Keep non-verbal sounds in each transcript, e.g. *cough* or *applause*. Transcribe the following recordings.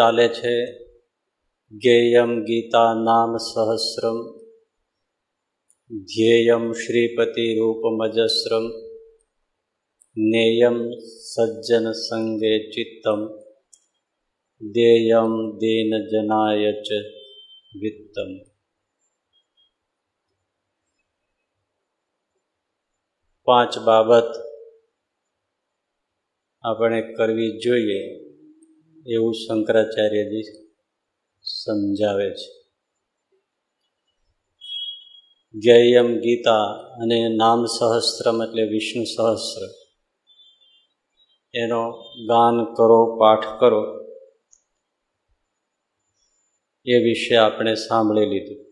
ચાલે છે. ગેયમ ગીતા નામ સહસ્રમ. ધ્યેયમ શ્રીપતિ રૂપમજસ્રમ નેયમ સજ્જન સંગે ચિત્તમ. દેયમ દીન જનાય ચ વિત્તમ. પાંચ બાબત આપણે કરવી જોઈએ. એવું શંકરાચાર્યજી સમજાવે છે. જ્ઞેયમ ગીતા અને નામ સહસ્ત્રમ એટલે વિષ્ણુ સહસ્ત્ર એનો ગાન કરો, પાઠ કરો. એ વિશે આપણે સાંભળી લીધું.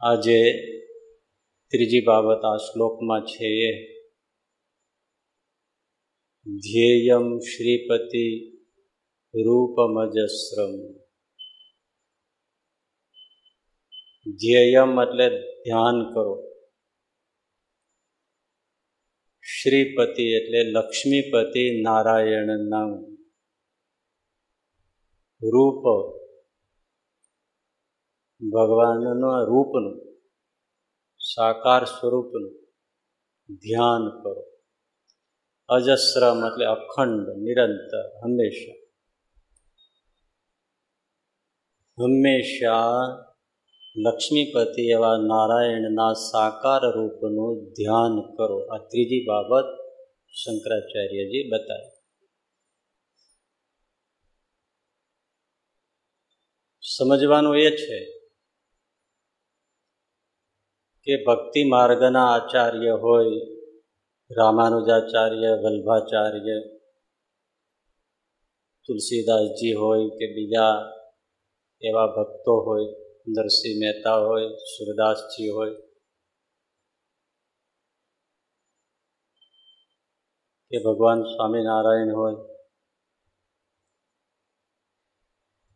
આજે ત્રીજી બાબત આ શ્લોકમાં છે એ ધ્યેયમ શ્રીપતિ રૂપમજસ્રમ ધ્યેયમ એટલે ધ્યાન કરો। શ્રીપતિ એટલે લક્ષ્મીપતિ નારાયણ નામ રૂપ, ભગવાનના રૂપનું સાકાર સ્વરૂપનું ધ્યાન કરો। અજસ્રમ એટલે અખંડ, નિરંતર, હંમેશા. હંમેશા લક્ષ્મીપતિ એવા નારાયણના સાકાર રૂપનું ધ્યાન કરો. આ ત્રીજી બાબત શંકરાચાર્યજી બતાવી. સમજવાનું એ છે કે ભક્તિ માર્ગના આચાર્ય હોય રામાનુજાચાર્ય, વલ્ભાચાર્ય તુલસીદાસજી હોય કે બીજા એવા ભક્તો હોય, નરસિંહ મહેતા હોય સુરદાસજી હોય, કે ભગવાન સ્વામિનારાયણ હોય,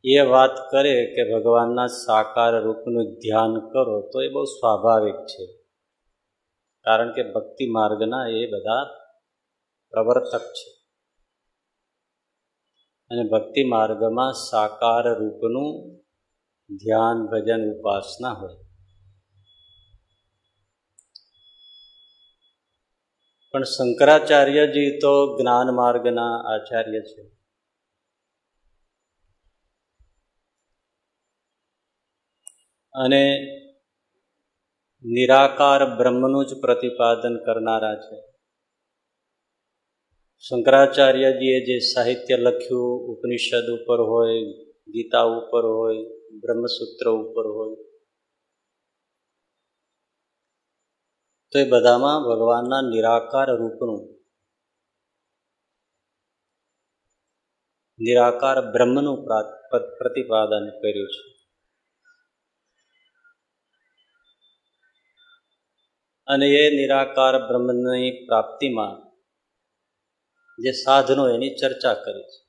એ વાત કરે કે ભગવાનના સાકાર રૂપનું ધ્યાન કરો તો એ બહુ સ્વાભાવિક છે. કારણ કે ભક્તિ માર્ગના એ બધા પ્રવર્તક છે. અને ભક્તિ માર્ગમાં સાકાર રૂપનું ધ્યાન, ભજન, ઉપાસના હોય. પણ શંકરાચાર્યજી તો જ્ઞાન માર્ગના આચાર્ય છે. અને નિરાકાર બ્રહ્મનું જ પ્રતિપાદન કરનારા છે. શંકરાચાર્યજીએ જે સાહિત્ય લખ્યું, ઉપનિષદ ઉપર હોય, ગીતા ઉપર હોય, બ્રહ્મસૂત્ર ઉપર હોય, તો એ બધામાં ભગવાનના નિરાકાર રૂપનું. નિરાકાર બ્રહ્મનું પ્રતિપાદન કર્યું છે. અને એ નિરાકાર બ્રહ્મની પ્રાપ્તિમાં જે સાધનો એની ચર્ચા કરી છે.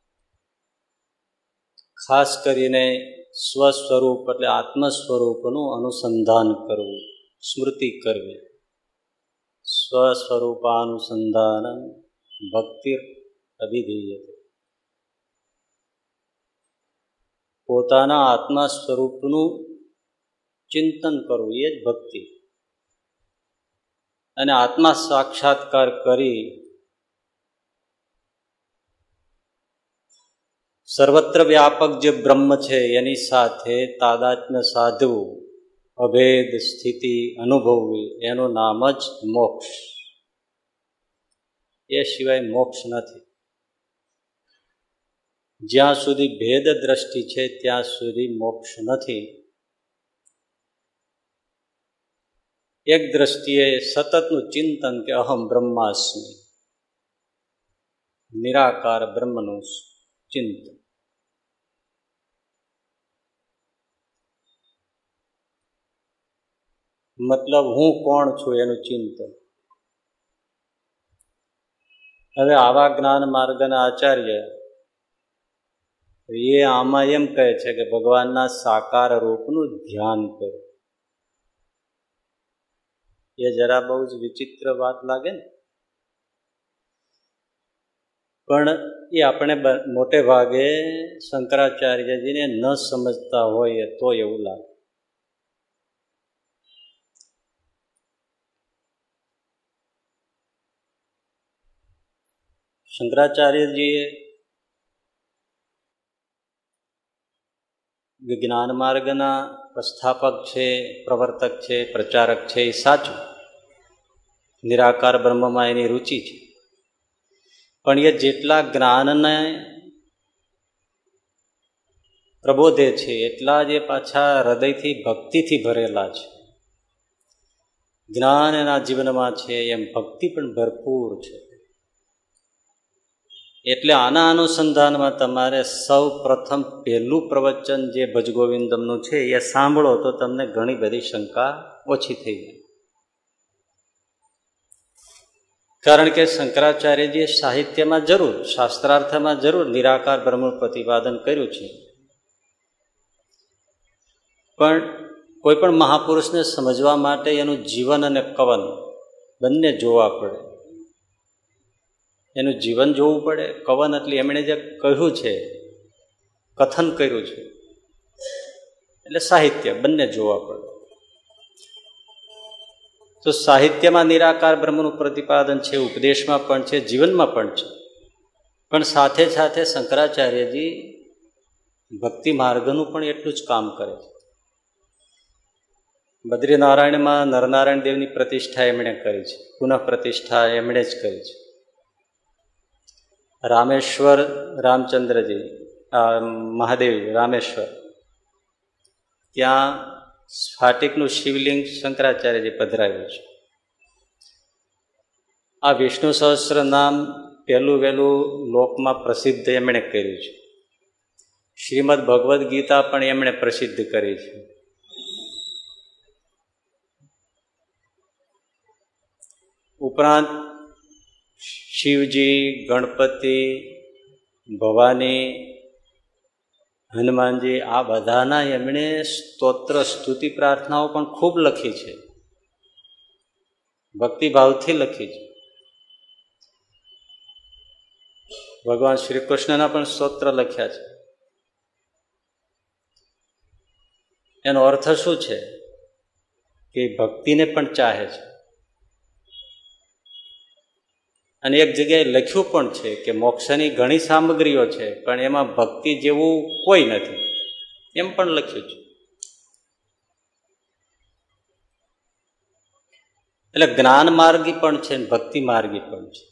ખાસ કરીને સ્વસ્વરૂપ એટલે આત્મ સ્વરૂપનું અનુસંધાન કરવું, સ્મૃતિ કરવી. સ્વ સ્વરૂપાનુસંધાન ભક્તિ અભિધેય પોતાના આત્મા સ્વરૂપનું ચિંતન કરવું એ જ ભક્તિ. અને આત્મા સાક્ષાત્કાર કરી સર્વત્ર વ્યાપક જે બ્રહ્મ છે, એની સાથે તાદાત્મ્ય સાધવું, અભેદ સ્થિતિ અનુભવવી, એનું નામ જ મોક્ષ. એ સિવાય મોક્ષ નથી. જ્યાં સુધી ભેદ દ્રષ્ટિ છે, ત્યાં સુધી મોક્ષ નથી. એક દ્રષ્ટિએ સતતનું ચિંતન કે અહમ બ્રહ્માસ્મી. નિરાકાર બ્રહ્મનું ચિંતન. મતલબ હું કોણ છું એનું ચિંતન? હવે આવા જ્ઞાન માર્ગના આચાર્ય એ આમાં એમ કહે છે કે ભગવાનના સાકાર રૂપનું ધ્યાન કરો. એ જરા બહુ જ વિચિત્ર વાત લાગે ને. પણ એ આપણે મોટે ભાગે શંકરાચાર્યજીને ન સમજતા હોય તો એવું લાગે. શંકરાચાર્યજીએ જ્ઞાન માર્ગના પ્રસ્થાપક છે, પ્રવર્તક છે, પ્રચારક છે, એ સાચું. નિરાકાર બ્રહ્મમાં એની રુચિ છે. પણ એ જેટલા જ્ઞાનને પ્રબોધે છે, એટલા જ એ પાછા હૃદયથી, ભક્તિથી ભરેલા છે. જ્ઞાન એના જીવનમાં છે, એમ ભક્તિ પણ ભરપૂર છે. એટલે આના અનુસંધાનમાં તમારે સૌ પ્રથમ પહેલું પ્રવચન જે ભજગોવિંદમનું છે, એ સાંભળો તો તમને ઘણી બધી શંકા ઓછી થઈ જાય. કારણ કે શંકરાચાર્યજીએ સાહિત્યમાં જરૂર, શાસ્ત્રાર્થમાં જરૂર નિરાકાર બ્રહ્મ પ્રતિપાદન કર્યું છે. પણ કોઈ પણ મહાપુરુષને સમજવા માટે એનું જીવન અને કવન બંને જોવા પડે. એનું જીવન જોવું પડે, કવન એટલે એમણે જે કહ્યું છે, કથન કર્યું છે. એટલે સાહિત્ય બંને જોવા પડે. તો સાહિત્યમાં નિરાકાર બ્રહ્મનું પ્રતિપાદન છે, ઉપદેશમાં પણ છે, જીવનમાં પણ છે. પણ સાથે સાથે શંકરાચાર્યજી ભક્તિ માર્ગનું પણ એટલું જ કામ કરે છે. બદ્રીનારાયણમાં નરનારાયણ દેવની પ્રતિષ્ઠા એમણે કરી છે. પુનઃ પ્રતિષ્ઠા એમણે જ કરી છે. રામેશ્વર રામચંદ્રજી મહાદેવ રામેશ્વર, ત્યાં સ્ફાટિકનું શિવલિંગ શંકરાચાર્યજી પધરાવ્યું છે. આ વિષ્ણુ સહસ્ર નામ પહેલું વહેલું લોકમાં પ્રસિદ્ધ એમણે કર્યું છે. શ્રીમદ ભગવદ્ ગીતા પણ એમણે પ્રસિદ્ધ કરી છે. ઉપરાંત શિવજી, ગણપતિ, ભવાની હનુમાનજી આ બધાના એમણે સ્તોત્ર, સ્તુતિ, પ્રાર્થનાઓ પણ ખૂબ લખી છે. ભક્તિભાવથી લખી છે. ભગવાન શ્રી કૃષ્ણના પણ સ્તોત્ર લખ્યા છે. એનો અર્થ શું છે? કે ભક્તિને પણ ચાહે છે. અને એક જગ્યાએ લખ્યું પણ છે કે મોક્ષની ઘણી સામગ્રીઓ છે, પણ એમાં ભક્તિ જેવું કોઈ નથી. એમ પણ લખ્યું છે. એટલે જ્ઞાન માર્ગી પણ છે ભક્તિ માર્ગી પણ છે.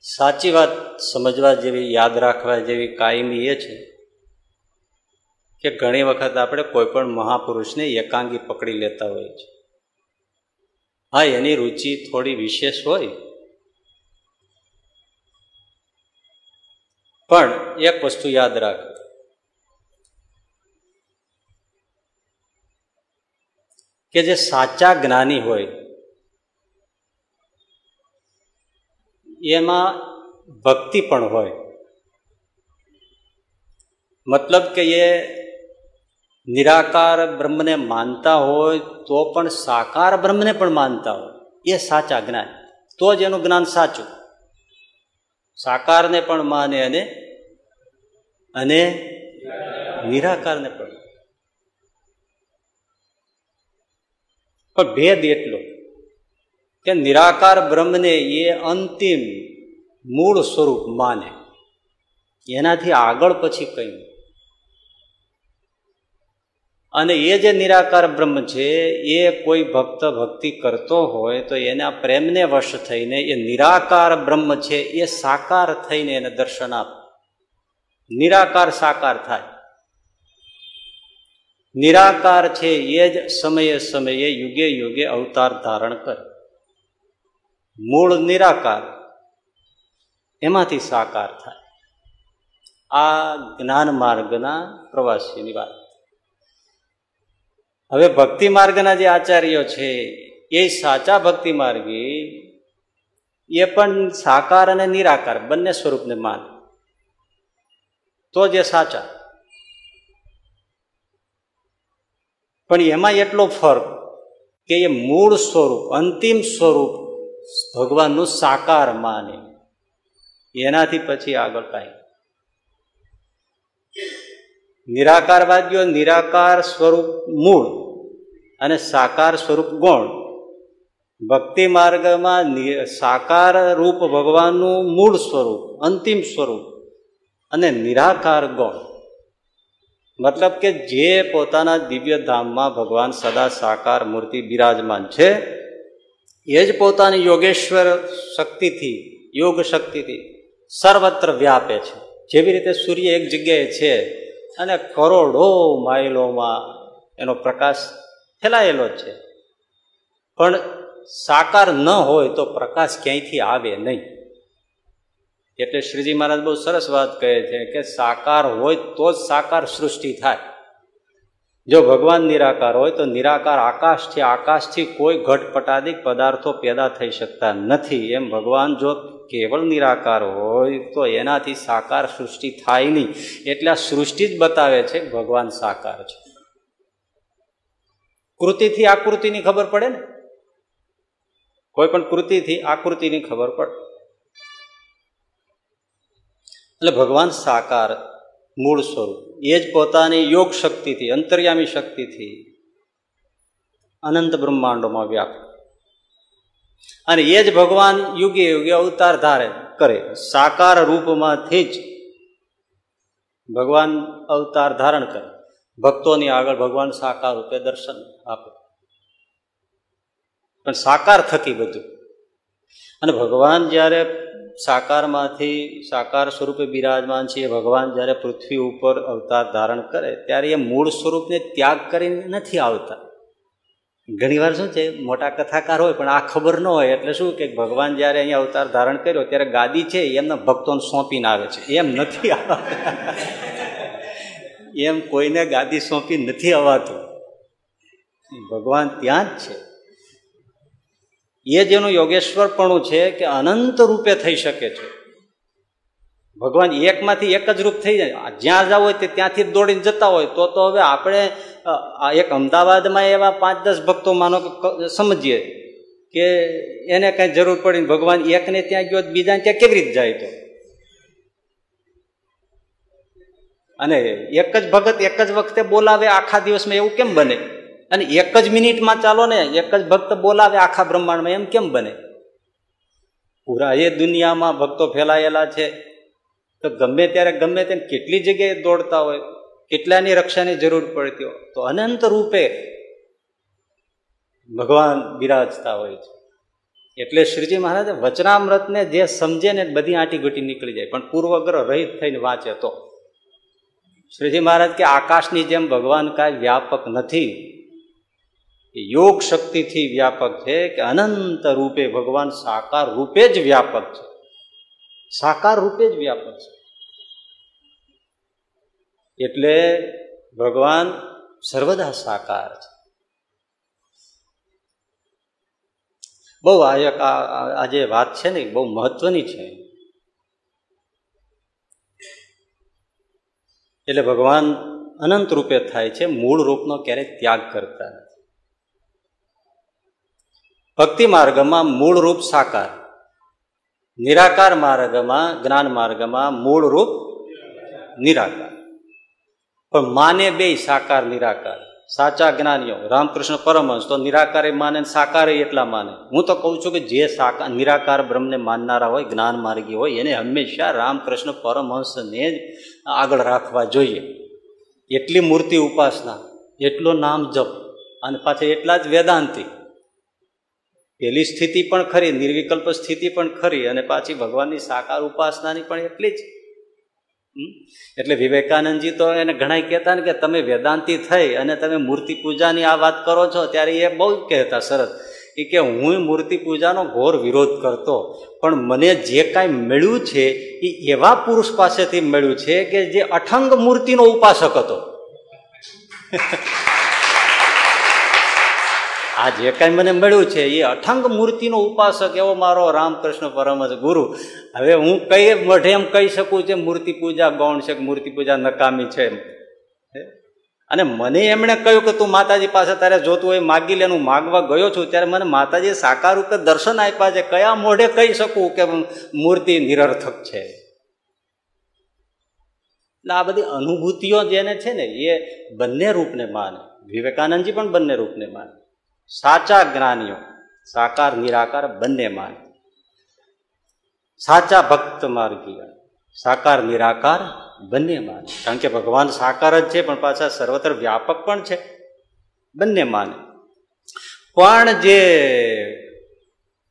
સાચી વાત સમજવા જેવી, યાદ રાખવા જેવી કાયમી એ છે કે ઘણી વખત આપણે કોઈ પણ મહાપુરુષને એકાંગી પકડી લેતા હોઈએ છીએ. હા, એની રુચિ થોડી વિશેષ હોય. પણ એક વસ્તુ યાદ રાખ. કે જે સાચા જ્ઞાની હોય, એમાં ભક્તિ પણ હોય. મતલબ કે એ નિરાકાર બ્રહ્મને માનતા હોય, તો પણ સાકાર બ્રહ્મને પણ માનતા હોય. એ સાચા જ્ઞાન. તો જ એનું જ્ઞાન સાચું. સાકારને પણ માને અને અને નિરાકારને પણ પણ ભેદ એટલો કે નિરાકાર બ્રહ્મને એ અંતિમ મૂળ સ્વરૂપ માને. એનાથી આગળ પછી કઈ અને એ જે નિરાકાર બ્રહ્મ છે, એ કોઈ ભક્ત ભક્તિ કરતો હોય તો એના પ્રેમને વશ થઈને એ નિરાકાર બ્રહ્મ છે, એ સાકાર થઈને એને દર્શન આપે. નિરાકાર સાકાર થાય. નિરાકાર છે, એ જ સમયે સમયે યુગે યુગે અવતાર ધારણ કરે. મૂળ નિરાકાર એમાંથી સાકાર થાય. આ જ્ઞાન માર્ગના પ્રવાસીની વાત. હવે ભક્તિ માર્ગના જે આચાર્યો છે, એ સાચા ભક્તિ માર્ગી, એ પણ સાકાર અને નિરાકાર બંને સ્વરૂપને માને. તો જે સાચા. પણ એમાં એટલો ફરક કે એ મૂળ સ્વરૂપ, અંતિમ સ્વરૂપ ભગવાનનું સાકાર માને. એનાથી પછી આગળ કાંઈ નિરાકારવાદીઓ નિરાકાર સ્વરૂપ મૂળ અને સાકાર સ્વરૂપ ગૌણ. ભક્તિ માર્ગમાં સાકાર રૂપ ભગવાનનું મૂળ સ્વરૂપ, અંતિમ સ્વરૂપ અને નિરાકાર ગૌણ. મતલબ કે જે પોતાના દિવ્ય ધામમાં ભગવાન સદા સાકાર મૂર્તિ બિરાજમાન છે, એ જ પોતાની યોગેશ્વર શક્તિથી, યોગ શક્તિથી સર્વત્ર વ્યાપે છે. જેવી રીતે સૂર્ય એક જગ્યાએ છે અને કરોડો માઇલોમાં એનો પ્રકાશ ફેલાયેલો છે. પણ સાકાર ન હોય તો પ્રકાશ ક્યાંયથી આવે નહીં. એટલે શ્રીજી મહારાજ બહુ સરસ વાત કહે છે કે સાકાર હોય તો જ સાકાર સૃષ્ટિ થાય. જો ભગવાન નિરાકાર હોય તો નિરાકાર આકાશથી આકાશથી કોઈ ઘટપટાદિક પદાર્થો પેદા થઈ શકતા નથી. એમ ભગવાન જો કેવળ નિરાકાર હોય તો એનાથી સાકાર સૃષ્ટિ થાય નહીં. એટલે આ સૃષ્ટિ જ બતાવે છે ભગવાન સાકાર છે. કૃતિથી આકૃતિની ખબર પડે ને? કોઈ પણ કૃતિથી આકૃતિની ખબર પડે. એટલે ભગવાન સાકાર મૂળ સ્વરૂપ. એ જ પોતાની યોગ શક્તિથી, અંતર્યામી શક્તિથી અનંત બ્રહ્માંડોમાં વ્યાપ અને એ જ ભગવાન યુગે યુગે અવતાર ધારે કરે. સાકાર રૂપમાંથી જ ભગવાન અવતાર ધારણ કરે. ભક્તોની આગળ ભગવાન સાકાર રૂપે દર્શન આપે. પણ સાકાર થકી બધું. અને ભગવાન જ્યારે સાકારમાંથી સાકાર સ્વરૂપે બિરાજમાન છે, ભગવાન જ્યારે પૃથ્વી ઉપર અવતાર ધારણ કરે, ત્યારે એ મૂળ સ્વરૂપને ત્યાગ કરીને નથી આવતા. ઘણીવાર શું છે, મોટા કથાકાર હોય, પણ આ ખબર ન હોય, એટલે શું કે ભગવાન જ્યારે અહીંયા અવતાર ધારણ કર્યો, ત્યારે ગાદી છે એમના ભક્તોને સોંપીને આવે છે. એમ નથી એમ કોઈને ગાદી સોંપી નથી અવાતું. ભગવાન ત્યાં જ છે. એ જેનું યોગેશ્વરપણું છે કે અનંત રૂપે થઈ શકે છે. ભગવાન એકમાંથી એક જ રૂપ થઈ જાય. જ્યાં જાવ હોય તે ત્યાંથી દોડીને જતા હોય. તો તો હવે આપણે એક અમદાવાદમાં એવા પાંચ દસ ભક્તો માનો સમજીએ કે એને કઈ જરૂર પડી ભગવાન એકને ત્યાં ગયો બીજાને ત્યાં કેવી રીતે જાય તો? અને એક જ ભગત એક જ વખતે બોલાવે આખા દિવસમાં એવું કેમ બને? અને એક જ મિનિટમાં ચાલો ને, એક જ ભક્ત બોલાવે આખા બ્રહ્માંડમાં, એમ કેમ બને? પૂરા એ દુનિયામાં ભક્તો ફેલાયેલા છે. તો ગમે ત્યારે ગમે તેને કેટલી જગ્યાએ દોડતા હોય, કેટલાની રક્ષાની જરૂર પડતી હોય, તો અનંત રૂપે ભગવાન બિરાજતા હોય છે. એટલે શ્રીજી મહારાજે વચનામૃતને જે સમજે ને બધી આંટી ઘટી નીકળી જાય. પણ પૂર્વગ્રહ રહિત થઈને વાંચે તો. શ્રીજી મહારાજ કે આકાશની જેમ ભગવાન કાંઈ વ્યાપક નથી. યોગ શક્તિથી વ્યાપક છે કે અનંત રૂપે ભગવાન સાકાર રૂપે જ વ્યાપક છે. સાકાર રૂપે જ વ્યાપક છે. એટલે ભગવાન સર્વદા સાકાર છે. બહુ આ એક આ જે વાત છે ને બહુ મહત્વની છે. એટલે ભગવાન અનંત રૂપે થાય છે, મૂળ રૂપનો ક્યારેય ત્યાગ કરતા નથી. ભક્તિ માર્ગમાં મૂળ રૂપ સાકાર, નિરાકાર માર્ગમાં, જ્ઞાન માર્ગમાં મૂળ રૂપ નિરાકાર. પણ માને બે સાકાર, નિરાકાર. સાચા જ્ઞાનીઓ, રામકૃષ્ણ પરમહંસ, તો નિરાકારે માને સાકારે એટલા માને. હું તો કહું છું કે જે સાકાર નિરાકાર બ્રહ્મને માનનારા હોય, જ્ઞાન માર્ગી હોય, એને હંમેશા રામકૃષ્ણ પરમહંસને જ આગળ રાખવા જોઈએ. એટલી મૂર્તિ ઉપાસના, એટલો નામ જપ અને પાછા એટલા જ વેદાંતિ. પેલી સ્થિતિ પણ ખરી, નિર્વિકલ્પ સ્થિતિ પણ ખરી અને પાછી ભગવાનની સાકાર ઉપાસનાની પણ એટલી જ. એટલે વિવેકાનંદજી તો એને ઘણા કહેતા ને કે તમે વેદાંતિ થઈ અને તમે મૂર્તિ પૂજાની આ વાત કરો છો ત્યારે એ બહુ કહેતા સરસ. એ કે હું મૂર્તિ પૂજાનો ઘોર વિરોધ કરતો, પણ મને જે કાંઈ મળ્યું છે એ એવા પુરુષ પાસેથી મળ્યું છે કે જે અઠંગ મૂર્તિનો ઉપાસક હતો. આ જે કાંઈ મને મળ્યું છે એ અઠંગ મૂર્તિનો ઉપાસક એવો મારો રામકૃષ્ણ પરમહંસ ગુરુ. હવે હું કઈ મઢે એમ કહી શકું છે મૂર્તિ પૂજા ગૌણ છે મૂર્તિ પૂજા નકામી છે અને મને એમણે કહ્યું કે તું માતાજી પાસે તારે જોતું હોય, માગી લે, હું માગવા ગયો છું, ત્યારે મને માતાજી સાકાર રૂપે દર્શન આપ્યા છે. કયા મોઢે કહી શકું કે મૂર્તિ નિરર્થક છે? એટલે આ બધી અનુભૂતિઓ જેને છે ને, એ બંને રૂપને માને. વિવેકાનંદજી પણ બંને રૂપને માને. સાચા જ્ઞાનીઓ, સાકાર, નિરાકાર બંને માને. સાચા ભક્ત માર્ગીય, સાકાર, નિરાકાર બંને માને કારણ કે ભગવાન સાકાર જ છે, પણ પાછા સર્વત્ર વ્યાપક પણ છે. બંને માને પણ જે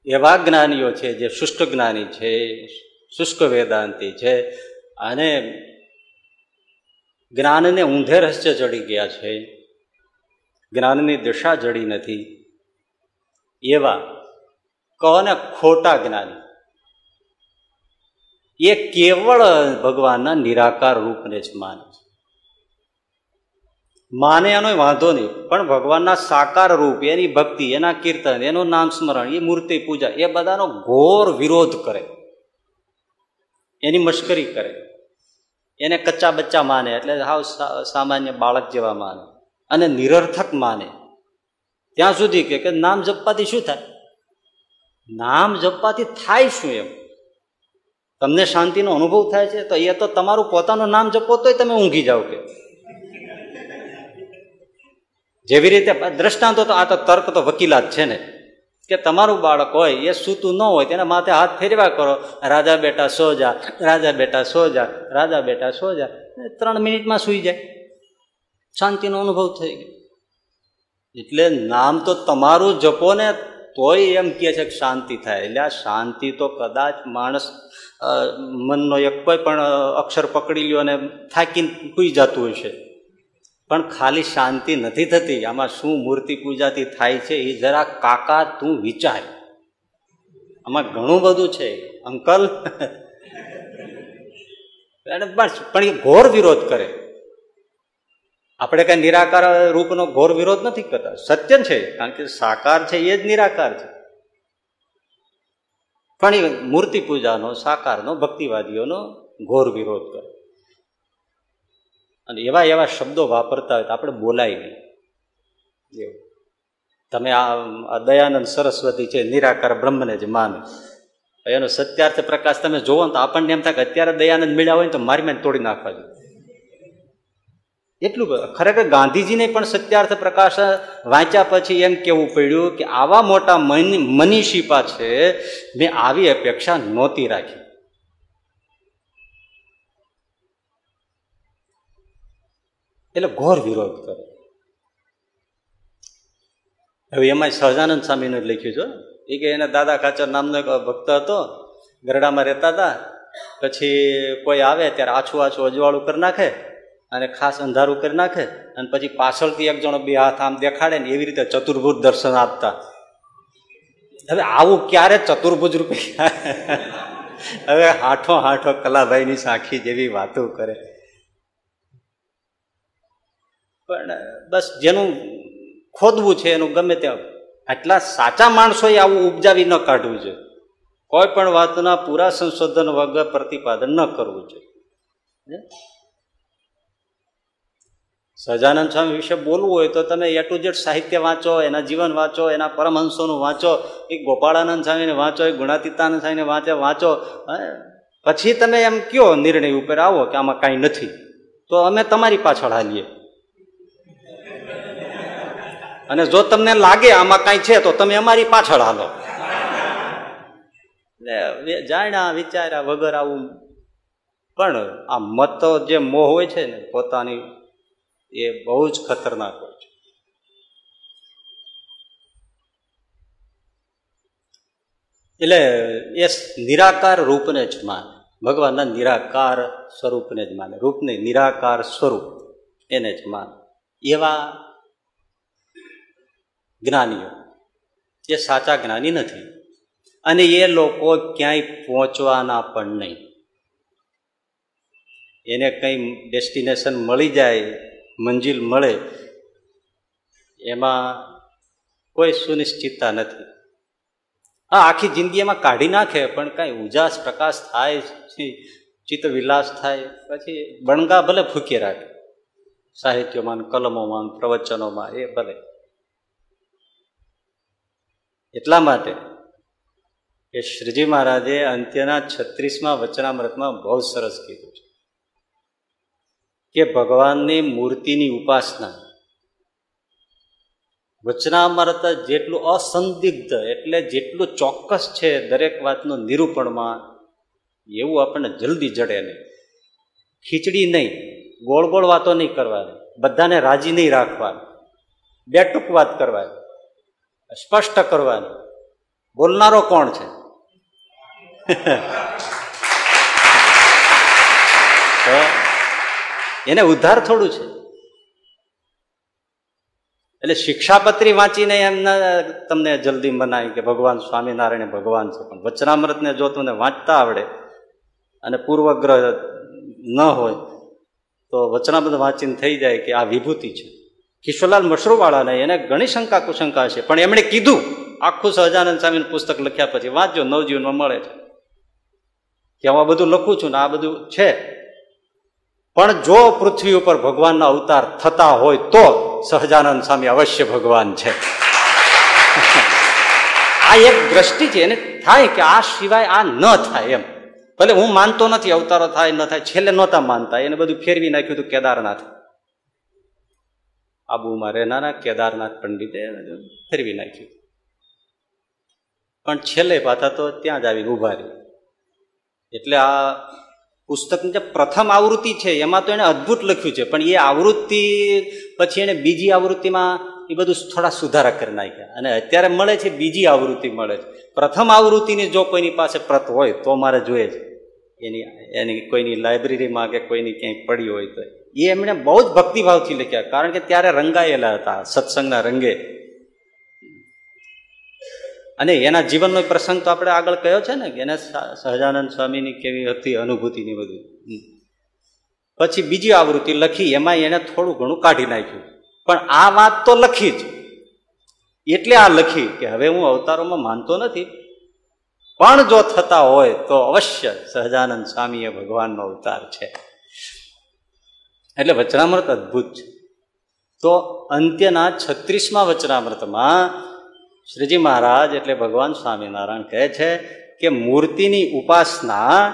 એવા જ્ઞાનીઓ છે, જે શુષ્ક જ્ઞાની છે, શુષ્ક વેદાંતિ છે, અને જ્ઞાનને ઊંધે રહસ્ય ચડી ગયા છે, જ્ઞાનની દિશા જડી નથી, એવા કહો ને ખોટા જ્ઞાની એ કેવળ ભગવાનના નિરાકાર રૂપને જ માને છે. માને એનો વાંધો નહીં, પણ ભગવાનના સાકાર રૂપ, એની ભક્તિ, એના કીર્તન, એનું નામ સ્મરણ, એ મૂર્તિ પૂજા, એ બધાનો ઘોર વિરોધ કરે. એની મશ્કરી કરે. એને કચ્ચા બચ્ચા માને, એટલે હાવ સામાન્ય બાળક જેવા માને. અને નિરર્થક માને. ત્યાં સુધી કે નામ જપવાથી શું થાય? નામ જપવાથી થાય શું એમ? તમને શાંતિનો અનુભવ થાય છે, તો એ તો તમારું પોતાનું નામ જપો તોય તમે ઊંઘી જાઓ કે. જેવી રીતે દ્રષ્ટાંતો તો આ તો તર્ક તો વકીલાત છે ને. કે તમારું બાળક હોય, એ સૂતું ન હોય, તેના માથે હાથ ફેરવા કરો, રાજા બેટા સો જા, રાજા બેટા સો જા, રાજા બેટા સો જા. ત્રણ મિનિટમાં સુઈ જાય. શાંતિનો અનુભવ થઈ ગયો. એટલે નામ તો તમારું જપો ને તોય એમ કહે છે કે શાંતિ થાય. એટલે આ શાંતિ તો કદાચ માણસ મનનો એક કોઈ પણ અક્ષર પકડી લ્યો અને થાકીને કૂઈ જતું હોય છે પણ ખાલી શાંતિ નથી થતી. આમાં શું મૂર્તિ પૂજાથી થાય છે એ જરા કાકા તું વિચાર. આમાં ઘણું બધું છે. અંકલ? બસ, પણ એ ઘોર વિરોધ કરે. આપણે કઈ નિરાકાર રૂપનો ઘોર વિરોધ નથી કરતા. સત્ય છે, કારણ કે સાકાર છે, એ જ નિરાકાર છે. એ મૂર્તિ પૂજાનો સાકારનો, ભક્તિવાદીઓનો ઘોર વિરોધ કરે. અને એવા એવા શબ્દો વાપરતા હોય તો આપણે બોલાય નહીં. એવું. તમે આ દયાનંદ સરસ્વતી છે, નિરાકાર બ્રહ્મને જ માને. એનો સત્યાર્થ પ્રકાશ તમે જોવો તો આપણને એમ થાય કે અત્યારે દયાનંદ મળ્યા હોય ને તો મારી મેં તોડી નાખવા જોઈએ એટલું ખરેખર ગાંધીજીને પણ સત્યાર્થ પ્રકાશ વાંચ્યા પછી એમ કેવું પડ્યું કે આવા મોટા મનીષીપા છે, મેં આવી અપેક્ષા નહોતી રાખી. એટલે ઘોર વિરોધ કરે હવે એમાં સહજાનંદ સ્વામીનું લખ્યું છે એ કે એના દાદા ખાચર નામનો એક ભક્ત હતો, ગરડામાં રહેતા હતા. પછી કોઈ આવે ત્યારે આછું આછું અજવાળું કરી નાખે. અને ખાસ અંધારું કરી નાખે અને પછી પાછળથી એક જણો બે હાથ આમ દેખાડે ને એવી રીતે ચતુર્ભુજ દર્શન આપતા. હવે આવું ક્યારે ચતુર્ભુજ રૂપે હવે હાઠો હાઠો કલાભાઈની સાખી જેવી વાતો કરે. પણ બસ જેનું ખોદવું છે, એનું ગમે તે આટલા સાચા માણસોએ આવું ઉપજાવી ન કાઢવું જોઈએ. કોઈ પણ વાતના પૂરા સંશોધન વગર પ્રતિપાદન ન કરવું જોઈએ. સહજાનંદ સ્વામી વિશે બોલવું હોય તો તમે એ ટુ જેડ સાહિત્ય વાંચો, એના જીવન વાંચો, એના પરમહંસોનું વાંચો, એ ગોપાળાનંદ સ્વામીને વાંચો, એ ગુણાતીતાનંદ સ્વામીને વાંચે, વાંચો પછી તમે એમ કયો નિર્ણય ઉપર આવો કે આમાં કાંઈ નથી? તો અમે તમારી પાછળ હાલીએ. અને જો તમને લાગે આમાં કાંઈ છે, તો તમે અમારી પાછળ હાલો. જાણ્યા, વિચાર્યા વગર આવું. પણ આ મતો જે મોહ હોય છે ને, પોતાની એ બહુ જ ખતરનાક હોય છે. એટલે એ નિરાકાર રૂપને જ માને. ભગવાનના નિરાકાર સ્વરૂપને જ માને. રૂપને નિરાકાર સ્વરૂપ એને જ માને. એવા જ્ઞાનીઓ. એ સાચા જ્ઞાની નથી. અને એ લોકો ક્યાંય પહોંચવાના પણ નહીં. એને કંઈ ડેસ્ટિનેશન મળી જાય મંજિલ મળે, એમાં કોઈ સુનિશ્ચિતતા નથી. હા આખી જિંદગી એમાં કાઢી નાખે, પણ કાંઈ ઉજાસ પ્રકાશ થાય ચિત્ત વિલાસ થાય, પછી બણગા ભલે ફૂકી રાખે, સાહિત્યમાં કલમોમાં પ્રવચનોમાં, એ ભલે. એટલા માટે કે શ્રીજી મહારાજે અંત્યના છત્રીસમાં વચનામૃતમાં બહુ સરસ કીધું છે. કે ભગવાનની મૂર્તિની ઉપાસના. વચનામૃત જેટલું અસંદિગ્ધ એટલે જેટલું ચોક્કસ છે દરેક વાતનું નિરૂપણમાં, એવું આપણને જલ્દી જડે નહીં. ખીચડી નહીં, ગોળ ગોળ વાતો નહીં કરવાની, બધાને રાજી નહીં રાખવાની, બે ટૂંક વાત કરવાની, સ્પષ્ટ કરવાની. બોલનારો કોણ છે? *laughs* એને ઉદ્ધાર થોડું છે. એટલે શિક્ષાપત્રી વાંચીને એમને તમને જલ્દી મનાય કે ભગવાન સ્વામિનારાયણ ભગવાન છે. પણ વચનામૃતને જો તમને વાંચતા આવડે અને પૂર્વગ્રહ ન હોય, તો વચનામૃત વાંચીને થઈ જાય કે આ વિભૂતિ છે. કિશોરલાલ મશરૂવાળાને એને ઘણી શંકા કુશંકા છે. પણ એમણે કીધું, આખું સહજાનંદ સ્વામીનું પુસ્તક લખ્યા પછી, વાંચજો, નવજીવનમાં મળે છે. કે હું આ બધું લખું છું ને આ બધું છે. પણ જો પૃથ્વી ઉપર ભગવાનના અવતાર થતા હોય તો સહજાનંદ સ્વામી અવશ્ય ભગવાન છે. આ એક દ્રષ્ટિ છે, એને થાય કે આ સિવાય આ ન થાય એમ. ભલે હું માનતો નથી, અવતારો થાય, ન થાય, છેલ્લે નહોતા માનતા, એને બધું ફેરવી નાખ્યું હતું કેદારનાથ. આબુમાં રહેનારા કેદારનાથ પંડિતે ફેરવી નાખ્યું. પણ છેલ્લે પાછા તો ત્યાં જ આવીને ઊભા રહી એટલે આ પુસ્તકની જે પ્રથમ આવૃત્તિ છે, એમાં તો એણે અદ્ભુત લખ્યું છે. પણ એ આવૃત્તિ પછી એણે બીજી આવૃત્તિમાં એ બધું થોડા સુધારા કરી નાખ્યા. અને અત્યારે મળે છે, બીજી આવૃત્તિ મળે છે. પ્રથમ આવૃત્તિની જો કોઈની પાસે પ્રત હોય, તો મારે જોઈએ છે. એની એની કોઈની લાઇબ્રેરીમાં કે કોઈની ક્યાંય પડી હોય તો. એ એમણે બહુ જ ભક્તિભાવથી લખ્યા. કારણ કે ત્યારે રંગાયેલા હતા, સત્સંગના રંગે. અને એના જીવનનો પ્રસંગ તો આપણે આગળ કયો છે ને એને સહજાનંદ સ્વામીની કેવી હતી અનુભૂતિની બધું. પછી બીજી આવૃત્તિ લખી એમાં એને થોડું ઘણું કાઢી નાખ્યું. પણ આ વાત તો લખી જ. એટલે આ લખી કે હવે હું અવતારોમાં માનતો નથી. પણ જો થતા હોય તો અવશ્ય સહજાનંદ સ્વામી એ ભગવાનનો અવતાર છે. એટલે વચનામૃત અદભુત છે. તો અંત્યના છત્રીસમાં વચનામૃતમાં શ્રીજી મહારાજ એટલે ભગવાન સ્વામિનારાયણ કહે છે કે મૂર્તિની ઉપાસના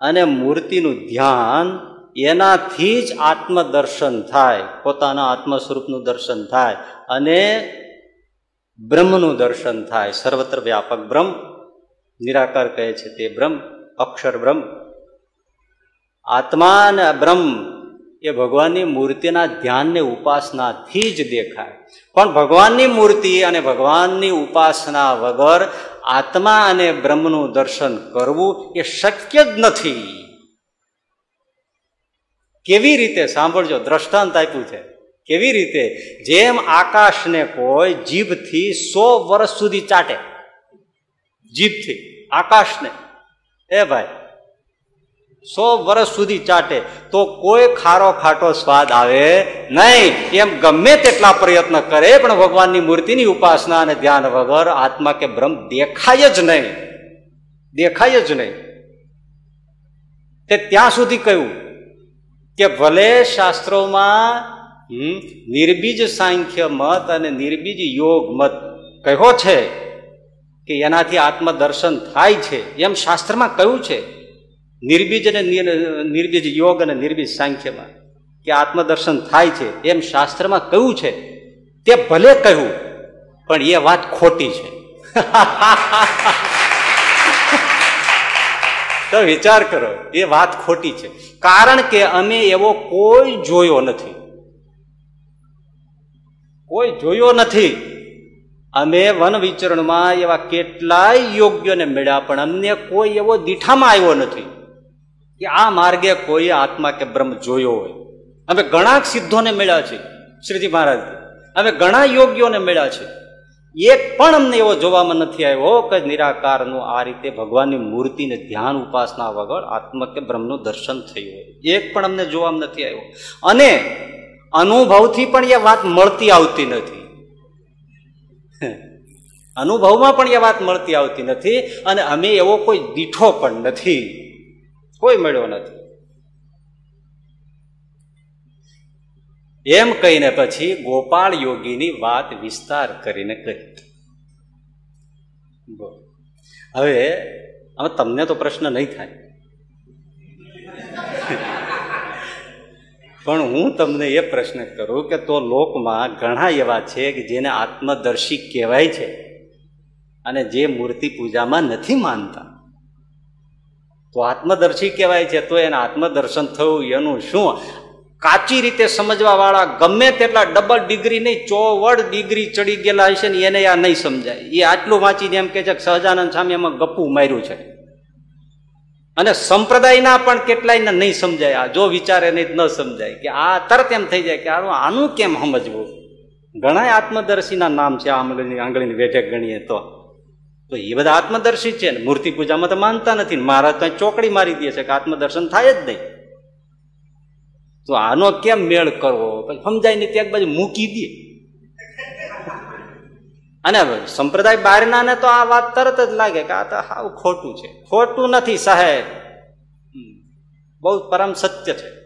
અને મૂર્તિનું ધ્યાન એનાથી જ આત્મદર્શન થાય, પોતાના આત્મ સ્વરૂપનું દર્શન થાય અને બ્રહ્મનું દર્શન થાય. સર્વત્ર વ્યાપક બ્રહ્મ, નિરાકાર કહે છે તે બ્રહ્મ, અક્ષર બ્રહ્મ. આત્મા અને બ્રહ્મ એ ભગવાનની મૂર્તિના ધ્યાનને ઉપાસનાથી જ દેખાય. પણ ભગવાનની મૂર્તિ અને ભગવાનની ઉપાસના વગર આત્મા અને બ્રહ્મનું દર્શન કરવું એ શક્ય જ નથી. કેવી રીતે, સાંભળજો, દ્રષ્ટાંત આપ્યું છે. કેવી રીતે? જેમ આકાશને કોઈ જીભથી સો વર્ષ સુધી ચાટે. જીભથી, આકાશને. એ ભાઈ સો વર્ષ સુધી ચાટે. તો કોઈ ખારો ખાટો સ્વાદ આવે નહીં. એમ ગમે તેટલા પ્રયત્ન કરે, પણ ભગવાનની મૂર્તિની ઉપાસના અને ધ્યાન વગર આત્મા કે બ્રહ્મ દેખાય જ નહીં. દેખાય જ નહીં. તે ત્યાં સુધી કહ્યું કે ભલે શાસ્ત્રોમાં નિર્બીજ સાંખ્ય મત અને નિર્બીજ યોગ મત કહ્યો છે કે એનાથી આત્મદર્શન થાય છે, એમ શાસ્ત્રમાં કહ્યું છે. નિર્બીજ અને નિર્બીજ યોગ અને નિર્બીજ સાંખ્યમાં કે આત્મદર્શન થાય છે, એમ શાસ્ત્રમાં કહ્યું છે. તે ભલે કહ્યું, પણ એ વાત ખોટી છે. તો વિચાર કરો, એ વાત ખોટી છે. કારણ કે અમે એવો કોઈ જોયો નથી. કોઈ જોયો નથી. અમે વન વિચરણમાં એવા કેટલાય યોગ્યને મળ્યા, પણ અમને કોઈ એવો દીઠામાં આવ્યો નથી. કે આ માર્ગે કોઈ આત્મા કે બ્રહ્મ જોયો હોય. અમે ઘણા સિદ્ધોને મળ્યા છે, શ્રીજી મહારાજ અમે ઘણા યોગ્યોને મળ્યા છે. એક પણ અમને એવો જોવામાં નથી આવ્યો કે નિરાકારનું આ રીતે ભગવાનની મૂર્તિને ધ્યાન ઉપાસના વગર આત્મ કે બ્રહ્મનું દર્શન થયું હોય. એક પણ અમને જોવામાં નથી આવ્યો. અને અનુભવથી પણ એ વાત મળતી આવતી નથી. અનુભવમાં પણ એ વાત મળતી આવતી નથી અને અમે એવો કોઈ દીઠો પણ નથી. કોઈ મળ્યો નથી. એમ કહીને પછી ગોપાળ યોગીની વાત વિસ્તાર કરીને કહી. હવે હવે તમને તો પ્રશ્ન નહીં થાય. *laughs* પણ હું તમને એ પ્રશ્ન કરું કે તો લોકમાં ઘણા એવા છે કે જેને આત્મદર્શી કહેવાય છે અને જે મૂર્તિ પૂજામાં નથી માનતા. તો આત્મદર્શી કહેવાય છે, તો એને આત્મદર્શન થયું, એનું શું? કાચી રીતે સમજવા વાળા ગમે તેટલા ડબલ ડિગ્રી નહીં, ચોવડ ડિગ્રી ચડી ગયેલા હશે ને એને આ નહીં સમજાય. એ આટલું વાંચીને એમ કે છે કે સહજાનંદ સ્વામી એમાં ગપ્પું માર્યું છે. અને સંપ્રદાયના પણ કેટલાયને નહીં સમજાય. આ જો વિચારે નહીં ન સમજાય. કે આ તરત એમ થઈ જાય કે આનું આનું કેમ સમજવું? ઘણા આત્મદર્શીના નામ છે આંગળીની આંગળીની વેઠે ગણીએ તો. તો એ બધા આત્મદર્શી છે ને. મૂર્તિ પૂજામાં તો માનતા નથી મહારાજ તો ચોકડી મારી દે છે કે આત્મદર્શન થાય જ નહીં. તો આનો કેમ મેળ કરવો? સમજાય નહીં, ત્યાં બાજુ મૂકી દે. અને સંપ્રદાય બહારના ને તો આ વાત તરત જ લાગે કે આ તો હાવ ખોટું છે. ખોટું નથી, સાહેબ. બહુ પરમ સત્ય છે.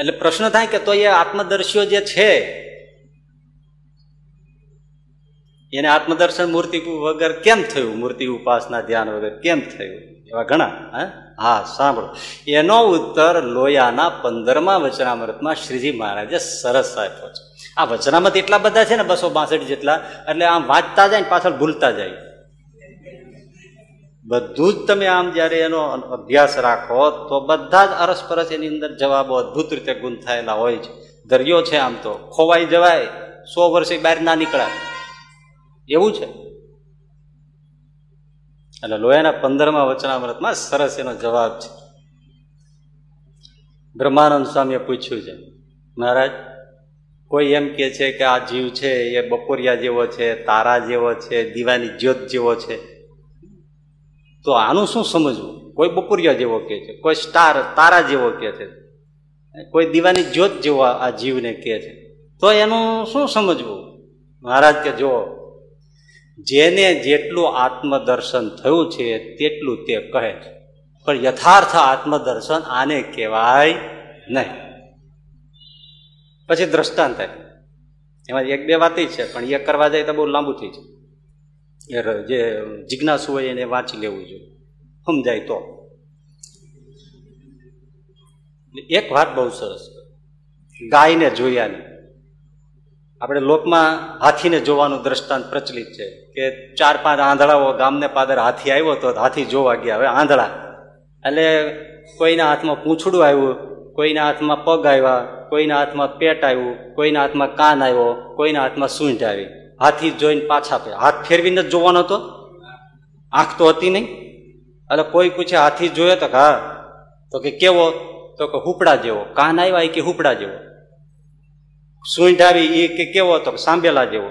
એટલે પ્રશ્ન થાય કે તો એ આત્મદર્શીઓ જે છે એને આત્મદર્શન મૂર્તિ વગર કેમ થયું? મૂર્તિ ઉપાસના ધ્યાન વગર કેમ થયું? એવા ઘણા, હા? સાંભળો. એનો ઉત્તર લોયાના પંદરમા વચનામૃતમાં શ્રીજી મહારાજે સરસ આપ્યો છે. આ વચનામત એટલા બધા છે ને, બસો બાસઠ જેટલા, એટલે આમ વાંચતા જાય ને પાછળ ભૂલતા જાય. બધું જ તમે આમ જ્યારે એનો અભ્યાસ રાખો, તો બધા જ અરસપરસ એની અંદર જવાબો અદભુત રીતે ગુંથાયેલા હોય છે. દરિયો છે આમ તો, ખોવાઈ જવાય, સો વર્ષે બહાર ના નીકળાય. એવું છે. એટલે લોયાના પંદરમા વચનામૃતમાં સરસ એનો જવાબ છે. બ્રહ્માનંદ સ્વામીએ પૂછ્યું છે, મહારાજ, કોઈ એમ કે છે કે આ જીવ છે, એ બપોરિયા જેવો છે, તારા જેવો છે, દીવાની જ્યોત જેવો છે? તો આનું શું સમજવું? કોઈ બપોરિયા જેવો કે છે, કોઈ સ્ટાર, તારા જેવો કે છે, કોઈ દીવાની જ્યોત જેવો આ જીવને કે છે. તો એનું શું સમજવું? મહારાજ કે જો જેને જેટલું આત્મદર્શન થયું છે, તેટલું તે કહે છે. પણ યથાર્થ આત્મદર્શન આને કહેવાય નહીં. પછી દ્રષ્ટાંત એમાં એક બે વાત છે, પણ એ કરવા જાય તો બહુ લાંબુ થઈ જાય. જે જિજ્ઞાસુ હોય એને વાંચી લેવું જોઈએ. સમજાય તો. એક વાત બહુ સરસ. ગાયને જોયા નહીં આપણે લોકમાં હાથીને જોવાનું દ્રષ્ટાંત પ્રચલિત છે કે ચાર પાંચ આંધળાઓ ગામને પાદર હાથી આવ્યો તો હાથી જોવા ગયા. હવે આંધળા. એટલે કોઈના હાથમાં પૂંછડું આવ્યું, કોઈના હાથમાં પગ આવ્યા, કોઈના હાથમાં પેટ આવ્યું, કોઈના હાથમાં કાન આવ્યો, કોઈના હાથમાં સૂંઢ આવી. હાથી જોઈને પાછા પે હાથ ફેરવીને જ જોવાનો હતો? આંખ તો હતી નહીં. એટલે કોઈ પૂછે હાથી જોયો તો હા. તો કે કેવો? તો કે હુપડા જેવો. કાન આવ્યા કે હુપડા જેવો? સૂંઢ આવી એ કે કેવો તો સાંભેલા જેવો.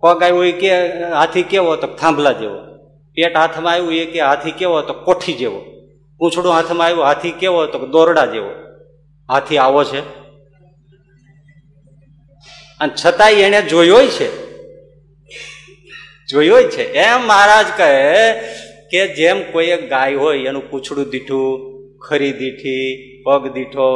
પગ આવ્યો એ કે હાથી કેવો તો થાંભલા જેવો. પેટ હાથમાં આવ્યું એ કે હાથી કેવો તો કોઠી જેવો. પૂંછડું હાથમાં આવ્યું હાથી કેવો તો દોરડા જેવો. હાથી આવો છે. અને છતાંય એને જોયો છે. જોયો છે. એમ મહારાજ કહે કે જેમ કોઈ ગાય હોય એનું પૂંછડું દીઠું ખરી દીઠી, પગ દીઠો,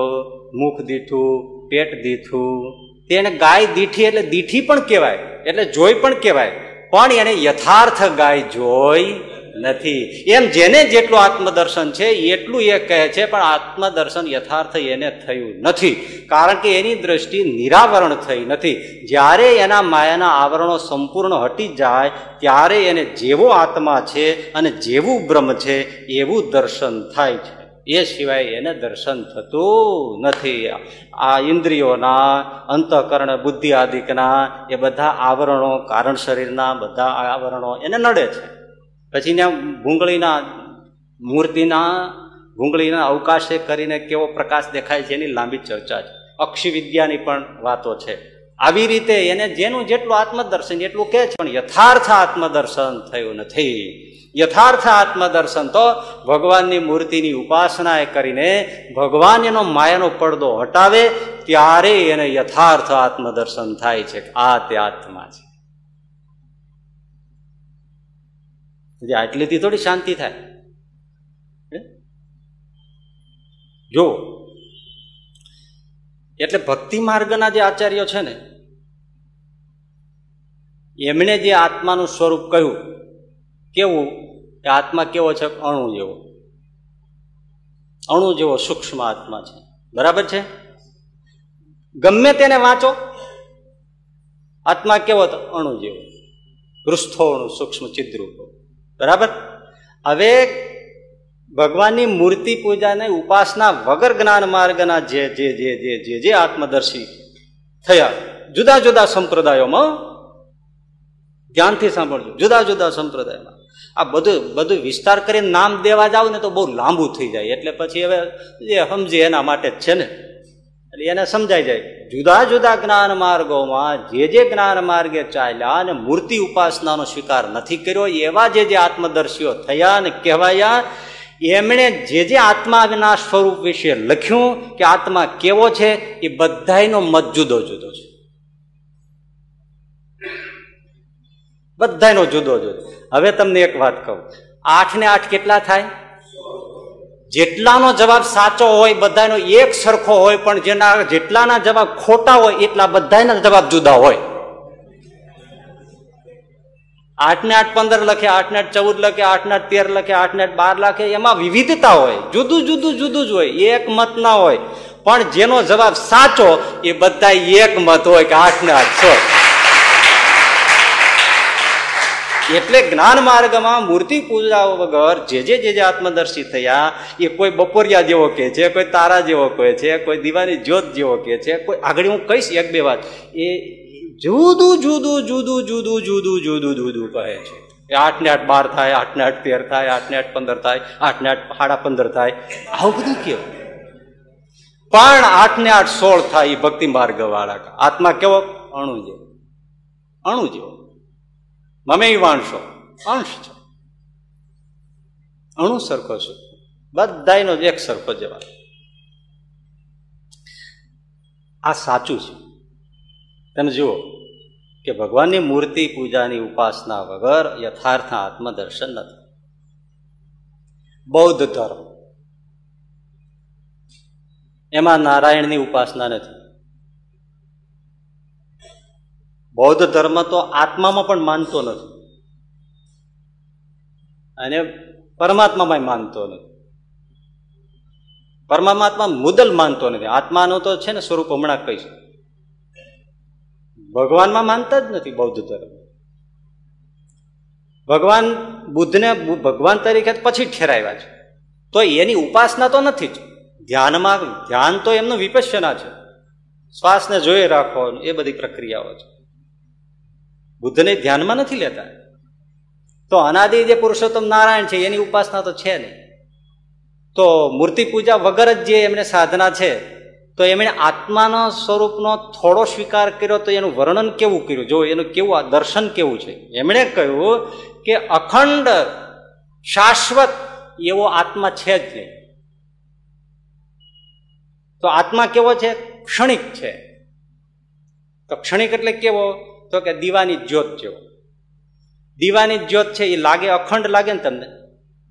મુખ દીઠું, પેટ દીઠું. તેને ગાય દીઠી એટલે દીઠી પણ કહેવાય, એટલે જોઈ પણ કહેવાય. પણ એને યથાર્થ ગાય જોઈ નથી. એમ જેને જેટલું આત્મદર્શન છે, એટલું એ કહે છે, પણ આત્મદર્શન યથાર્થ એને થયું નથી. કારણ કે એની દ્રષ્ટિ નિરાવરણ થઈ નથી. જ્યારે એના માયાના આવરણો સંપૂર્ણ હટી જાય, ત્યારે એને જેવો આત્મા છે અને જેવું બ્રહ્મ છે, એવું દર્શન થાય છે. એ સિવાય એને દર્શન થતું નથી. આ ઇન્દ્રિયોના, અંતઃકરણ, બુદ્ધિ આદિકના, એ બધા આવરણો, કારણ શરીરના બધા આવરણો એને નડે છે. પછી ત્યાં ભૂંગળીના મૂર્તિના, ભૂંગળીના અવકાશે કરીને કેવો પ્રકાશ દેખાય છે એની લાંબી ચર્ચા છે. અક્ષી વિદ્યાની પણ વાતો છે. આવી રીતે એને જેનું જેટલું આત્મદર્શન એટલું કહે છે, પણ યથાર્થ આત્મદર્શન થયું નથી. યથાર્થ આત્મદર્શન તો ભગવાનની મૂર્તિની ઉપાસના એ કરીને ભગવાન એનો માયાનો પડદો હટાવે, ત્યારે એને યથાર્થ આત્મદર્શન થાય છે. આ તે આત્મા છે. આટલીથી થોડી શાંતિ થાય. જો, એટલે ભક્તિ માર્ગના જે આચાર્યો છે ને, એમણે જે આત્માનું સ્વરૂપ કહ્યું કેવું? કે આત્મા કેવો છે? અણુ જેવો. અણુ જેવો સૂક્ષ્મ આત્મા છે. બરાબર છે? ગમે તેને વાંચો. આત્મા કેવો તો? અણુ જેવો. પૃષ્ઠોણું, સૂક્ષ્મ ચિદ્રૂપો બરાબર? હવે ભગવાનની મૂર્તિ પૂજાને ઉપાસના વગર જ્ઞાન માર્ગના જે જે જે જે જે જે આત્મદર્શી થયા, જુદા જુદા સંપ્રદાયોમાં, ધ્યાનથી સાંભળજો, જુદા જુદા સંપ્રદાયમાં. આ બધું બધું વિસ્તાર કરીને નામ દેવા જાવ ને તો બહુ લાંબુ થઈ જાય. એટલે પછી હવે જે સમજે એના માટે જ છે ને. એટલે એને સમજાઈ જાય. જુદા જુદા જ્ઞાન માર્ગોમાં જે જે જ્ઞાન માર્ગે ચાલ્યા અને મૂર્તિ ઉપાસનાનો સ્વીકાર નથી કર્યો, એવા જે જે આત્મદર્શીઓ થયા અને કહેવાયા, એમણે જે જે આત્માના સ્વરૂપ વિશે લખ્યું કે આત્મા કેવો છે? એ બધાનો મત જુદો જુદો છે. બધાનો જુદો જુદો. હવે તમને એક વાત કહું. આઠ ને આઠ કેટલા થાય? જેટલાનો જવાબ સાચો હોય, બધાનો એક સરખો હોય, પણ જેના જેટલાના જવાબ ખોટા હોય, એટલા બધાના જવાબ જુદા હોય. આઠ ને આઠ પંદર લખે આઠ ને આઠ ચૌદ લખે આઠ ને આઠ તેર લખે આઠ ને આઠ બાર લખે, એમાં વિવિધતા હોય. જુદું જુદું જુદું જ હોય. એક મત ના હોય. પણ જેનો જવાબ સાચો, એ બધા એક મત હોય કે આઠ ને આઠ છો એટલે જ્ઞાન માર્ગમાં મૂર્તિ પૂજા વગર જે જે જે જે આત્મદર્શી થયા, એ કોઈ બપોરિયા જેવો કે છે, કોઈ તારા જેવો કહે છે, કોઈ દિવાની જ્યોત જેવો કે છે, કોઈ આગળ હું કહીશ એક બે વાત, એ જુદું જુદું જુદું જુદું જુદું જુદું જુદું કહે છે. એ આઠ ને આઠ બાર થાય આઠ ને આઠ તેર થાય આઠ ને આઠ પંદર થાય આઠ ને આઠ સાડા પંદર થાય, આવું બધું કેવું પણ આઠ ને આઠ સોળ થાય એ ભક્તિ માર્ગ વાળા આત્મા કેવો? અણુ જેવો. અણુ જેવો. મમે વાંશો અંશ છો. અણુ સરખો છું. બધાનો એક સરખો જવાબ આ સાચું છે. તમે જુઓ કે ભગવાનની મૂર્તિ પૂજાની ઉપાસના વગર યથાર્થ આત્મદર્શન નથી. બૌદ્ધ ધર્મ. એમાં નારાયણની ઉપાસના નથી. બૌદ્ધ ધર્મ તો આત્મામાં પણ માનતો નથી. અને પરમાત્મામાં માનતો નથી. પરમાત્મા મુદલ માનતો નથી. આત્માનું તો છે ને સ્વરૂપ હમણાં કહીશ. ભગવાનમાં માનતા જ નથી બૌદ્ધ ધર્મ. ભગવાન બુદ્ધને ભગવાન તરીકે પછી ઠેરાવ્યા છે. તો એની ઉપાસના તો નથી જ. ધ્યાનમાં, ધ્યાન તો એમનું વિપશ્યના છે. શ્વાસને જોઈ રાખો એ બધી પ્રક્રિયાઓ છે. બુદ્ધને ધ્યાનમાં નથી લેતા. તો અનાદિ જે પુરુષોત્તમ નારાયણ છે, એની ઉપાસના તો છે નહીં. તો મૂર્તિ પૂજા વગર જ જે એમને સાધના છે, તો એમણે આત્માના સ્વરૂપનો થોડો સ્વીકાર કર્યો તો એનું વર્ણન કેવું કર્યું? જો એનું કેવું આ દર્શન કેવું છે? એમણે કહ્યું કે અખંડ, શાશ્વત એવો આત્મા છે જ નહીં. તો આત્મા કેવો છે? ક્ષણિક છે. તો ક્ષણિક એટલે કેવો? તો કે દીવાની જ્યોત જેવો. દીવાની જ્યોત છે, એ લાગે અખંડ લાગે ને તમને?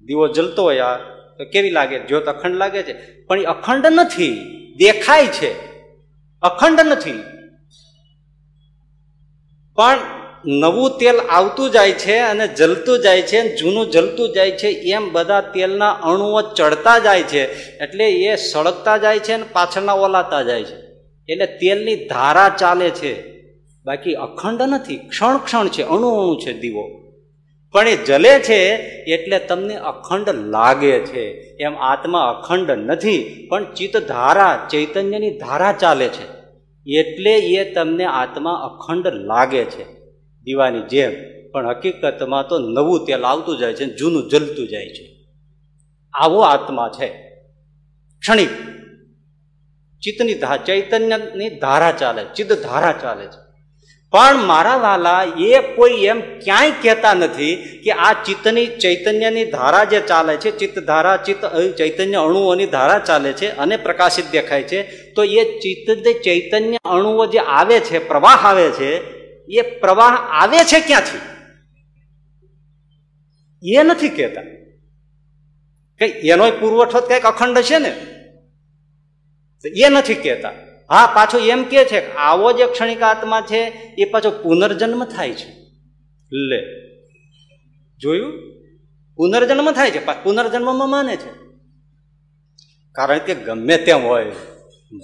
દીવો જલતો હોય, આ તો કેવી લાગે? જ્યોત અખંડ લાગે છે? પણ એ અખંડ નથી, દેખાય છે. અખંડ નથી. પણ નવું તેલ આવતું જાય છે અને જલતું જાય છે જૂનું જલતું જાય છે, એમ બધા તેલના અણુઓ ચડતા જાય છે, એટલે એ સળગતા જાય છે અને પાછળના ઓલાતા જાય છે. એટલે તેલની ધારા ચાલે છે. બાકી અખંડ નથી, ક્ષણ ક્ષણ છે, અણુ અણુ છે દીવો. પણ એ જલે છે એટલે તમને અખંડ લાગે છે. એમ આત્મા અખંડ નથી, પણ ચિત્ત ધારા ચૈતન્યની ધારા ચાલે છે. એટલે એ તમને આત્મા અખંડ લાગે છે. દીવાની જેમ, પણ હકીકતમાં તો નવું તેલ આવતું જાય છે જૂનું જલતું જાય છે. આવો આત્મા છે. ક્ષણિક. ચિત્તની ચૈતન્યની ધારા ચાલે ચિત્ત ધારા ચાલે છે. પણ મારા વાલા, એ કોઈ એમ ક્યાંય કહેતા નથી કે આ ચિત્તની, ચૈતન્યની ધારા જે ચાલે છે ચિત્ત ધારા ચિત્ત ચૈતન્ય અણુઓની ધારા ચાલે છે અને પ્રકાશિત દેખાય છે, તો એ ચિત્ત ચૈતન્ય અણુઓ જે આવે છે, પ્રવાહ આવે છે, એ પ્રવાહ આવે છે ક્યાંથી? એ નથી કહેતા. કઈ એનો પુરવઠો કંઈક અખંડ છે ને? એ નથી કહેતા. હા પાછો એમ કે છે આવો જે ક્ષણિક આત્મા છે એ પાછો પુનર્જન્મ થાય છે. લે. જોયું? પુનર્જન્મ થાય છે પુનર્જન્મમાં માને છે. કારણ કે ગમે તેમ હોય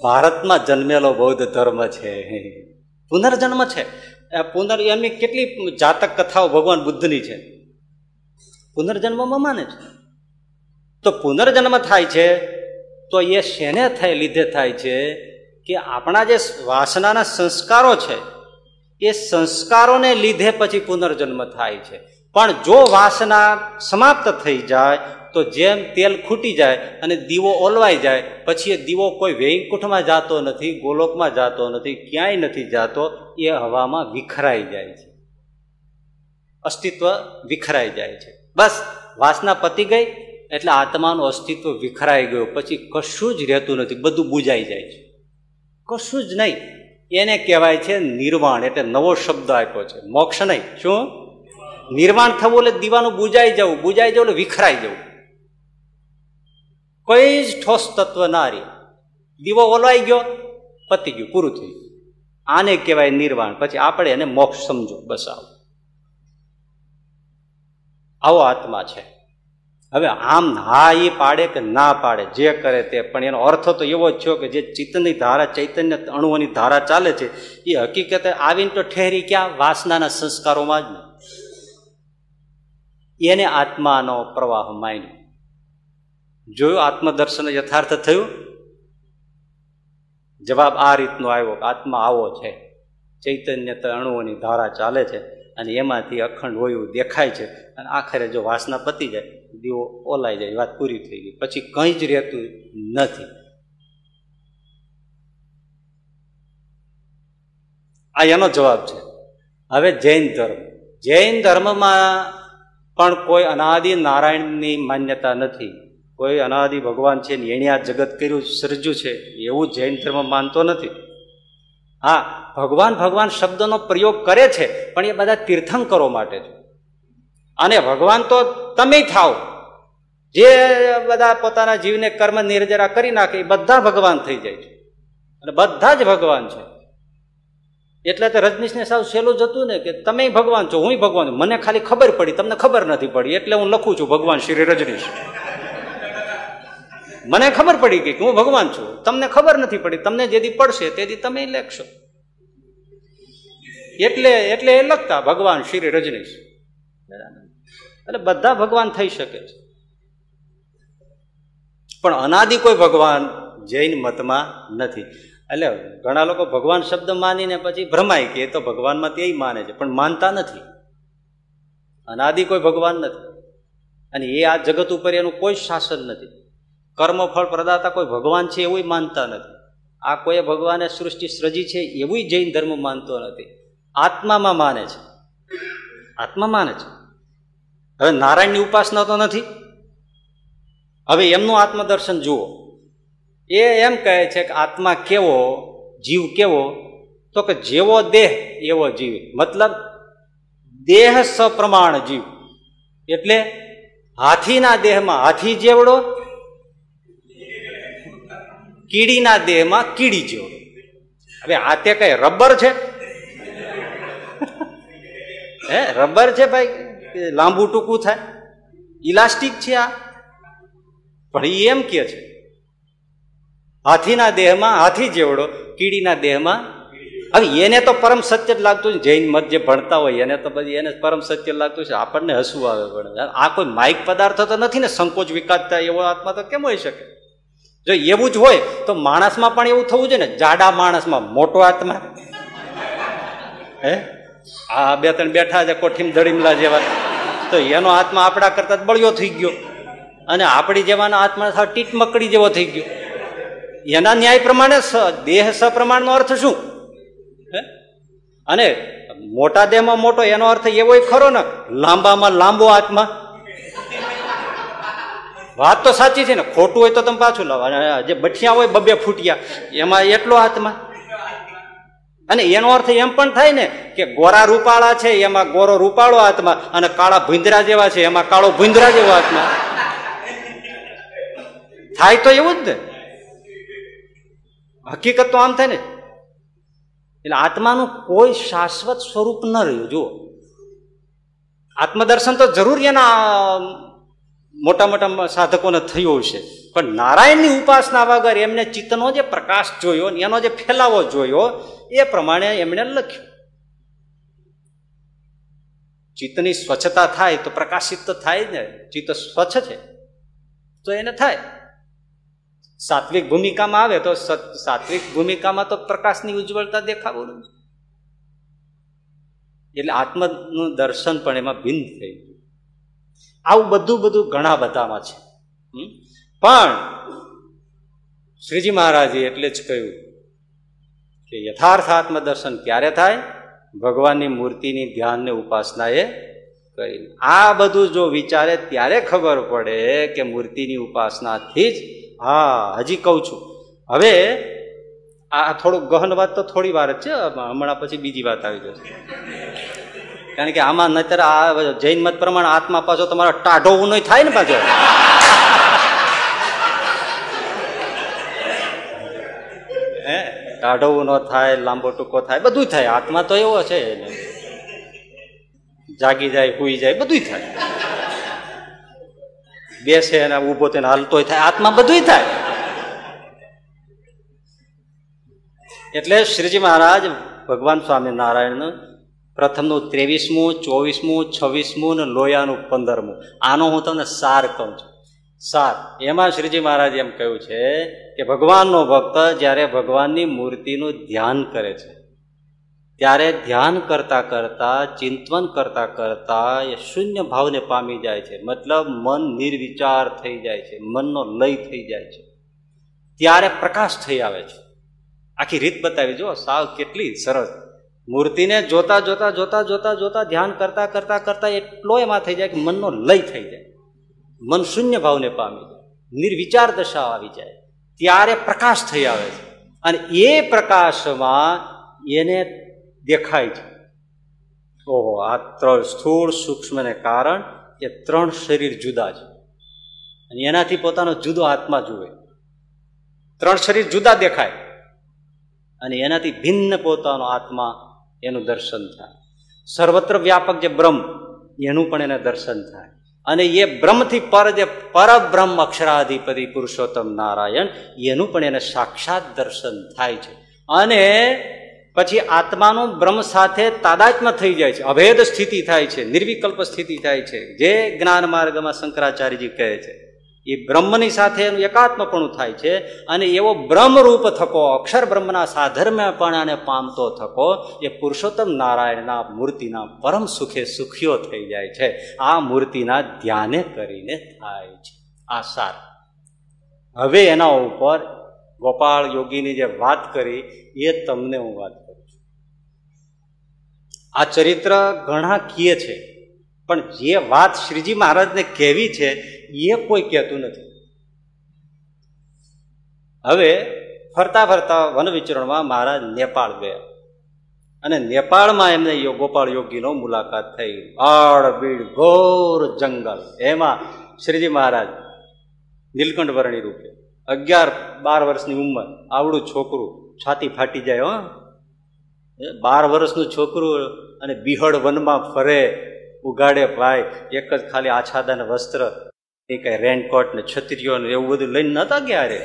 ભારતમાં જન્મેલો બૌદ્ધ ધર્મ છે. પુનર્જન્મ છે. પુનર એમની કેટલી જાતક કથાઓ ભગવાન બુદ્ધની છે? પુનર્જન્મમાં માને છે. તો પુનર્જન્મ થાય છે તો એ શેને થાય લીધે થાય છે? કે આપણા જે વાસનાના સંસ્કારો છે, એ સંસ્કારોને લીધે પછી પુનર્જન્મ થાય છે. પણ જો વાસના સમાપ્ત થઈ જાય, તો જેમ તેલ ખૂટી જાય અને દીવો ઓલવાઈ જાય, પછી એ દીવો કોઈ વૈકુંઠમાં જાતો નથી, ગોલોકમાં જાતો નથી, ક્યાંય નથી જાતો, એ હવામાં વિખરાઈ જાય છે. અસ્તિત્વ વિખરાઈ જાય છે. બસ, વાસના પતી ગઈ, એટલે આત્માનું અસ્તિત્વ વિખરાઈ ગયું, પછી કશું જ રહેતું નથી, બધું બુજાઈ જાય છે. કશું જ નહીં. એને કહેવાય છે નિર્વાણ, એટલે નવો શબ્દ આપ્યો છે. મોક્ષ નહીં. શું? નિર્વાણ થવું એટલે દીવાનું બુજાઈ જવું. બુજાઈ જવું એટલે વિખરાઈ જવું. કોઈ જ ઠોસ તત્વ ના રહી. દીવો ઓલવાઈ ગયો, પતી ગયું, પૂરું થયું આને કહેવાય નિર્વાણ. પછી આપણે એને મોક્ષ સમજો. બસ આવો. આવો આત્મા છે. હવે આમ હા એ પાડે કે ના પાડે, જે કરે તે. પણ એનો અર્થ તો એવો જ થયો કે જે ચિત્તની ધારા, ચૈતન્ય અણુઓની ધારા ચાલે છે એ હકીકતે આવીને તો ઠેરી ક્યાં વાસનાના સંસ્કારોમાં જ એને આત્માનો પ્રવાહ માન્યો. જોયું આત્મદર્શન યથાર્થ થયું? જવાબ આ રીતનો આવ્યો કે આત્મા આવો છે. ચૈતન્ય અણુઓની ધારા ચાલે છે અને એમાંથી અખંડ હોય દેખાય છે અને આખરે જો વાસના પતી જાય દીવો ઓલાઈ જાય, વાત પૂરી થઈ ગઈ. પછી કંઈ જ રહેતું નથી. આ એનો જવાબ છે. હવે જૈન ધર્મ. જૈન ધર્મમાં પણ કોઈ અનાદિ નારાયણની માન્યતા નથી. કોઈ અનાદિ ભગવાન છે ને એણે આ જગત કર્યું, સર્જ્યું છે, એવું જૈન ધર્મ માનતો નથી. હા, ભગવાન ભગવાન શબ્દનો પ્રયોગ કરે છે, પણ એ બધા તીર્થંકરો માટે છે. અને ભગવાન તો તમે થાવ જે બધા પોતાના જીવને કર્મ નિર્જરા કરી નાખે એ બધા ભગવાન થઈ જાય છે. અને બધા જ ભગવાન છે. એટલે તો રજનીશને સાવ સહેલું જ હતું ને કે તમે ભગવાન છો હું ભગવાન છું. મને ખાલી ખબર પડી, તમને ખબર નથી પડી, એટલે હું લખું છું, ભગવાન શ્રી રજનીશ. મને ખબર પડી ગઈ કે હું ભગવાન છું. તમને ખબર નથી પડી, તમને જેથી પડશે તેથી તમે લખશો. એટલે એટલે એ લખતા ભગવાન શ્રી રજનીશ. એટલે બધા ભગવાન થઈ શકે છે. પણ અનાદિ કોઈ ભગવાન જૈન મતમાં નથી. એટલે ઘણા લોકો ભગવાન શબ્દ માનીને પછી ભ્રમાય કે એ તો ભગવાનમાં તે માને છે, પણ માનતા નથી. અનાદિ કોઈ ભગવાન નથી. અને એ આ જગત ઉપર એનું કોઈ શાસન નથી. કર્મફળ પ્રદાતા કોઈ ભગવાન છે એવું માનતા નથી. આ કોઈ ભગવાને સૃષ્ટિ સર્જી છે એવું જૈન ધર્મ માનતો નથી. આત્મામાં માને છે. આત્મા માને છે. હવે નારાયણની ઉપાસના તો નથી. હવે એમનું આત્મદર્શન જુઓ. એ એમ કહે છે કે આત્મા કેવો, જીવ કેવો? તો કે જેવો દેહ, એવો જીવ. મતલબ દેહ સપ્રમાણ જીવ. એટલે હાથીના દેહમાં હાથી જેવડો, કીડીના દેહમાં કીડી જેવડો. હવે આ તે કઈ રબર છે? હે, રબર છે ભાઈ? લાંબુ ટૂંકું થાય. ઇલાસ્ટિક છે આ. પણ એ એમ કે છે, હાથીના દેહમાં હાથી જેવડો, કીડીના દેહમાં હવે એને તો પરમ સત્ય જ લાગતું છે, જૈન મત જે ભણતા હોય એને તો પછી એને પરમ સત્ય લાગતું છે, આપણને હસવું આવે પણ. આ કોઈ માઇક પદાર્થ તો નથી ને, સંકોચ વિકાસ થાય એવો આત્મા તો કેમ હોઈ શકે? જો એવું જ હોય તો માણસમાં પણ એવું થવું જોઈએ ને, જાડા માણસમાં, મોટો આત્મા. હે? આ બે ત્રણ બેઠા છે, કોઠીમ દડીમલા જેવા. તો એનો આત્મા આપણા કરતા બળિયો થઈ ગયો. અને આપણી જેવાનો આત્મા સાવ ટીટ મકડી જેવો થઈ ગયો. એના ન્યાય પ્રમાણે દેહ સપ્રમાણનો અર્થ શું? અને મોટા દેહમાં મોટો એનો અર્થ એવો ખરો ને, લાંબામાં લાંબો આત્મા. વાત તો સાચી છે ને, ખોટું હોય તો તમે પાછું લાવો. જે બઠિયા હોય બબે ફૂટ્યા, એમાં એટલો આત્મા. અને એનો અર્થ એમ પણ થાય ને કે ગોરા રૂપાળા છે, એમાં ગોરો રૂપાળો આત્મા અને કાળા ભૂંદરા જેવા છે, એમાં કાળો ભૂંદરા જેવો આત્મા. થાય તો એવું જ ને. હકીકત તો આમ થાય ને. એટલે આત્માનું કોઈ શાશ્વત સ્વરૂપ ન રહ્યું. જુઓ. આત્મદર્શન તો જરૂર એના મોટા મોટા સાધકોને થયું હશે. પણ નારાયણની ઉપાસના વગર એમને ચિત્તનો જે પ્રકાશ જોયો એનો જે ફેલાવો જોયો, એ પ્રમાણે એમણે લખ્યું. ચિત્તની સ્વચ્છતા થાય તો પ્રકાશિત તો થાય જ ને. ચિત્ત સ્વચ્છ છે, તો એને થાય. સાત્વિક ભૂમિકામાં આવે તો સાત્વિક ભૂમિકામાં તો પ્રકાશની ઉજ્જવળતા દેખાવું એટલે આત્મનું દર્શન પણ એમાં ભિન્ન થઈ ગયું. આવું બધું બધું ઘણા બધામાં છે. પણ શ્રીજી મહારાજે એટલે જ કહ્યું કે યથાર્થ આત્મદર્શન ક્યારે થાય? ભગવાનની મૂર્તિની ધ્યાનને ઉપાસનાએ કરી આ બધું જો વિચારે ત્યારે ખબર પડે કે મૂર્તિની ઉપાસનાથી જ હા, હજી કહું છું. હવે આ થોડુંક ગહન વાત તો થોડી વાર જ છે, હમણાં પછી બીજી વાત આવી જશે. કારણ કે આમાં નતર આ જૈન મત પ્રમાણે આત્મા પાછો તમારો ટાઢો ઉનો થાય ને પાછો. હે? ટાઢો ઉનો થાય, લાંબો ટૂંકો થાય બધું થાય. આત્મા તો એવો છે જાગી જાય, હુઈ જાય બધું થાય. બેસે અને ઊભો થઈને હાલતો થાય, આત્મા બધું થાય. એટલે શ્રીજી મહારાજ ભગવાન સ્વામિનારાયણ પ્રથમનું ત્રેવીસમું, ચોવીસમું, છવ્વીસમું ને લોયાનું પંદરમું. આનો હું તમને સાર કહું છું. સાર. એમાં શ્રીજી મહારાજ એમ કહ્યું છે કે ભગવાનનો ભક્ત જ્યારે ભગવાનની મૂર્તિનું ધ્યાન કરે છે ત્યારે ધ્યાન કરતા કરતા ચિંતન કરતા કરતા એ શૂન્ય ભાવને પામી જાય છે. મતલબ મન નિર્વિચાર થઈ જાય છે. મનનો લય થઈ જાય છે. ત્યારે પ્રકાશ થઈ આવે છે. આખી રીત બતાવી જો સાવ કેટલી સરસ. મૂર્તિને જોતા જોતા જોતા જોતા જોતા ધ્યાન કરતા કરતા કરતા એટલો એમાં થઈ જાય કે મનનો લય થઈ જાય. મન શૂન્ય ભાવને પામી જાય. નિર્વિચાર દશા આવી જાય. ત્યારે પ્રકાશ થઈ આવે છે. અને એ પ્રકાશમાં એને દેખાય છે. ઓહો, આ ત્રણ સ્થૂળ સૂક્ષ્મને કારણ એ ત્રણ શરીર જુદા છે. અને એનાથી પોતાનો જુદો આત્મા જુએ. ત્રણ શરીર જુદા દેખાય. અને એનાથી ભિન્ન પોતાનો આત્મા એનું દર્શન થાય. સર્વત્ર વ્યાપક જે બ્રહ્મ, એનું પણ એને દર્શન થાય. અને એ બ્રહ્મથી પર જે પરબ્રહ્મ અક્ષરાધિપતિ પુરુષોત્તમ નારાયણ, એનું પણ એને સાક્ષાત દર્શન થાય છે. અને પછી આત્માનું બ્રહ્મ સાથે તાદાત્મ્ય થઈ જાય છે. અભેદ સ્થિતિ થાય છે, નિર્વિકલ્પ સ્થિતિ થાય છે. જે જ્ઞાન માર્ગમાં શંકરાચાર્યજી કહે છે, એ બ્રહ્મની સાથે એનું એકાત્મપણું થાય છે અને એવો બ્રહ્મરૂપ થકો, અક્ષર બ્રહ્મના સાધર્મ્યપણાને પામતો થકો, એ પુરુષોત્તમ નારાયણના મૂર્તિના પરમ સુખે સુખ્યો થઈ જાય છે. આ મૂર્તિના ધ્યાને કરીને થાય છે. આ સાર. હવે એના ઉપર ગોપાળ યોગીની જે વાત કરી, એ તમને હું વાત કરું છું. આ ચરિત્ર ઘણા કીએ છે, પણ જે વાત શ્રીજી મહારાજને કહેવી છે, એ કોઈ કહેતું નથી. હવે ફરતા ફરતા વન વિચરણમાં મહારાજ નેપાળ ગયા. અને નેપાળમાં એમને ગોપાળ યોગીનો મુલાકાત થઈ. આડબીડ ઘોર જંગલ. એમાં શ્રીજી મહારાજ નીલકંઠ વર્ણી રૂપે અગિયાર, બાર વર્ષની ઉંમર. આવડું છોકરું. છાતી ફાટી જાય, હો. બાર વર્ષનું છોકરું અને બિહળ વનમાં ફરે ઉગાડે ભાઈ એક જ ખાલી આછાદાન વસ્ત્ર, એ કઈ રેનકોટ ને છત્રીઓ ને એવું બધું લઈને નતા ગયા રે?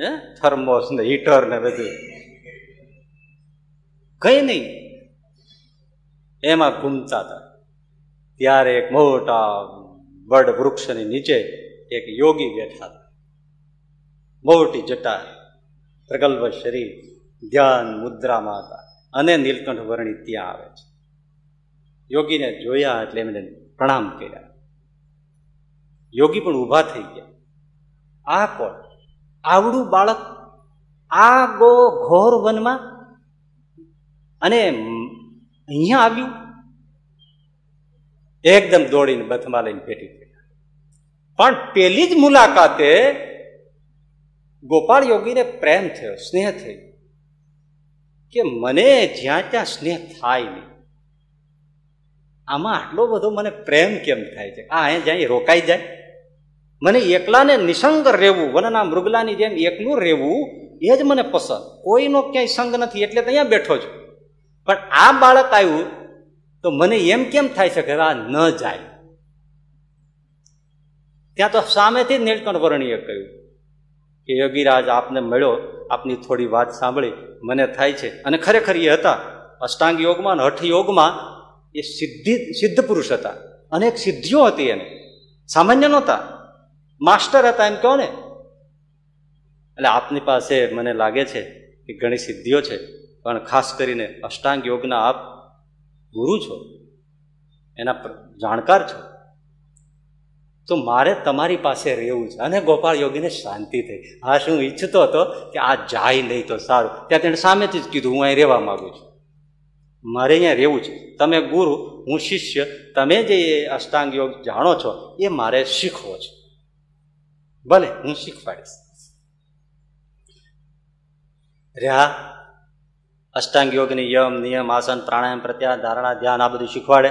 હે? થર્મોસ ને હીટર ને બધું. કઈ નહીં. એમાં ઘૂમતા હતા. ત્યારે એક મોટા વડ વૃક્ષની નીચે એક યોગી બેઠા હતા. મોટી જટા પ્રગલ્ભ શરીર, ધ્યાન મુદ્રામાં હતા અને નીલકંઠ વર્ણિત ત્યાં આવે છે. યોગીને જોયા એટલે એમને પ્રણામ કર્યા. યોગી પણ ઊભા થઈ ગયા. આ કોણ? આવડું બાળક આ ગો ઘોર વનમાં અને અહીંયા આવ્યું? એકદમ દોડીને બથમાં લઈને ભેટી ગયા પણ પેલી જ મુલાકાતે ગોપાળ યોગીને પ્રેમ થયો, સ્નેહ થયો કે મને જ્યાં ત્યાં સ્નેહ થાય નહીં. આમાં આટલો બધો મને પ્રેમ કેમ થાય છે? આ અહીંયા જ્યાં રોકાઈ જાય. મને એકલાને નિસંગ રહેવું, વનના મૃગલાની જેમ એકલું રહેવું, એ જ મને પસંદ. કોઈનો ક્યાંય સંગ નથી, એટલે અહીંયા બેઠો છું. પણ આ બાળક આવ્યું તો મને એમ કેમ થાય છે કે આ ન જાય? ત્યાં તો સામેથી નીલકંઠ વર્ણીએ કહ્યું કે યોગીરાજ આપને મળ્યો, આપની થોડી વાત સાંભળી. મને થાય છે. અને ખરેખર એ હતા. અષ્ટાંગ યોગમાં અને હઠ યોગમાં એ સિદ્ધિ, સિદ્ધ પુરુષ હતા. અનેક સિદ્ધિઓ હતી એને. સામાન્ય નહોતા. માસ્ટર હતા એમ કહો ને. એટલે આપની પાસે મને લાગે છે કે ઘણી સિદ્ધિઓ છે. પણ ખાસ કરીને અષ્ટાંગ યોગના આપ ગુરુ છો. એના જાણકાર છો. તો મારે તમારી પાસે રહેવું છે. અને ગોપાળ યોગીને શાંતિ થઈ. હા, શું ઈચ્છતો હતો કે આ જાય નહીં તો સારું. ત્યાં તેણે સામેથી જ કીધું, હું અહીં રહેવા માંગુ છું. મારે અહીંયા રહેવું છે. તમે ગુરુ, હું શિષ્ય, તમે જે અષ્ટાંગ યોગ જાણો છો, એ મારે શીખવો છે. ભલે, હું શીખવાડીશ રહ્યા, અષ્ટાંગ યોગની યમ, નિયમ, આસન, પ્રાણાયામ, પ્રત્યાહાર, ધારણા, ધ્યાન, આ બધું શીખવાડે?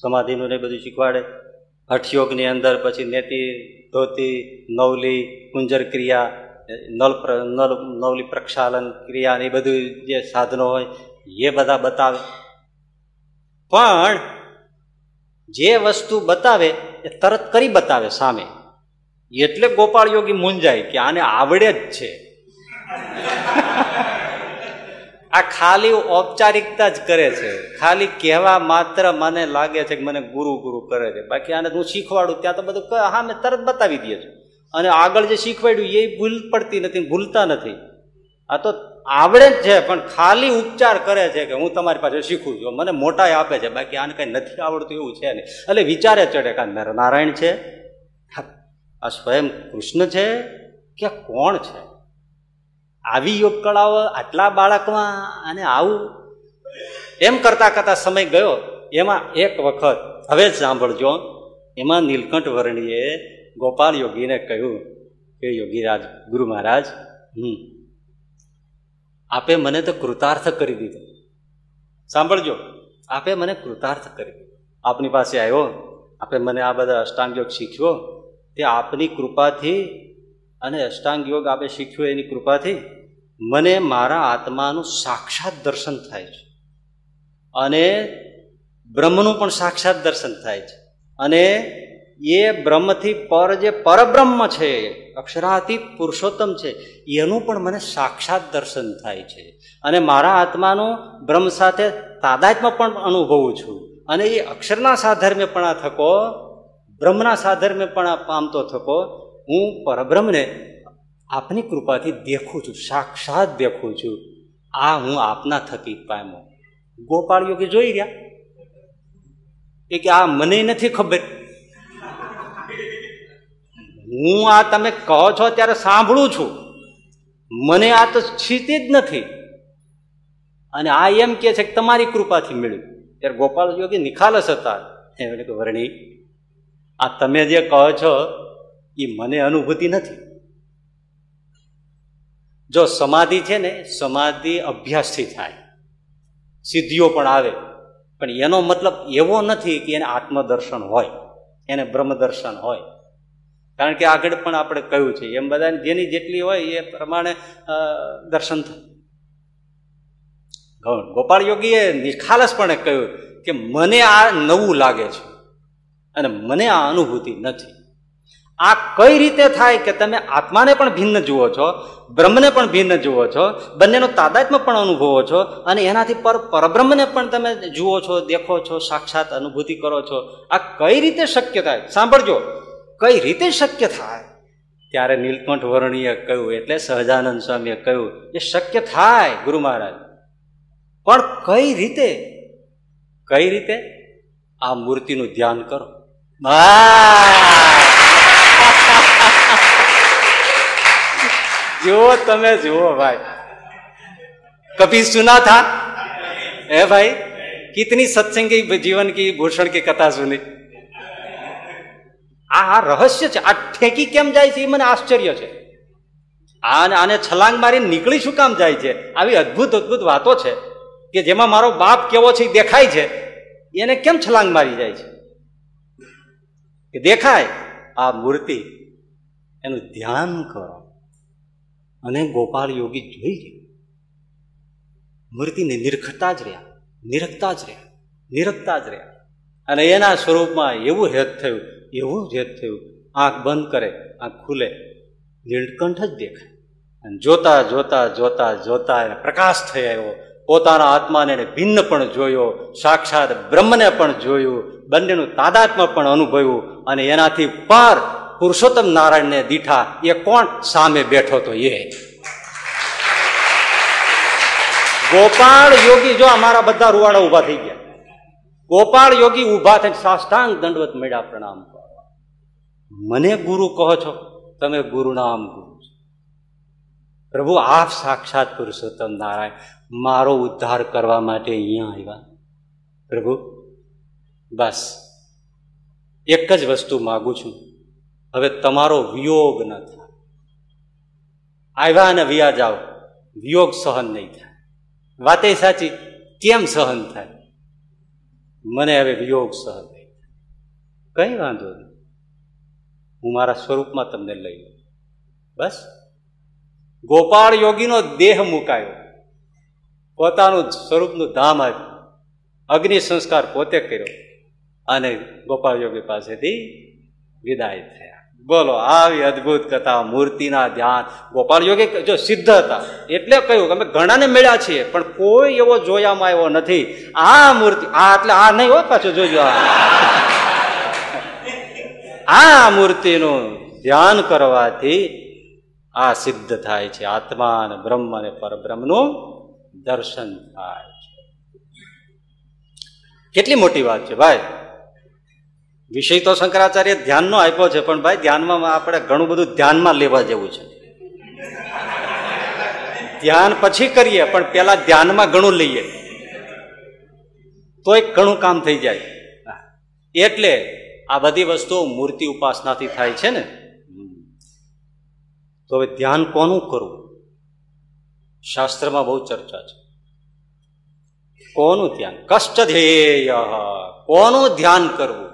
સમાધિનું ને બધું શીખવાડે? હઠયોગની અંદર પછી નેતિ, ધોતી, નવલી કુંજર ક્રિયા નલ નલ, નવલી પ્રક્ષાલન ક્રિયા એ બધું જે સાધનો હોય, એ બધા બતાવે. પણ જે વસ્તુ બતાવે એ તરત કરી બતાવે સામે. એટલે ગોપાળ યોગી મૂંઝાય કે આને આવડે જ છે. આ ખાલી ઔપચારિકતા જ કરે છે. ખાલી કહેવા માત્ર મને લાગે છે કે મને ગુરુ ગુરુ કરે છે. બાકી આને હું શીખવાડું ત્યાં તો બધું હા, મેં તરત બતાવી દે છે. અને આગળ જે શીખવાડ્યું, એ ભૂલ પડતી નથી, ભૂલતા નથી. આ તો આવડે જ છે, પણ ખાલી ઉપચાર કરે છે કે હું તમારી પાસે શીખું છું, મને મોટા આપે છે, બાકી આને કઈ નથી આવડતું એવું છે નહીં. એટલે વિચારે ચડે કે નારાયણ છે? આ સ્વયં કૃષ્ણ છે કે કોણ છે? આવી યોગ કળાઓ આટલા બાળકમાં અને આવું એમ કરતા કરતા સમય ગયો, એમાં એક વખત, હવે જ સાંભળજો, એમાં નીલકંઠ વર્ણીએ ગોપાલ યોગીને કહ્યું કે યોગીરાજ, ગુરુ મહારાજ, હમ, આપે મને તો કૃતાર્થ કરી દીધો. સાંભળજો, આપે મને કૃતાર્થ કરી દીધો. આપની પાસે આવ્યો, આપે મને આ બધા અષ્ટાંગ યોગ શીખ્યો, તે આપની કૃપાથી અને અષ્ટાંગ યોગ આપે શીખ્યો એની કૃપાથી મને મારા આત્માનું સાક્ષાત દર્શન થાય છે. અને બ્રહ્મનું પણ સાક્ષાત દર્શન થાય છે. અને એ બ્રહ્મથી પર જે પરબ્રહ્મ છે અક્ષરાતીત પુરુષોત્તમ છે, એનું પણ મને સાક્ષાત દર્શન થાય છે. અને મારા આત્માનું બ્રહ્મ સાથે તાદાત્મ્ય પણ અનુભવું છું. અને એ અક્ષરના સાધર્મ્ય પણ થકો, બ્રહ્મના સાધર્મ્ય પણ પામતો થકો, હું પરબ્રહ્મને આપની કૃપાથી દેખું છું, સાક્ષાત દેખું છું. આ હું આપના થકી પામ્યો. ગોપાળ કે જોઈ ગયા એ કે આ મને નથી ખબર. હું આ તમે કહો છો ત્યારે સાંભળું છું. મને આ તો છીતી જ નથી. અને આ એમ કે છે કે તમારી કૃપાથી મળ્યું. ત્યારે ગોપાલ યોગી નિખાલસ હતા. એમણે કે, વર્ણી, આ તમે જે કહો છો, એ મને અનુભૂતિ નથી. જો સમાધિ છે ને, સમાધિ અભ્યાસથી થાય. સિદ્ધિઓ પણ આવે. પણ એનો મતલબ એવો નથી કે એને આત્મદર્શન હોય. એને બ્રહ્મદર્શન હોય. કારણ કે આગળ પણ આપણે કહ્યું છે, એમ બધાને જેની જેટલી હોય એ પ્રમાણે દર્શન થાય. ગોપાળ યોગીએ નિખાલસપણે કહ્યું કે મને આ નવું લાગે છે. અને મને આ અનુભૂતિ નથી. આ કઈ રીતે થાય કે તમે આત્માને પણ ભિન્ન જુઓ છો, બ્રહ્મને પણ ભિન્ન જુઓ છો, બંનેનો તાદાત્મ્ય પણ અનુભવો છો અને એનાથી પર પરબ્રહ્મને પણ તમે જુઓ છો, દેખો છો, સાક્ષાત અનુભૂતિ કરો છો. આ કઈ રીતે શક્ય થાય? સાંભળજો. કઈ રીતે શક્ય થાય? ત્યારે નીલકંઠ વર્ણીએ કહ્યું, એટલે સહજાનંદ સ્વામીએ કહ્યું, એ શક્ય થાય, ગુરુ મહારાજ. પણ કઈ રીતે? કઈ રીતે? આ મૂર્તિનું ધ્યાન કરો. જુઓ તમે, જુઓ ભાઈ. કભી સુના થા? હે ભાઈ, કિતની સત્સંગી જીવન કી ભૂષણ की કથા સુની? આ આ રહસ્ય છે. આ ઠેકી કેમ જાય છે? એ મને આશ્ચર્ય છે. આને છલાંગ મારી નીકળી શું કામ જાય છે? આવી અદભુત અદભુત વાતો છે કે જેમાં મારો બાપ કેવો છે દેખાય છે. એને કેમ છલાંગ મારી જાય છે? કે દેખાય આ મૂર્તિ એનું ધ્યાન કરો. અને ગોપાલ યોગી જોઈ ગયા. મૂર્તિને નિરખતા જ રહ્યા, નિરખતા જ રહ્યા, નિરખતા જ રહ્યા. અને એના સ્વરૂપમાં એવું હેત થયું, એવું જ હેત થયું. આંખ બંધ કરે, આંખ ખુલે, નીલકંઠ જ દેખાય. અને જોતા જોતા જોતા જોતા એને પ્રકાશ થઈ આવ્યો. પોતાના આત્માને ભિન્ન પણ જોયો, સાક્ષાત બ્રહ્મને પણ જોયું, બંનેનું તાદાત્મ્ય પણ અનુભવ્યું અને એનાથી પર પુરુષોત્તમ નારાયણને દીઠા એ કોણ સામે બેઠો તો એ? ગોપાળ યોગી જો અમારા બધા રૂવાડા ઊભા થઈ ગયા. ગોપાળ યોગી ઊભા થઈને સાષ્ટાંગ દંડવત મેળા પ્રણામ મને ગુરુ કહો છો, તમે ગુરુ નામ ગુરુ છો. પ્રભુ, આપ સાક્ષાત પુરુષોત્તમ નારાયણ. મારો ઉદ્ધાર કરવા માટે અહીંયા આવ્યા. પ્રભુ, બસ. એક જ વસ્તુ માગું છું. હવે તમારો વિયોગ ન થાય. આવ્યા અને વ્યા જાઓ. વિયોગ સહન નહીં થાય. વાતે સાચી, કેમ સહન થાય? મને હવે વિયોગ સહન નહીં થાય. કઈ વાંધો નહીં. હું મારા સ્વરૂપમાં તમને લઈ બસ. ગોપાળ યોગીનો દેહ મુકાયો. પોતાનું સ્વરૂપનું ધામ આપ્યું. અગ્નિ સંસ્કાર પોતે કર્યો. અને ગોપાળ યોગી પાસેથી વિદાય થયા. બોલો, આવી અદભુત કથા, મૂર્તિના ધ્યાન. ગોપાલ યોગી જો સિદ્ધ હતા, એટલે કહ્યું અમે ઘણાને મળ્યા છીએ, પણ કોઈ એવો જોયામાં આવ્યો નથી. આ મૂર્તિ, આ એટલે આ નહીં હોય પાછું જોજો આ. મૂર્તિનું ધ્યાન કરવાથી આ સિદ્ધ થાય છે. આત્મા અને બ્રહ્મ અને પરબ્રહ્મનું દર્શન થાય છે. કેટલી મોટી વાત છે ભાઈ. વિષય તો શંકરાચાર્ય ધ્યાનનો આપ્યો છે, પણ ભાઈ ધ્યાનમાં આપણે ઘણું બધું ધ્યાનમાં લેવા જેવું છે. ધ્યાન પછી કરીએ, પણ પેલા ધ્યાનમાં ઘણું લઈએ. તોય ઘણું કામ થઈ જાય. એટલે આ બધી વસ્તુઓ મૂર્તિ ઉપાસનાથી થાય છે ને. તો હવે ધ્યાન કોનું કરવું? શાસ્ત્રમાં બહુ ચર્ચા છે. કોનું ધ્યાન? કષ્ટ ધ્યેય કોનું ધ્યાન કરવું?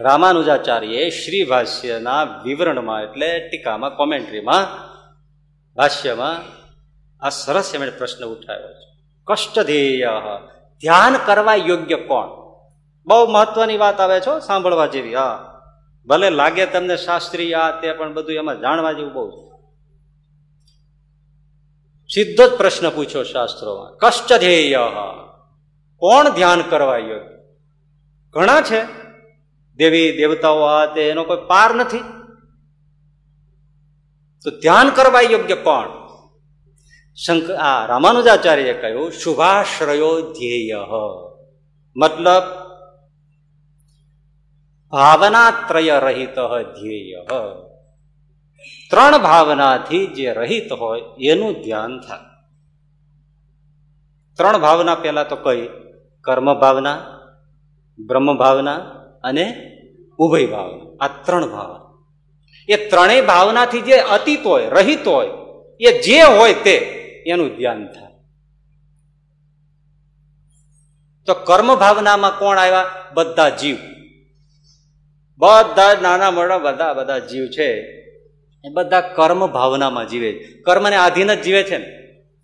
રામાનુજાચાર્ય શ્રી ભાષ્યના વિવરણમાં એટલે ટીકામાં, કોમેન્ટ્રીમાં, ભાષ્યમાં આ સરસ એમણે પ્રશ્ન ઉઠાવ્યો છે. કષ્ટ ધ્યેય ધ્યાન કરવા યોગ્ય કોણ? બહુ મહત્વની વાત આવે છો સાંભળવા જેવી. હા. ભલે લાગે તમને શાસ્ત્રીય આ તે, પણ બધું એમાં જાણવા જેવું બહુ સીધો જ પ્રશ્ન પૂછ્યો શાસ્ત્રોમાં. કષ્ટ ધ્યેય કોણ ધ્યાન કરવા યોગ્ય? ઘણા છે. દેવી દેવતાઓ આ તે એનો કોઈ પાર નથી. તો ધ્યાન કરવા યોગ્ય કોણ? શંકર આ રામાનુજાચાર્યએ કહ્યું, શુભાશ્રયો ધ્યેય. મતલબ, ભાવનાત્રય રહિત ધ્યેય. ત્રણ ભાવનાથી જે રહિત હોય, એનું ધ્યાન થાય. ત્રણ ભાવના પહેલા તો કઈ? કર્મ ભાવના, બ્રહ્મ ભાવના અને ઉભય ભાવના આ ત્રણ ભાવના એ ત્રણેય ભાવનાથી જે અતીત હોય, રહિત હોય, એ જે હોય તે, એનું ધ્યાન થાય. તો કર્મ ભાવનામાં કોણ આવ્યા? બધા જીવ. બધા નાના મોટા બધા બધા જીવ છે. એ બધા કર્મ ભાવનામાં જીવે કર્મને આધીન જ જીવે છે ને.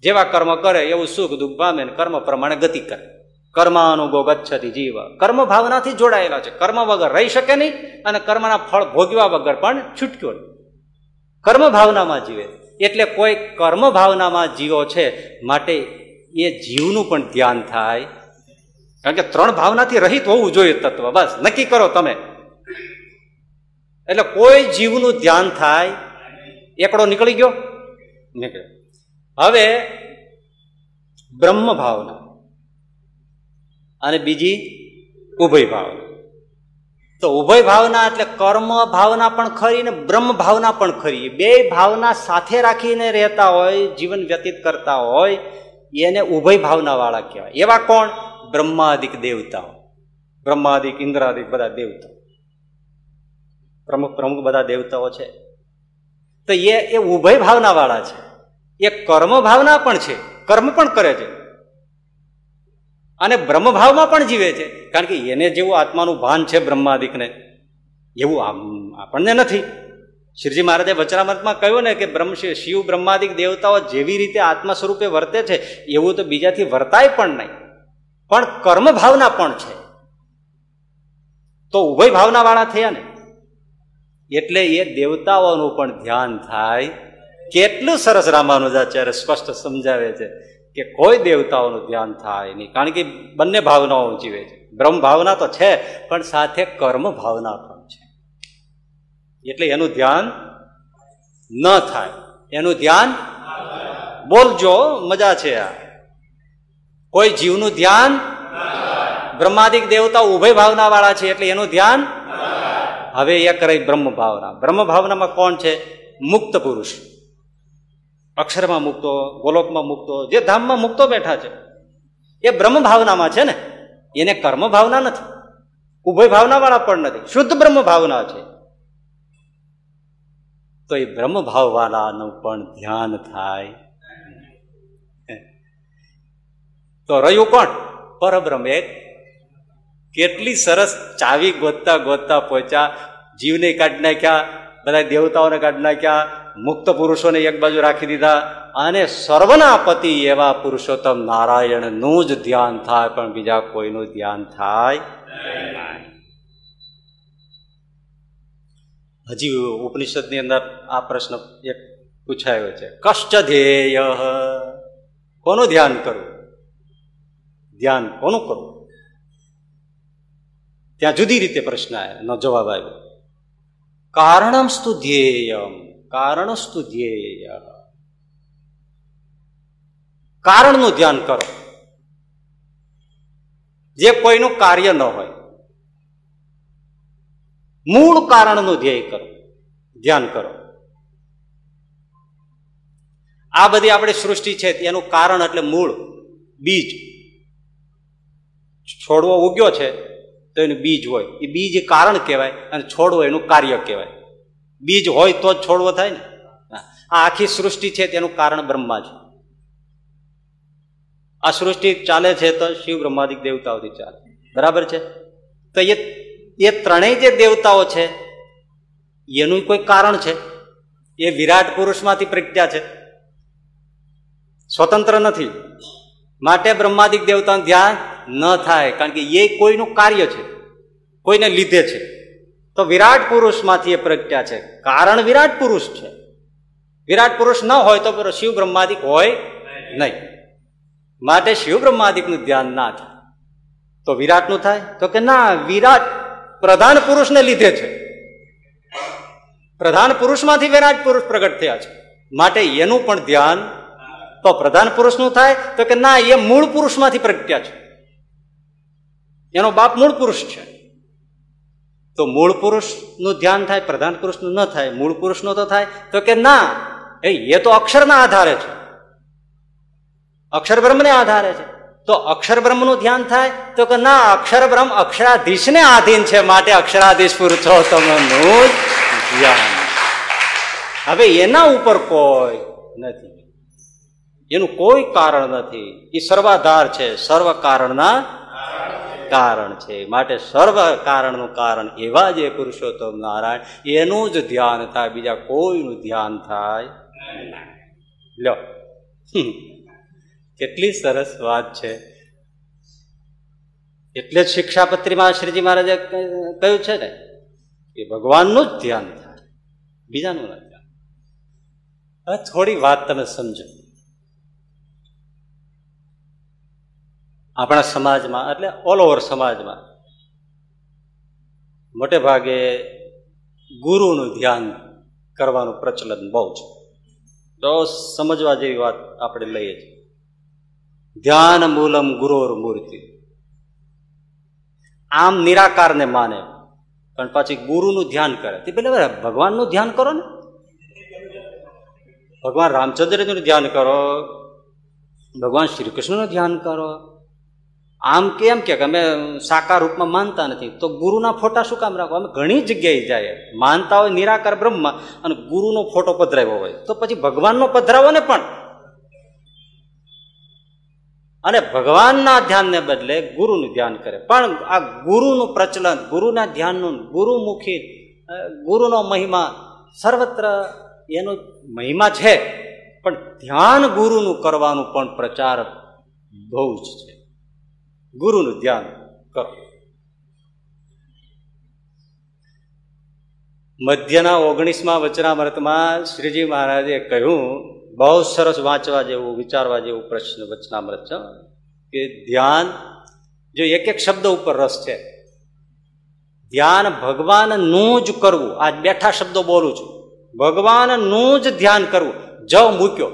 જેવા કર્મ કરે, એવું સુખ દુઃખ પામે ને કર્મ પ્રમાણે ગતિ કરે. કર્માનુગો ગચ્છતી જીવ. કર્મ ભાવનાથી જોડાયેલા છે. કર્મ વગર રહી શકે નહીં અને કર્મના ફળ ભોગવા વગર પણ છૂટક્યો કર્મ ભાવનામાં જીવે. એટલે કોઈ કર્મ ભાવનામાં જીવો છે માટે એ જીવનું પણ ધ્યાન થાય. કારણ કે ત્રણ ભાવનાથી રહિત હોવું જોઈએ તત્વ. બસ, નક્કી કરો તમે. એટલે કોઈ જીવનું ધ્યાન થાય. એકડો નીકળી ગયો? નીકળ્યો. હવે બ્રહ્મ ભાવના. અને બીજી ઉભય ભાવના. તો ઉભય ભાવના એટલે કર્મ ભાવના પણ ખરી ને બ્રહ્મ ભાવના પણ ખરી. બે ભાવના સાથે રાખીને રહેતા હોય, જીવન વ્યતીત કરતા હોય, એને ઉભય ભાવના વાળા કહેવાય. એવા કોણ? બ્રહ્માદિક દેવતાઓ. બ્રહ્માદિક, ઇન્દ્રાદિક બધા દેવતાઓ. પ્રમુખ પ્રમુખ બધા દેવતાઓ છે. તો એ એ ઉભય ભાવના વાળા છે. એ કર્મ ભાવના પણ છે. કર્મ પણ કરે છે. અને બ્રહ્મભાવમાં પણ જીવે છે. કારણ કે એને જેવું આત્માનું ભાન છે બ્રહ્માદિકને, એવું આપણને નથી. શ્રીજી મહારાજે વચરામૃતમાં કહ્યું ને કે બ્રહ્મ શિવ બ્રહ્માદિક દેવતાઓ જેવી રીતે આત્મા સ્વરૂપે વર્તે છે, એવું તો બીજાથી વર્તાય પણ નહીં. પણ કર્મ ભાવના પણ છે. તો ઉભય ભાવના વાળા થયા ને. એટલે એ દેવતાઓનું પણ ધ્યાન થાય. કેટલું સરસ રામાનુજાચાર્ય સ્પષ્ટ સમજાવે છે. કે કોઈ દેવતાઓનું ધ્યાન થાય નહીં. કારણ કે બંને ભાવનાઓ જીવે છે. બ્રહ્મ ભાવના તો છે, પણ સાથે કર્મ ભાવના પણ છે. એટલે એનું ધ્યાન ન થાય. એનું ધ્યાન બોલજો, મજા છે આ. કોઈ જીવનું ધ્યાન બ્રહ્માદિક દેવતા ઉભય ભાવના વાળા છે, એટલે એનું ધ્યાન હવે એક રહી બ્રહ્મ ભાવના. બ્રહ્મ ભાવનામાં કોણ છે? મુક્ત પુરુષ. અક્ષરમાં મૂકતો, ગોલોકમાં મૂકતો, જે ધામમાં મૂકતો બેઠા છે, એ બ્રહ્મ ભાવનામાં છે ને, એને કર્મ ભાવના નથી. ઉભય ભાવનાવાળા પણ નથી. શુદ્ધ બ્રહ્મ ભાવના છે. તો એ બ્રહ્મ ભાવવાળાનું પણ ધ્યાન થાય. તો રહ્યું કોણ? પરબ્રહ્મ એક કેટલી સરસ ચાવી ગોતતા ગોતતા પહોંચ્યા જીવને કાઢી નાખ્યા, બધા દેવતાઓને કાઢી નાખ્યા મુક્ત પુરુષોને એક બાજુ રાખી દીધા અને સર્વના પતિ એવા પુરુષોત્તમ નારાયણનું જ ધ્યાન થાય, પણ બીજા કોઈનું ધ્યાન થાય હજી ઉપનિષદની અંદર આ પ્રશ્ન એક પૂછાયો છે. કષ્ટ ધ્યેય કોનું ધ્યાન કરવું? ધ્યાન કોનું કરવું? ત્યાં જુદી રીતે પ્રશ્ન નો જવાબ આવ્યો. કારણમસ્તુ ધ્યેયમ. કારણસ્તુ ધ્યેય. કારણનું ધ્યાન કરો. જે કોઈનું કાર્ય ન હોય, મૂળ કારણનું ધ્યેય કરો. ધ્યાન કરો. આ બધી આપણી સૃષ્ટિ છે, એનું કારણ એટલે મૂળ, બીજ. છોડવો ઉગ્યો છે, તો એનું બીજ હોય. એ બીજ કારણ કહેવાય અને છોડવો એનું કાર્ય કહેવાય. બીજ હોય તો જ છોડવો થાય ને. આ આખી સૃષ્ટિ છે તેનું કારણ બ્રહ્મા છે. આ સૃષ્ટિ ચાલે છે તો શિવ બ્રહ્માદિક દેવતાઓથી ચાલે. બરાબર છે? તો એ એ ત્રણેય જે દેવતાઓ છે, એનું કોઈ કારણ છે? એ વિરાટ પુરુષમાંથી પ્રજ્ઞા છે. સ્વતંત્ર નથી. માટે બ્રહ્માદિક દેવતાનું ધ્યાન ન થાય, કારણ કે એ કોઈનું કાર્ય છે. કોઈને લીધે છે. તો વિરાટ પુરુષમાંથી એ પ્રજ્ઞા છે. કારણ વિરાટ પુરુષ છે. વિરાટ પુરુષ ન હોય તો શિવ બ્રહ્માદિક હોય નહીં. માટે શિવ બ્રહ્માદિકનું ધ્યાન ના થાય. તો વિરાટનું થાય? તો કે ના, વિરાટ પ્રધાન પુરુષને લીધે છે. પ્રધાન પુરુષમાંથી વિરાટ પુરુષ પ્રગટ થયા છે. માટે એનું પણ ધ્યાન તો પ્રધાન પુરુષનું થાય. તો કે ના, એ મૂળ પુરુષમાંથી પ્રગટ્યા છે. એનો બાપ મૂળ પુરુષ છે. તો મૂળ પુરુષનું ધ્યાન થાય, પ્રધાન પુરુષનું ન થાય, મૂળ પુરુષનું તો થાય. તો કે ના, એ તો અક્ષરના આધારે છે. અક્ષર બ્રહ્મને આધારે છે. તો અક્ષર બ્રહ્મનું ધ્યાન થાય, તો કે ના અક્ષર બ્રહ્મ અક્ષરાધીશને આધીન છે માટે અક્ષરાધીશ પુરુષોત્તમનું ધ્યાન. હવે એના ઉપર કોઈ નથી. એનું કોઈ કારણ નથી. એ સર્વાધાર છે, સર્વ કારણના કારણ છે. માટે સર્વ કારણનું કારણ એવા જે પુરુષોત્તમ નારાયણ, એનું જ ધ્યાન થાય, બીજા કોઈનું ધ્યાન થાય લો કેટલી સરસ વાત છે. એટલે જ શિક્ષાપત્રીમાં શ્રીજી મહારાજે કહ્યું છે ને, કે ભગવાનનું જ ધ્યાન થાય, બીજાનું ધ્યાન. હવે થોડી વાત તમે સમજો. આપણા સમાજમાં, એટલે ઓલ ઓવર સમાજમાં, મોટે ભાગે ગુરુનું ધ્યાન કરવાનું પ્રચલન બહુ છે. તો સમજવા જેવી વાત આપણે લઈએ છીએ. ધ્યાન મૂલમ ગુરોર મૂર્તિ. આમ નિરાકારને માને. પણ પછી ગુરુનું ધ્યાન કરે. તે પેલા ભગવાનનું ધ્યાન કરો ને. ભગવાન રામચંદ્રનું ધ્યાન કરો. ભગવાન શ્રી કૃષ્ણનું ધ્યાન કરો. આમ કેમ કે અમે સાકાર રૂપમાં માનતા નથી. તો ગુરુના ફોટા શું કામ રાખો અમે ઘણી જગ્યાએ જાય. માનતા હોય નિરાકાર બ્રહ્મ અને ગુરુનો ફોટો પધરાવ્યો હોય. તો પછી ભગવાનનો પધરાવો ને પણ. અને ભગવાનના ધ્યાનને બદલે ગુરુનું ધ્યાન કરે. પણ આ ગુરુનું પ્રચલન, ગુરુના ધ્યાનનું, ગુરુમુખી ગુરુનો મહિમા સર્વત્ર એનો મહિમા છે. પણ ધ્યાન ગુરુનું કરવાનું પણ પ્રચાર બહુ જ છે. ગુરુનું ધ્યાન કરો. મધ્યના ઓગણીસમાં વચનામૃતમાં શ્રીજી મહારાજે કહ્યું, બહુ સરસ વાંચવા જેવું, વિચારવા જેવું પ્રશ્ન વચનામૃત છે. કે ધ્યાન, જો એક એક શબ્દ ઉપર રસ છે, ધ્યાન ભગવાનનું જ કરવું. આજ બેઠા શબ્દો બોલું છું. ભગવાનનું જ ધ્યાન કરવું. જ મૂક્યો.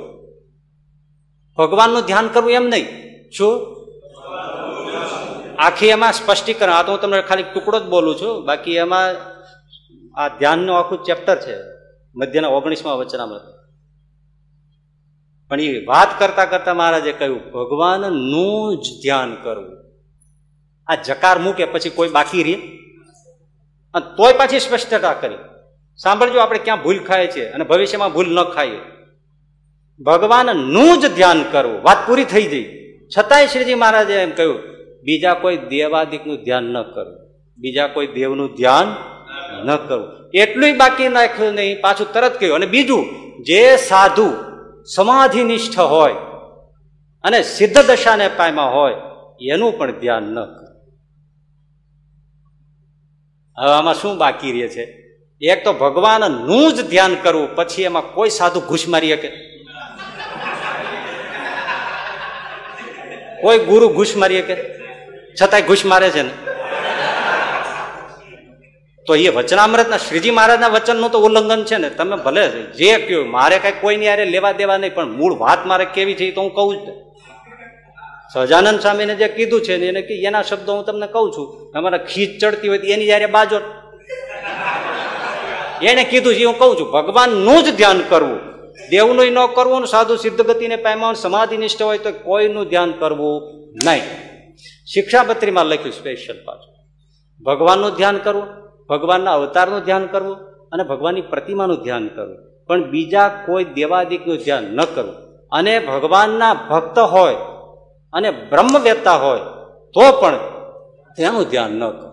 ભગવાનનું ધ્યાન કરવું એમ નહીં. શું? આખી એમાં સ્પષ્ટીકરણ. આ તો હું તમને ખાલી ટુકડો જ બોલું છું. બાકી એમાં આ ધ્યાનનું આખું ચેપ્ટર છે. મધ્યના ઓગણીસમાં વચનામૃત. પણ એ વાત કરતા કરતા મહારાજે કહ્યું, ભગવાનનું જ ધ્યાન કરવું. આ જકાર મૂકે પછી કોઈ બાકી રહે? અને તોય પાછી સ્પષ્ટતા કરી. સાંભળજો, આપણે ક્યાં ભૂલ ખાય છે અને ભવિષ્યમાં ભૂલ ન ખાઈએ. ભગવાનનું જ ધ્યાન કરવું. વાત પૂરી થઈ જઈ છતાંય શ્રીજી મહારાજે એમ કહ્યું બીજા કોઈ દેવાદિકનું ધ્યાન ન કરવું બીજા કોઈ દેવનું ધ્યાન ન કરવું એટલું બાકી નાખ્યું નહીં, પાછું તરત કહ્યું. અને બીજું, જે સાધુ સમાધિનિષ્ઠ હોય અને સિદ્ધ દશાને પામ્યા હોય, એનું પણ ધ્યાન ન કરે. હવે આમાં શું બાકી રહે છે? એક તો ભગવાનનું જ ધ્યાન કરવું, પછી એમાં કોઈ સાધુ ઘૂસ મારી શકે? કોઈ ગુરુ ઘૂસ મારી શકે? છતાંય ઘૂસ મારે છે ને. તો એ વચનામૃતના શ્રીજી મહારાજના વચનનું તો ઉલ્લંઘન છે ને. તમે ભલે જે કહ્યું મારે કઈ કોઈની યારે લેવા દેવા નહીં, પણ મૂળ વાત મારે કેવી છે તો હું કહું જ સહજાનંદ સ્વામીને જે કીધું છે એને એના શબ્દો હું તમને કહું છું. તમારે ખીચ ચડતી હોય એની યારે બાજો એને કીધું છે હું કહું છું, ભગવાનનું જ ધ્યાન કરવું. દેવનું ન કરવું સાધુ સિદ્ધ ગતિને પામ્યા સમાધિ નિષ્ઠ હોય તો કોઈનું ધ્યાન કરવું નહીં. શિક્ષાપત્રીમાં લખ્યું સ્પેશિયલ પાછું ભગવાનનું ધ્યાન કરવું, ભગવાનના અવતારનું ધ્યાન કરવું અને ભગવાનની પ્રતિમાનું ધ્યાન કરવું. પણ બીજા કોઈ દેવાદિકનું ધ્યાન ન કરવું. અને ભગવાનના ભક્ત હોય અને બ્રહ્મવેતા હોય, તો પણ તેનું ધ્યાન ન કરવું.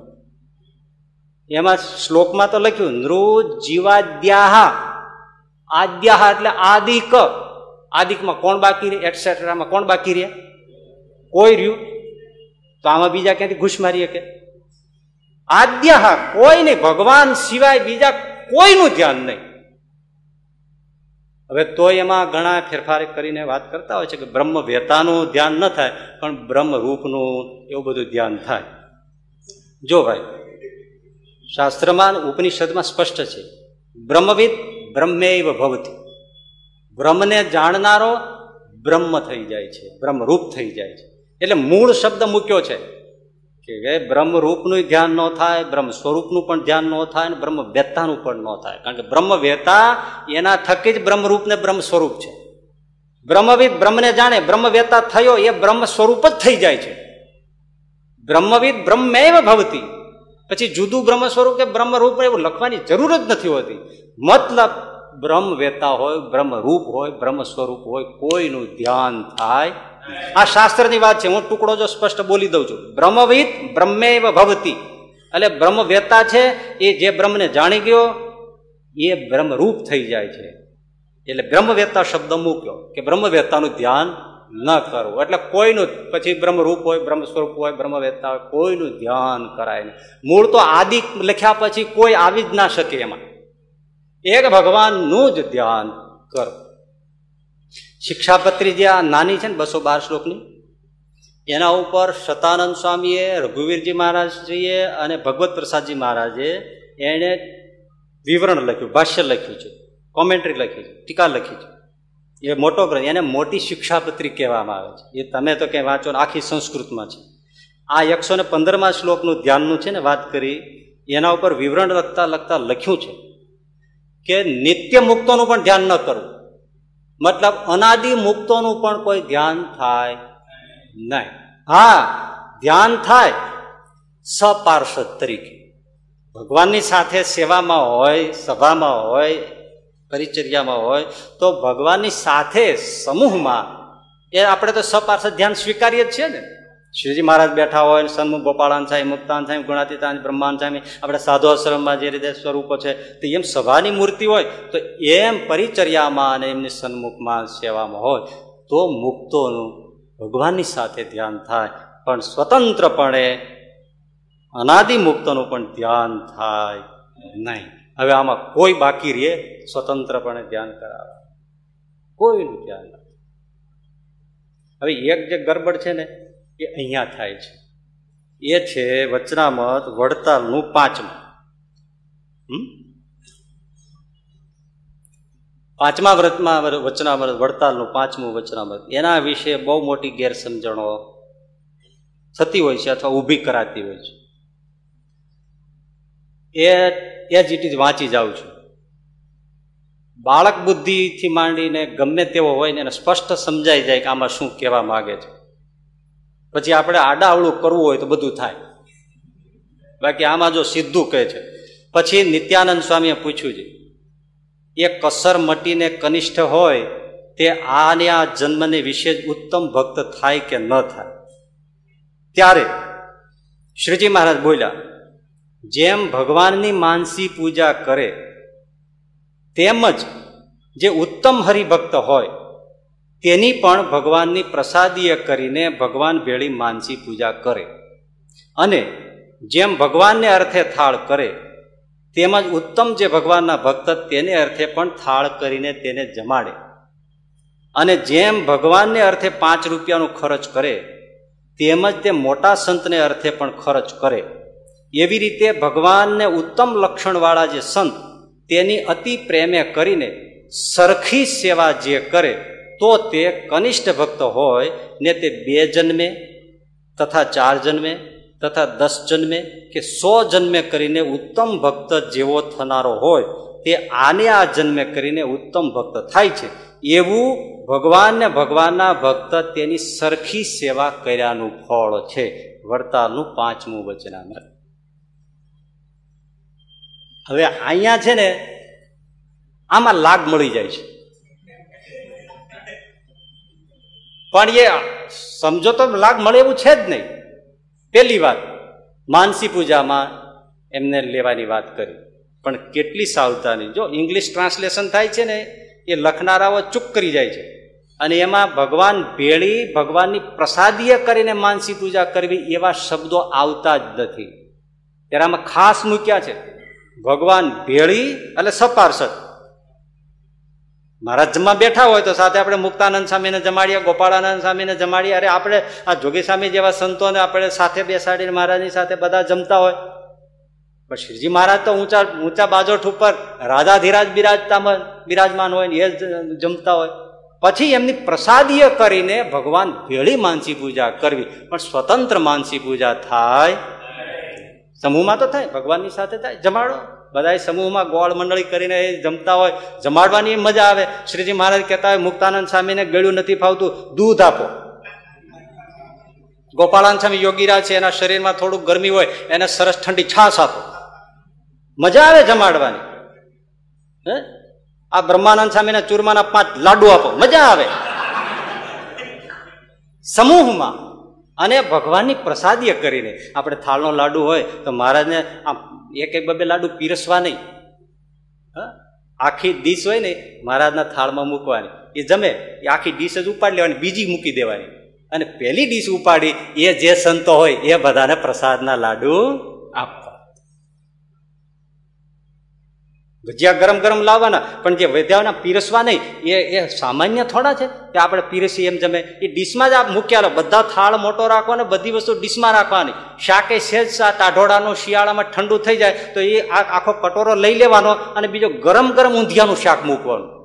એમાં શ્લોકમાં તો લખ્યું, નૃ જીવાદ્યાહા, આદ્યાહા એટલે આદિક. આદિકમાં કોણ બાકી રહે એટસેટ્રામાં કોણ બાકી રહે? કોઈ રહ્યું? તો આમાં બીજા ક્યાંથી ઘૂસ મારી શકે આદ્ય કોઈને ભગવાન સિવાય બીજા કોઈનું ધ્યાન નહીં. હવે તો એમાં ઘણા ફેરફાર કરીને વાત કરતા હોય છે કે બ્રહ્મ વેતાનું ધ્યાન ન થાય, પણ બ્રહ્મ રૂપનું એવું બધું ધ્યાન થાય. જો ભાઈ, શાસ્ત્રમાં ઉપનિષદમાં સ્પષ્ટ છે, બ્રહ્મવિદ બ્રહ્મેવ ભવતી. બ્રહ્મને જાણનારો બ્રહ્મ થઈ જાય છે, બ્રહ્મરૂપ થઈ જાય છે. એટલે મૂળ શબ્દ મૂક્યો છે કે બ્રહ્મ રૂપનું ધ્યાન ન થાય બ્રહ્મ સ્વરૂપનું પણ ધ્યાન ન થાય અને બ્રહ્મ વેતાનું પણ ન થાય. કારણ કે બ્રહ્મ વેતા એના થકી જ બ્રહ્મરૂપને બ્રહ્મ સ્વરૂપ છે. બ્રહ્મવિદ બ્રહ્મને જાણે બ્રહ્મ વેતા થયો એ બ્રહ્મ સ્વરૂપ જ થઈ જાય છે. બ્રહ્મવિદ બ્રહ્મેવ ભવતી. પછી જુદું બ્રહ્મ સ્વરૂપ કે બ્રહ્મરૂપ એવું લખવાની જરૂર જ નથી હોતી. મતલબ બ્રહ્મ વેતા હોય, બ્રહ્મરૂપ હોય બ્રહ્મ સ્વરૂપ હોય, કોઈનું ધ્યાન થાય આ શાસ્ત્રની વાત છે. હું ટુકડો જો સ્પષ્ટ બોલી દઉં છું. બ્રહ્મવિદ બ્રહ્મેવ ભવતી. એટલે બ્રહ્મવેતા છે, એ જે બ્રહ્મને જાણી ગયો, એ બ્રહ્મરૂપ થઈ જાય છે. એટલે બ્રહ્મવેતા શબ્દ મૂક્યો કે બ્રહ્મવેતાનું ધ્યાન ન કરવું. એટલે કોઈનું પછી બ્રહ્મરૂપ હોય બ્રહ્મ સ્વરૂપ હોય, બ્રહ્મવેતા હોય, કોઈનું ધ્યાન કરાય નહીં. મૂળ તો આદિ લખ્યા પછી કોઈ આવી જ ના શકે એમાં. એક ભગવાનનું જ ધ્યાન કરો. શિક્ષાપત્રી જે આ નાની છે ને બસો બાર શ્લોકની, એના ઉપર સતાનંદ સ્વામીએ, રઘુવીરજી મહારાજજીએ અને ભગવત પ્રસાદજી મહારાજે એણે વિવરણ લખ્યું, ભાષ્ય લખ્યું છે કોમેન્ટ્રી લખી છે, ટીકા લખી છે. એ મોટો ગ્રંથ, એને મોટી શિક્ષાપત્રી કહેવામાં આવે છે. એ તમે તો ક્યાંય વાંચો આખી સંસ્કૃતમાં છે. આ એકસો ને પંદરમાં શ્લોકનું ધ્યાનનું છે ને વાત કરી, એના ઉપર વિવરણ લખતા લખતા લખ્યું છે કે નિત્ય મુક્તોનું પણ ધ્યાન ન કરવું. મતલબ અનાદિ મુક્તોનું પણ કોઈ ધ્યાન થાય નહીં. હા, ધ્યાન થાય સપાર્ષદ તરીકે. ભગવાનની સાથે સેવામાં હોય, સભામાં હોય, પરિચર્યામાં હોય, તો ભગવાનની સાથે સમૂહમાં એ આપણે તો સપાર્ષદ ધ્યાન સ્વીકારીએ જ છીએ ને. શ્રીજી મહારાજ બેઠા હોય સન્મુખ ગોપાળાન સાહેબ, મુક્તાન સાહેબ, ગુણાતીતાન બ્રહ્માન સાહેબ, આપણે સાધુ આશ્રમમાં જે રીતે સ્વરૂપો છે, તો એમ સભાની મૂર્તિ હોય, તો એમ પરિચર્યામાં અને એમની સન્મુખમાં સેવામાં હોય, તો મુક્તોનું ભગવાનની સાથે ધ્યાન થાય, પણ સ્વતંત્રપણે અનાદિ મુક્તનું પણ ધ્યાન થાય નહીં. હવે આમાં કોઈ બાકી રે સ્વતંત્રપણે ધ્યાન કરાવે. કોઈનું ધ્યાન નથી. હવે એક જે ગરબડ છે ને એ અહીંયા થાય છે. એ છે વચનામત વડતાલનું પાંચમું. હમ? પાંચમા વ્રતમાં વચનામૃત વડતાલનું પાંચમું વચનામૃત. એના વિશે બહુ મોટી ગેરસમજણો થતી હોય છે અથવા ઊભી કરાતી હોય છે. એ એ ઇટ વાંચી જાઉં છું. બાળક બુદ્ધિથી માંડીને ગમે તેવો હોય ને એને સ્પષ્ટ સમજાઈ જાય કે આમાં શું કહેવા માગે છે. પછી આપણે આડાવડું કરવું હોય તો બધું થાય. બાકી આમાં જો સીધું કહે છે. પછી નિત્યાનંદ સ્વામીએ પૂછ્યું છે એ કસર મટીને કનિષ્ઠ હોય તે આને આ જન્મને વિશે જ ઉત્તમ ભક્ત થાય કે ન થાય? ત્યારે શ્રીજી મહારાજ બોલ્યા, જેમ ભગવાનની માનસી પૂજા કરે તેમજ જે ઉત્તમ હરિભક્ત હોય તેની પણ ભગવાનની પ્રસાદીય કરીને ભગવાન ભેળી માનસી પૂજા કરે. અને જેમ ભગવાનને અર્થે થાળ કરે, તેમજ ઉત્તમ જે ભગવાનના ભક્ત તેને અર્થે પણ થાળ કરીને તેને જમાડે. અને જેમ ભગવાનને અર્થે પાંચ રૂપિયાનો ખર્ચ કરે, તેમજ તે મોટા સંતને અર્થે પણ ખર્ચ કરે. એવી રીતે ભગવાનને ઉત્તમ લક્ષણવાળા જે સંત, તેની અતિ પ્રેમે કરીને સરખી સેવા જે કરે તો તે કનિષ્ઠ ભક્ત હોય ને તે બે જન્મે તથા ચાર જન્મે તથા દસ જન્મે કે સો જન્મે કરીને ઉત્તમ ભક્ત જેવો થનારો હોય, તે આને આ જન્મે કરીને ઉત્તમ ભક્ત થાય છે. એવું ભગવાનને ભગવાનના ભક્ત તેની સરખી સેવા કર્યાનું ફળ છે. વડતાલનું પાંચમું વચનામૃત. હવે અહીંયા છે ને આમાં લાગ મળી જાય છે. પણ એ સમજો તો લાગ મળે એવું છે જ નહીં. પહેલી વાત, માનસી પૂજામાં એમને લેવાની વાત કરી. પણ કેટલી સાવધાની. જો ઇંગ્લિશ ટ્રાન્સલેશન થાય છે ને, એ લખનારાઓ ચૂક કરી જાય છે. અને એમાં ભગવાન ભેળી, ભગવાનની પ્રસાદીય કરીને માનસી પૂજા કરવી એવા શબ્દો આવતા જ નથી. ત્યારે આમાં ખાસ મૂક્યા છે. ભગવાન ભેળી એટલે સપાર્ષદ. મહારાજ જમવા બેઠા હોય તો સાથે આપણે મુક્તાનંદ સ્વામીને જમાડીએ, ગોપાળાનંદ સ્વામીને જમાડીએ. અરે આપણે આ જોગી સ્વામી જેવા સંતોને આપણે સાથે બેસાડીને મહારાજની સાથે બધા જમતા હોય. પણ શ્રીજી મહારાજ તો ઊંચા ઊંચા બાજોઠ ઉપર રાધાધીરાજ બિરાજતા બિરાજમાન હોય ને એ જમતા હોય. પછી એમની પ્રસાદીય કરીને ભગવાન ભેળી માનસી પૂજા કરવી. પણ સ્વતંત્ર માનસી પૂજા થાય. સમૂહમાં તો થાય, ભગવાનની સાથે થાય. જમાડો. બધા સમૂહમાં ગોળ મંડળી કરીને એ જમતા હોય, જમાડવાની મજા આવે. શ્રીજી મહારાજ કહેતા હોય, મુક્તાનંદ સ્વામીને ગળ્યું નથી ફાવતું, દૂધ આપો. ગોપાળાન સ્વામી યોગીરાજ છે, એના શરીરમાં થોડુંક ગરમી હોય, એને સરસ ઠંડી છાશ આપો. મજા આવે જમાડવાની. હે? આ બ્રહ્માનંદ સ્વામીના ચૂરમાના પાંચ લાડુ આપો, મજા આવે. સમૂહમાં અને ભગવાનની પ્રસાદીય કરીને આપણે થાળનો લાડુ હોય તો મહારાજને આમ એક એક બબે લાડુ પીરસવા નહીં. આખી ડીશ હોય ને, મહારાજના થાળમાં મૂકવાની. એ જમે, એ આખી ડીશ જ ઉપાડી લેવાની, બીજી મૂકી દેવાની. અને પહેલી ડીશ ઉપાડી, એ જે સંતો હોય, એ બધાને પ્રસાદના લાડુ ભજીયા ગરમ ગરમ લાવવાના, પણ જે વધ્યાના પીરસવા નહીં, એ એ સામાન્ય થોડા છે. કે આપણે પીરસી એમ જમે. એ ડીશમાં જ આપ મૂક્યા બધા થાળ મોટો રાખવાનો, બધી વસ્તુ ડીશમાં રાખવાની. શાકે સેજ ટાઢોળાનું શિયાળામાં ઠંડુ થઈ જાય, તો એ આખો કટોરો લઈ લેવાનો અને બીજો ગરમ ગરમ ઊંધિયાનું શાક મૂકવાનું.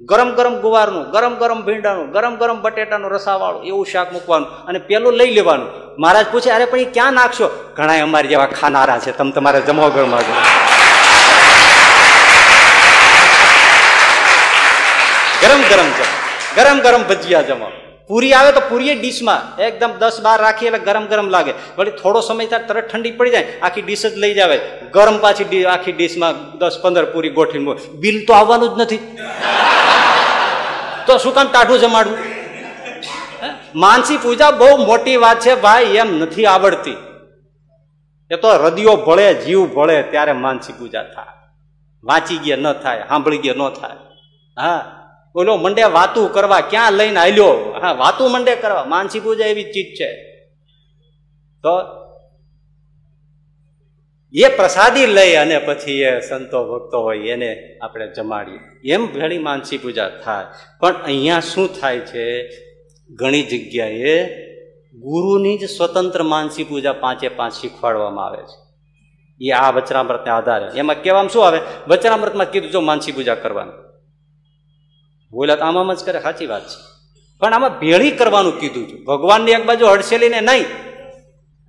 ગરમ ગરમ ગુવારનું, ગરમ ગરમ ભીંડાનું, ગરમ ગરમ બટેટાનું રસાવાળું, એવું શાક મૂકવાનું અને પેલું લઈ લેવાનું. મહારાજ પૂછે, અરે, પણ એ ક્યાં નાખશો? ઘણા અમારી જેવા ખાનારા છે. તમે તમારે જમો ગરમ ગરમ જમો. ગરમ ગરમ ભજીયા જમો. પૂરી આવે તો પૂરી ડીશમાં. એકદમ દસ બાર રાખીએ એટલે ગરમ ગરમ લાગે. વળી થોડો સમય થાય તરત ઠંડી પડી જાય, આખી ડીશ જ લઈ જાવે. ગરમ પાછી આખી ડીશમાં દસ પંદર પૂરી ગોઠવીને બિલ તો આવવાનું જ નથી. તો શું કામ ટાઢું જમાડવું? માનસી પૂજા બહુ મોટી વાત છે, ભાઈ, એમ નથી આવડતી. એ તો હૃદયો ભળે, જીવ ભળે, ત્યારે માનસી પૂજા થાય. વાંચી ગયા ન થાય, સાંભળી ગયા ન થાય. હા. ઓલો મંડે વાતું કરવા ક્યાં લઈને હાલ્યો હા, વાતું મંડે કરવા. માનસી પૂજા એવી ચીજ છે. તો એ પ્રસાદી લઈ અને પછી એ સંતો ભક્તો હોય એને આપણે જમાડીએ. એમ ઘણી માનસી પૂજા થાય. પણ અહીંયા શું થાય છે? ઘણી જગ્યાએ ગુરુની જ સ્વતંત્ર માનસી પૂજા પાંચે પાંચ શીખવાડવામાં આવે છે. એ આ વચરામૃતને આધારે. એમાં કહેવામાં શું આવે? વચરામૃતમાં કીધું જો માનસી પૂજા કરવાનું. બોલ્યા તો આમાં જ કરે, સાચી વાત છે. પણ આમાં ભેળી કરવાનું કીધું છે. ભગવાનની એક બાજુ હડસેલીને નહીં.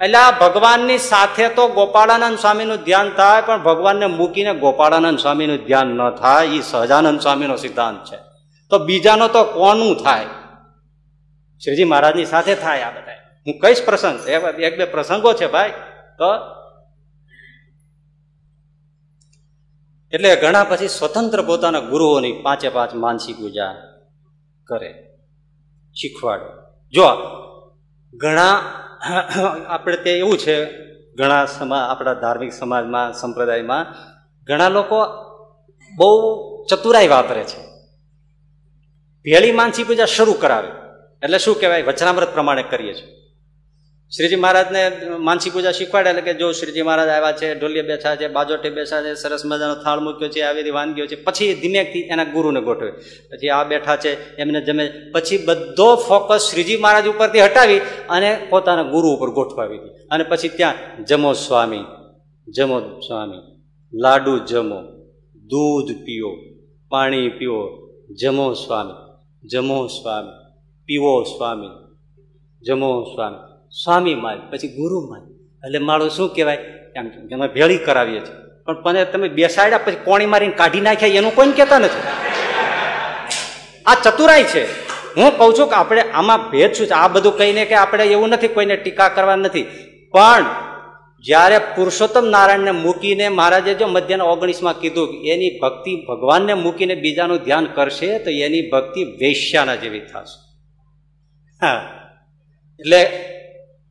એટલે આ ભગવાનની સાથે તો ગોપાળાનંદ સ્વામીનું ધ્યાન થાય, પણ ભગવાનને મૂકીને ગોપાળાનંદ સ્વામીનું ધ્યાન ન થાય એ સહજાનંદ સ્વામીનો સિદ્ધાંત છે. તો બીજાનો તો કોનું થાય? શ્રીજી મહારાજની સાથે થાય આ બધા હું કઈશ પ્રસંગ? એક બે પ્રસંગો છે ભાઈ. તો એટલે ઘણા પછી સ્વતંત્ર પોતાના ગુરુઓની પાંચે પાંચ માનસી પૂજા કરે. શીખવાડે. જો ઘણા, આપણે તે એવું છે, ઘણા સમાજ આપણા ધાર્મિક સમાજમાં, સંપ્રદાયમાં ઘણા લોકો બહુ ચતુરાઈ વાપરે છે. ભેળી માનસી પૂજા શરૂ કરાવે. એટલે શું કહેવાય? વચનામૃત પ્રમાણે કરીએ છીએ. શ્રીજી મહારાજને માનસી પૂજા શીખવાડે એટલે કે જો શ્રીજી મહારાજ આવ્યા છે ઢોલિયા બેઠા છે, બાજોટે બેઠા છે, સરસ મજાનો થાળ મૂક્યો છે, આવી વાનગીઓ છે, પછી ધીમેકથી એના ગુરુને ગોઠવે. પછી આ બેઠા છે, એમને જમે. પછી બધો ફોકસ શ્રીજી મહારાજ ઉપરથી હટાવી અને પોતાના ગુરુ ઉપર ગોઠવાવી. અને પછી ત્યાં, જમો સ્વામી જમો સ્વામી, લાડુ જમો, દૂધ પીઓ, પાણી પીઓ, જમો સ્વામી જમો સ્વામી, પીવો સ્વામી, જમો સ્વામી. સ્વામી માલ પછી ગુરુ માલ એટલે મારું શું કહેવાય? એમ અમે ભેળી કરાવીએ છીએ. પણ મને તમે બેસાડ્યા પછી કોણી મારીને કાઢી નાખ્યા, એનું કોઈ કહેતા નથી. આ ચતુરાઈ છે. હું કહું છું કે આપણે આમાં ભેદ શું છે? આ બધું કહીને કે આપણે એવું નથી, કોઈને ટીકા કરવા નથી. પણ જ્યારે પુરુષોત્તમ નારાયણને મૂકીને મહારાજે જો મધ્યના ઓગણીસમાં કીધું એની ભક્તિ ભગવાનને મૂકીને બીજાનું ધ્યાન કરશે, તો એની ભક્તિ વેશ્યાના જેવી થશે. હા. એટલે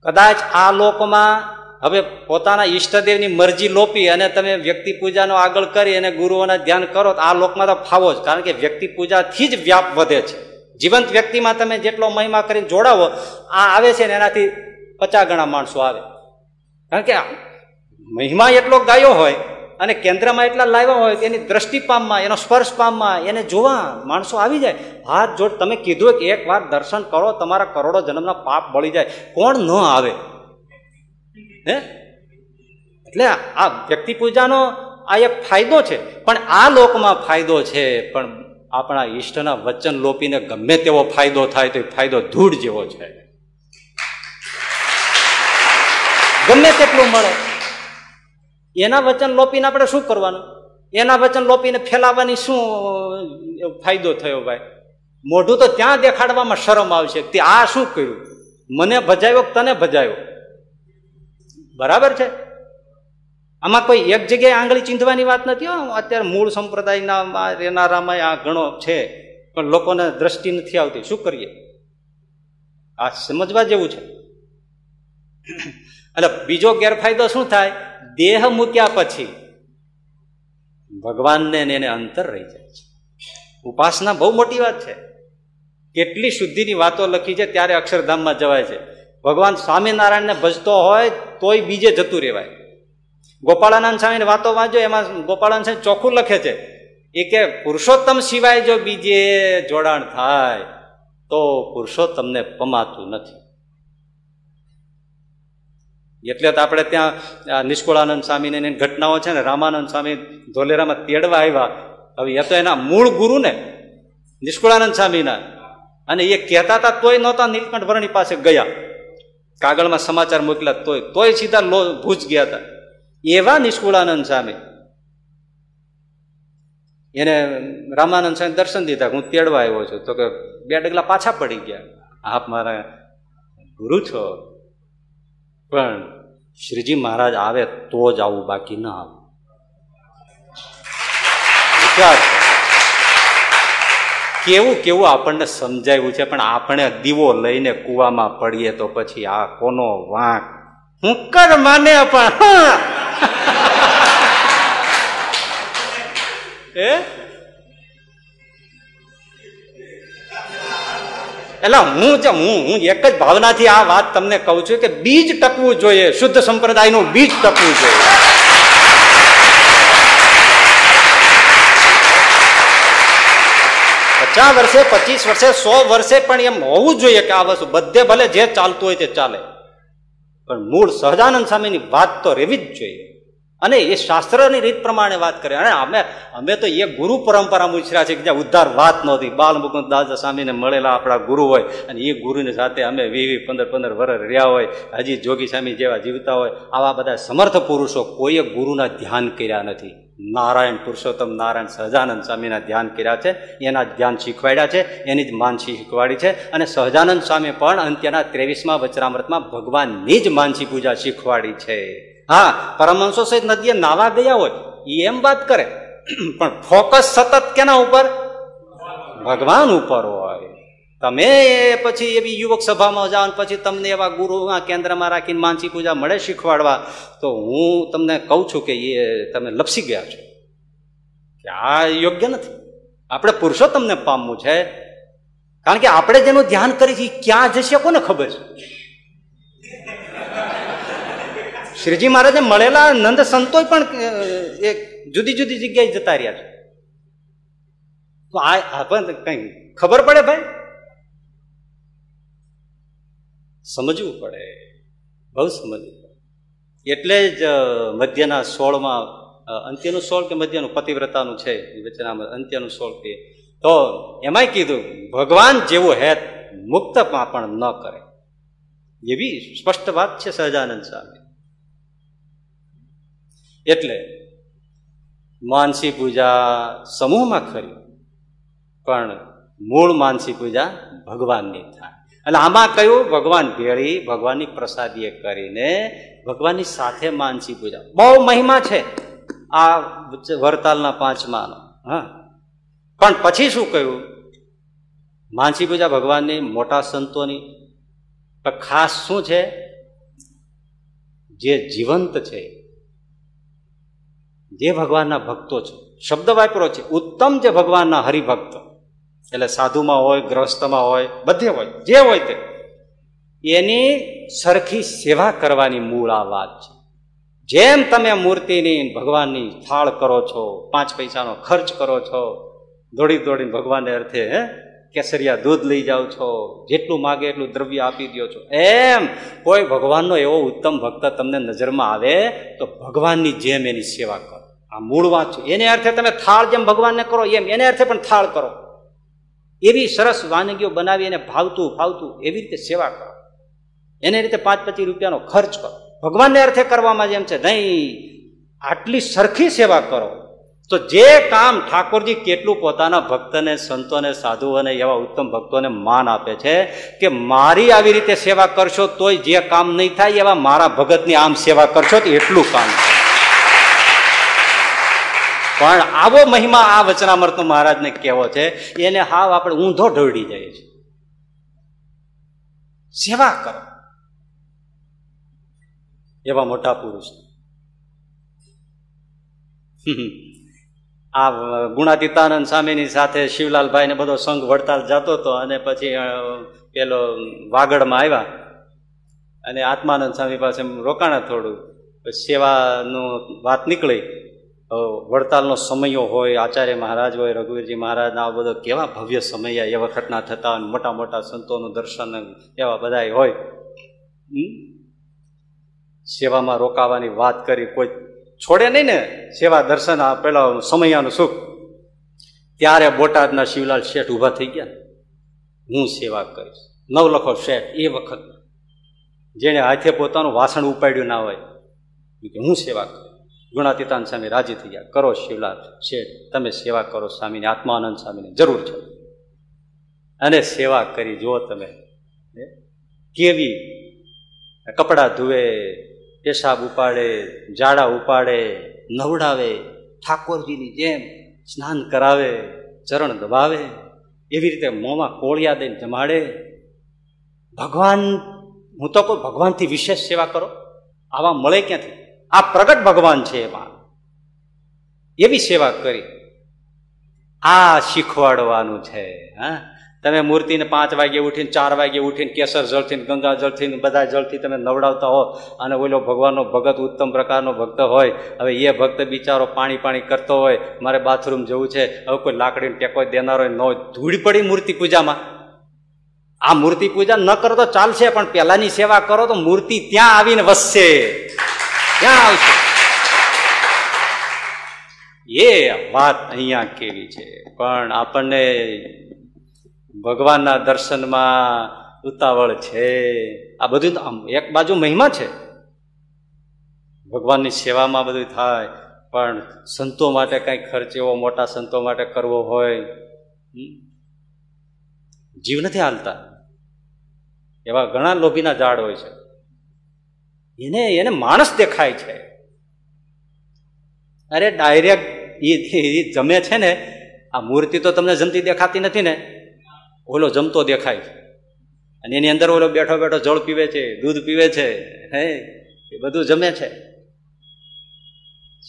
કદાચ આ લોકમાં હવે પોતાના ઈષ્ટદેવની મરજી લોપી અને તમે વ્યક્તિ પૂજાનો આગળ કરી અને ગુરુઓના ધ્યાન કરો તો આ લોકમાં તો ફાવો જ. કારણ કે વ્યક્તિ પૂજાથી જ વ્યાપ વધે છે. જીવંત વ્યક્તિમાં તમે જેટલો મહિમા કરીને જોડાવો, આ આવે છે ને એનાથી પચાસ ગણા માણસો આવે. કારણ કે મહિમા એટલો ગાયો હોય અને કેન્દ્રમાં એટલા લાવ્યા હોય એની દ્રષ્ટિ પામમાં, એનો સ્પર્શ પામમાં, એને જોવા માણસો આવી જાય. હાથ જોડ, તમે કીધું કે એક વાર દર્શન કરો, તમારા કરોડો જન્મના પાપ બળી જાય. કોણ ન આવે? હે? એટલે આ વ્યક્તિ પૂજાનો આ એક ફાયદો છે. પણ આ લોકમાં ફાયદો છે, પણ આપણા ઈષ્ટના વચન લોપીને ગમે તેવો ફાયદો થાય તો ફાયદો ધૂળ જેવો છે. ગમે તેટલું મળે. એના વચન લોપીને આપણે શું કરવાનું? એના વચન લોપીને ફેલાવવાની શું ફાયદો થયો ભાઈ? મોઢું તો ત્યાં દેખાડવામાં શરમ આવશે તે આ શું કર્યું? મને ભજાયો તને ભજાયો? બરાબર છે? આમાં કોઈ એક જગ્યાએ આંગળી ચીંધવાની વાત નથી અત્યારે મૂળ સંપ્રદાયના રહેનારામાં આ ઘણો છે, પણ લોકોને દ્રષ્ટિ નથી આવતી. શું કરીએ? આ સમજવા જેવું છે. એટલે બીજો ગેરફાયદો શું થાય? દેહ મૂક્યા પછી ભગવાનને એને અંતર રહી જાય છે. ઉપાસના બહુ મોટી વાત છે. કેટલી શુદ્ધિની વાતો લખી છે ત્યારે અક્ષરધામમાં જવાય છે. ભગવાન સ્વામિનારાયણને ભજતો હોય તોય બીજે જતું રહેવાય. ગોપાળાનંદ સ્વામીની વાતો વાંચો, એમાં ગોપાળાનંદ સ્વામી ચોખ્ખું લખે છે. એ કે પુરુષોત્તમ સિવાય જો બીજે જોડાણ થાય, તો પુરુષોત્તમને પમાતું નથી. એટલે તો આપણે ત્યાં નિષ્કુળાનંદ સ્વામીની ઘટનાઓ છે ને, રામાનંદ સ્વામી ધોલેરામાં તેડવા આવ્યા. હવે એ તો એના મૂળ ગુરુ ને નિષ્કુળાનંદ સ્વામીના. અને એ કહેતા હતા, તોય નહોતા નીલકંઠ વર્ણી પાસે ગયા. કાગળમાં સમાચાર મોકલ્યા, તોય તોય સીધા લો, ભૂજ ગયા હતા. એવા નિષ્કુળાનંદ સ્વામી. એને રામાનંદ સ્વામી દર્શન દીધા, હું તેડવા આવ્યો છું. તો કે, બે ડગલા પાછા પડી ગયા. આપ મારા ગુરુ છો. પણ શ્રીજી મહારાજ આવે તો જ આવું, બાકી ના આવું. વિચાર કેવું કેવું આપણને સમજાવ્યું છે, પણ આપણે દીવો લઈને કૂવામાં પડીએ તો પછી આ કોનો વાંક? હું કર માને પણ એટલે હું જે, હું હું એક જ ભાવનાથી આ વાત તમને કહું છું કે બીજ ટકવું જોઈએ, શુદ્ધ સંપ્રદાયનું બીજ ટકવું જોઈએ. પચાસ વર્ષે, પચીસ વર્ષે, સો વર્ષે પણ એમ હોવું જોઈએ કે આ વસ્તુ બધે ભલે જે ચાલતું હોય તે ચાલે. પણ મૂળ સહજાનંદ સ્વામીની વાત તો રહેવી જ જોઈએ. અને એ શાસ્ત્રની રીત પ્રમાણે વાત કરે અને અમે અમે તો એ ગુરુ પરંપરા મુછર્યા છે કે જ્યાં ઉદ્ધાર વાત નહોતી. બાલ મુકુંદ દાદા સ્વામીને મળેલા આપણા ગુરુ હોય અને એ ગુરુની સાથે અમે વી વી પંદર પંદર વર્ષ રહ્યા હોય, હજી જોગી સ્વામી જેવા જીવતા હોય, આવા બધા સમર્થ પુરુષો કોઈએ ગુરુના ધ્યાન કર્યા નથી. નારાયણ પુરુષોત્તમ નારાયણ સહજાનંદ સ્વામીના ધ્યાન કર્યા છે, એના ધ્યાન શીખવાડ્યા છે, એની જ માનસી શીખવાડી છે અને સહજાનંદ સ્વામી પણ અંત્યના ત્રેવીસમાં વચરામૃતમાં ભગવાનની જ માનસી પૂજા શીખવાડી છે. હા, પરમહંસો સહિત નદીએ નાવા ગયા હોય એ એમ વાત કરે. પણ ફોકસ સતત કેના ઉપર? ભગવાન ઉપર હોય. તમે પછી એવી યુવક સભામાં જાઓ પછી તમને એવા ગુરુ કેન્દ્રમાં રાખીને માનસી પૂજા મળે શીખવાડવા, તો હું તમને કહું છું કે એ તમે લપસી ગયા છો. કે આ યોગ્ય નથી. આપણે પુરુષો તમને પામવું છે. કારણ કે આપણે જેનું ધ્યાન કરી છીએ, ક્યાં જશે કોને ખબર છે? શ્રીજી મહારાજને મળેલા નંદ સંતો પણ એક જુદી જુદી જગ્યાએ જતા રહ્યા છે. તો આ પણ કઈ ખબર પડે ભાઈ? સમજવું પડે. બહુ સમજવું પડે. એટલે જ મધ્યના સોળમાં અંત્યનું સોળ કે મધ્યનું? પતિવ્રતાનું છે. વચનામાં અંત્યનું સોળ કે. તો એમાંય કીધું, ભગવાન જેવું હેત મુક્તમાં પણ ન કરે. એવી સ્પષ્ટ વાત છે સહજાનંદ સ્વામી. એટલે માનસી પૂજા સમૂહમાં ખરી. પણ મૂળ માનસી પૂજા ભગવાનની થાય. એટલે આમાં કયું? ભગવાન ભેળી, ભગવાનની પ્રસાદીએ કરીને ભગવાનની સાથે માનસી પૂજા. બહુ મહિમા છે આ વરતાલના પાંચમાનો. હા. પણ પછી શું કહ્યું? માનસી પૂજા ભગવાનની મોટા સંતોની. પણ ખાસ શું છે? જે જીવંત છે જે ભગવાનના ભક્તો છે, શબ્દ વાપરો છે, ઉત્તમ જે ભગવાનના હરિભક્ત. એટલે સાધુમાં હોય, ગ્રહસ્થમાં હોય, બધે હોય, જે હોય તે. એની સરખી સેવા કરવાની મૂળ આ વાત છે. જેમ તમે મૂર્તિની ભગવાનની થાળ કરો છો, પાંચ પૈસાનો ખર્ચ કરો છો, દોડી દોડીને ભગવાનને અર્થે, હે, કેસરિયા દૂધ લઈ જાઓ છો, જેટલું માગે એટલું દ્રવ્ય આપી દો છો. એમ કોઈ ભગવાનનો એવો ઉત્તમ ભક્ત તમને નજરમાં આવે, તો ભગવાનની જેમ એની સેવા કરો. આ મૂળ વાત છે. એને અર્થે તમે થાળ જેમ ભગવાનને કરો, એમ એને અર્થે પણ થાળ કરો. એવી સરસ વાનગીઓ બનાવી એને ભાવતું ફાવતું એવી રીતે સેવા કરો. એને રીતે પાંચ પચીસ રૂપિયાનો ખર્ચ કરો. ભગવાનને અર્થે કરવામાં જેમ છે, નહીં, આટલી સરખી સેવા કરો. તો જે કામ ઠાકોરજી કેટલું પોતાના ભક્તને, સંતોને, સાધુઓને એવા ઉત્તમ ભક્તોને માન આપે છે કે મારી આવી રીતે સેવા કરશો તોય જે કામ નહીં થાય એવા મારા ભગતની આમ સેવા કરશો તો એટલું કામ થાય પણ આવો મહિમા આ વચનામૃત મહારાજને કેવો છે, એને હાવ આપણે ઊંધો ઢોળી જાય છે. સેવા કરો. એવા મોટા પુરુષ. આ ગુણાતીતાનંદ સ્વામીની સાથે શિવલાલભાઈ ને બધો સંઘ વડતાલ જતો હતો અને પછી પેલો વાગડમાં આવ્યા. અને આત્માનંદ સ્વામી પાસે રોકાણા થોડું. સેવાનું વાત નીકળી. વડતાલનો સમયો હોય, આચાર્ય મહારાજ હોય, રઘુવીરજી મહારાજના આ બધો કેવા ભવ્ય સમય એ વખતના થતા મોટા મોટા સંતોનું દર્શન એવા બધા હોય. સેવામાં રોકાવાની વાત કરી, કોઈ છોડે નહીં ને સેવા દર્શન, આ પેલા સમયાનું સુખ. ત્યારે બોટાદના શિવલાલ શેઠ ઊભા થઈ ગયા હું સેવા કરીશ. નવલખો શેઠ, એ વખત જેણે હાથે પોતાનું વાસણ ઉપાડ્યું ના હોય. હું સેવા કરું. ગુણાતીતાન સ્વામી રાજી થઈ ગયા. કરો શિવલાલ. શેઠ, તમે સેવા કરો સ્વામીને, આત્માનંદ સ્વામીને. જરૂર છે. અને સેવા કરી જુઓ તમે. કેવી કપડાં ધુવે, પેશાબ ઉપાડે જાડા ઉપાડે, નવડાવે, ઠાકોરજીની જેમ સ્નાન કરાવે, ચરણ દબાવે, એવી રીતે મોંમાં કોળિયા દઈને જમાડે. ભગવાન, હું તો કોઈ ભગવાનથી વિશેષ સેવા કરો. આવા મળે ક્યાંથી? આ પ્રગટ ભગવાન છે એમાં. એવી સેવા કરી. આ શીખવાડવાનું છે, હા? તમે મૂર્તિને પાંચ વાગે ઉઠીને, ચાર વાગે ઉઠીને, કેસર જળથી ગંગા જળથી બધા જળથી તમે નવડાવતા હો અને ઓલો ભગવાનનો ભગત ઉત્તમ પ્રકારનો ભક્ત હોય. હવે એ ભક્ત બિચારો પાણી પાણી કરતો હોય, મારે બાથરૂમ જવું છે, હવે કોઈ લાકડીને ટેકો દેનારો ન ધૂળ પડી મૂર્તિ પૂજામાં. આ મૂર્તિ પૂજા ન કરો તો ચાલશે, પણ પહેલાની સેવા કરો તો મૂર્તિ ત્યાં આવીને વસશે. ક્યાં આવશે એ વાત અહીંયા કેવી છે? પણ આપણને ભગવાનના દર્શનમાં ઉતાવળ છે. આ બધું તો આમ એક બાજુ મહિમા છે. ભગવાનની સેવામાં બધું થાય, પણ સંતો માટે કંઈ ખર્ચ એવો મોટા સંતો માટે કરવો હોય જીવ નથી હાલતા. એવા ઘણા લોભીના ઝાડ હોય છે. એને એને માણસ દેખાય છે. અરે ડાયરેક્ટ એ જમે છે ને, આ મૂર્તિ તો તમને જમતી દેખાતી નથી ને. ઓલો જમતો દેખાય અને એની અંદર ઓલો બેઠો બેઠો જળ પીવે છે, દૂધ પીવે છે, હે, એ બધું જમે છે.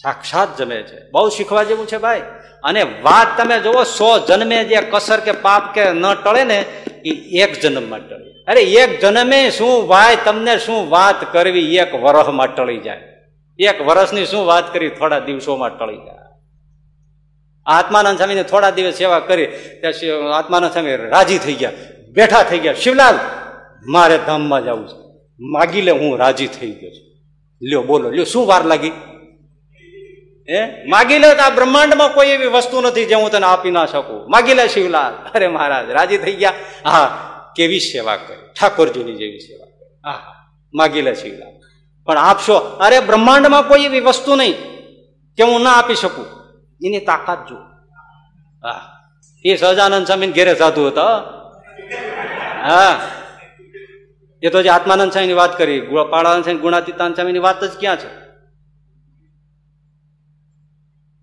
સાક્ષાત જમે છે. બહુ શીખવા જેવું છે ભાઈ. અને વાત તમે જુઓ, સો જન્મે જે કસર કે પાપ કે ન ટળે ને એ એક જન્મમાં ટળે. અરે એક જન્મે શું ભાઈ તમને શું વાત કરવી? એક વરહમાં ટળી જાય. એક વર્ષની શું વાત કરી થોડા દિવસોમાં ટળી જાય. આત્માનંદ સ્વામીને થોડા દિવસ સેવા કરી ત્યાં આત્માનંદ સ્વામી રાજી થઈ ગયા. બેઠા થઈ ગયા. શિવલાલ, મારે ધામમાં જવું છે. માગી લે, હું રાજી થઈ ગયો છું. લ્યો, બોલો, લ્યો, શું વાર લાગી? હે? માગી લે તો આ બ્રહ્માંડમાં કોઈ એવી વસ્તુ નથી જે હું તને આપી ના શકું. માગી લે શિવલાલ. અરે મહારાજ, રાજી થઈ ગયા? હા, કેવી સેવા કરી? ઠાકોરજીની જેવી સેવા કરી. હા માગી લે શિવલાલ. પણ આપશો અરે બ્રહ્માંડમાં કોઈ એવી વસ્તુ નહીં કે હું ના આપી શકું. એની તાકાત જો હા, એ સહજાનંદ સ્વામી ઘેરે સાધુ હતા. હા. એ તો જે આત્માનંદ સ્વામીની વાત કરી ગુણાતીતાનંદ સ્વામીની વાત જ ક્યાં છે?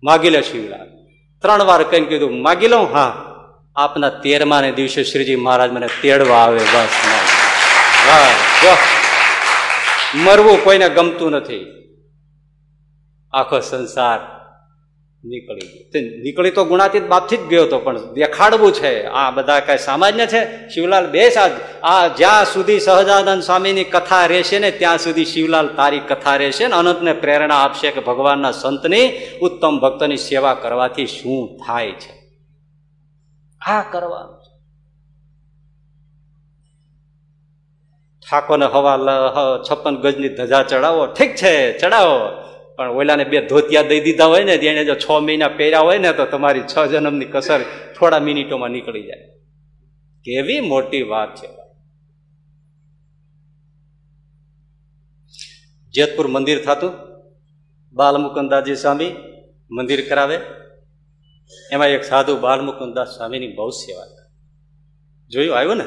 માગી લે શિવલાલ ત્રણ વાર કહીને કીધું માગી લઉં હા. આપના તેરમા ને દિવસે શ્રીજી મહારાજ મને તેડવા આવે, બસ મરવું કોઈને ગમતું નથી. આખો સંસાર નીકળી ગયું. તે નીકળી તો ગુણાતીત બાપથી જ ગયો હતો, પણ દેખાડવું છે. આ બધા કઈ સામાન્ય છે? શિવલાલ બે સાથ આ જ્યાં સુધી સહજાનંદ સ્વામીની કથા રહેશે ને, ત્યાં સુધી શિવલાલ તારી કથા રહેશે ને, અનંતને પ્રેરણા આપશે કે ભગવાનના સંતની ઉત્તમ ભક્તની સેવા કરવાથી શું થાય છે? આ કરવાનું છે. ઠાકોરને હવા છપ્પન ગજની ધજા ચડાવો. ઠીક છે, ચડાવો. પણ ઓલાને બે ધોતિયા દઈ દીધા હોય ને એને જો છ મહિના પહેર્યા હોય ને, તો તમારી છ જન્મની કસર થોડા મિનિટોમાં નીકળી જાય. કેવી મોટી વાત છે. જેતપુર મંદિર થતું? બાલમુકુદાસજી સ્વામી મંદિર કરાવે? એમાં એક સાધુ બાલમુકુદાસ સ્વામીની બહુ સેવા જોયું? આવ્યું ને?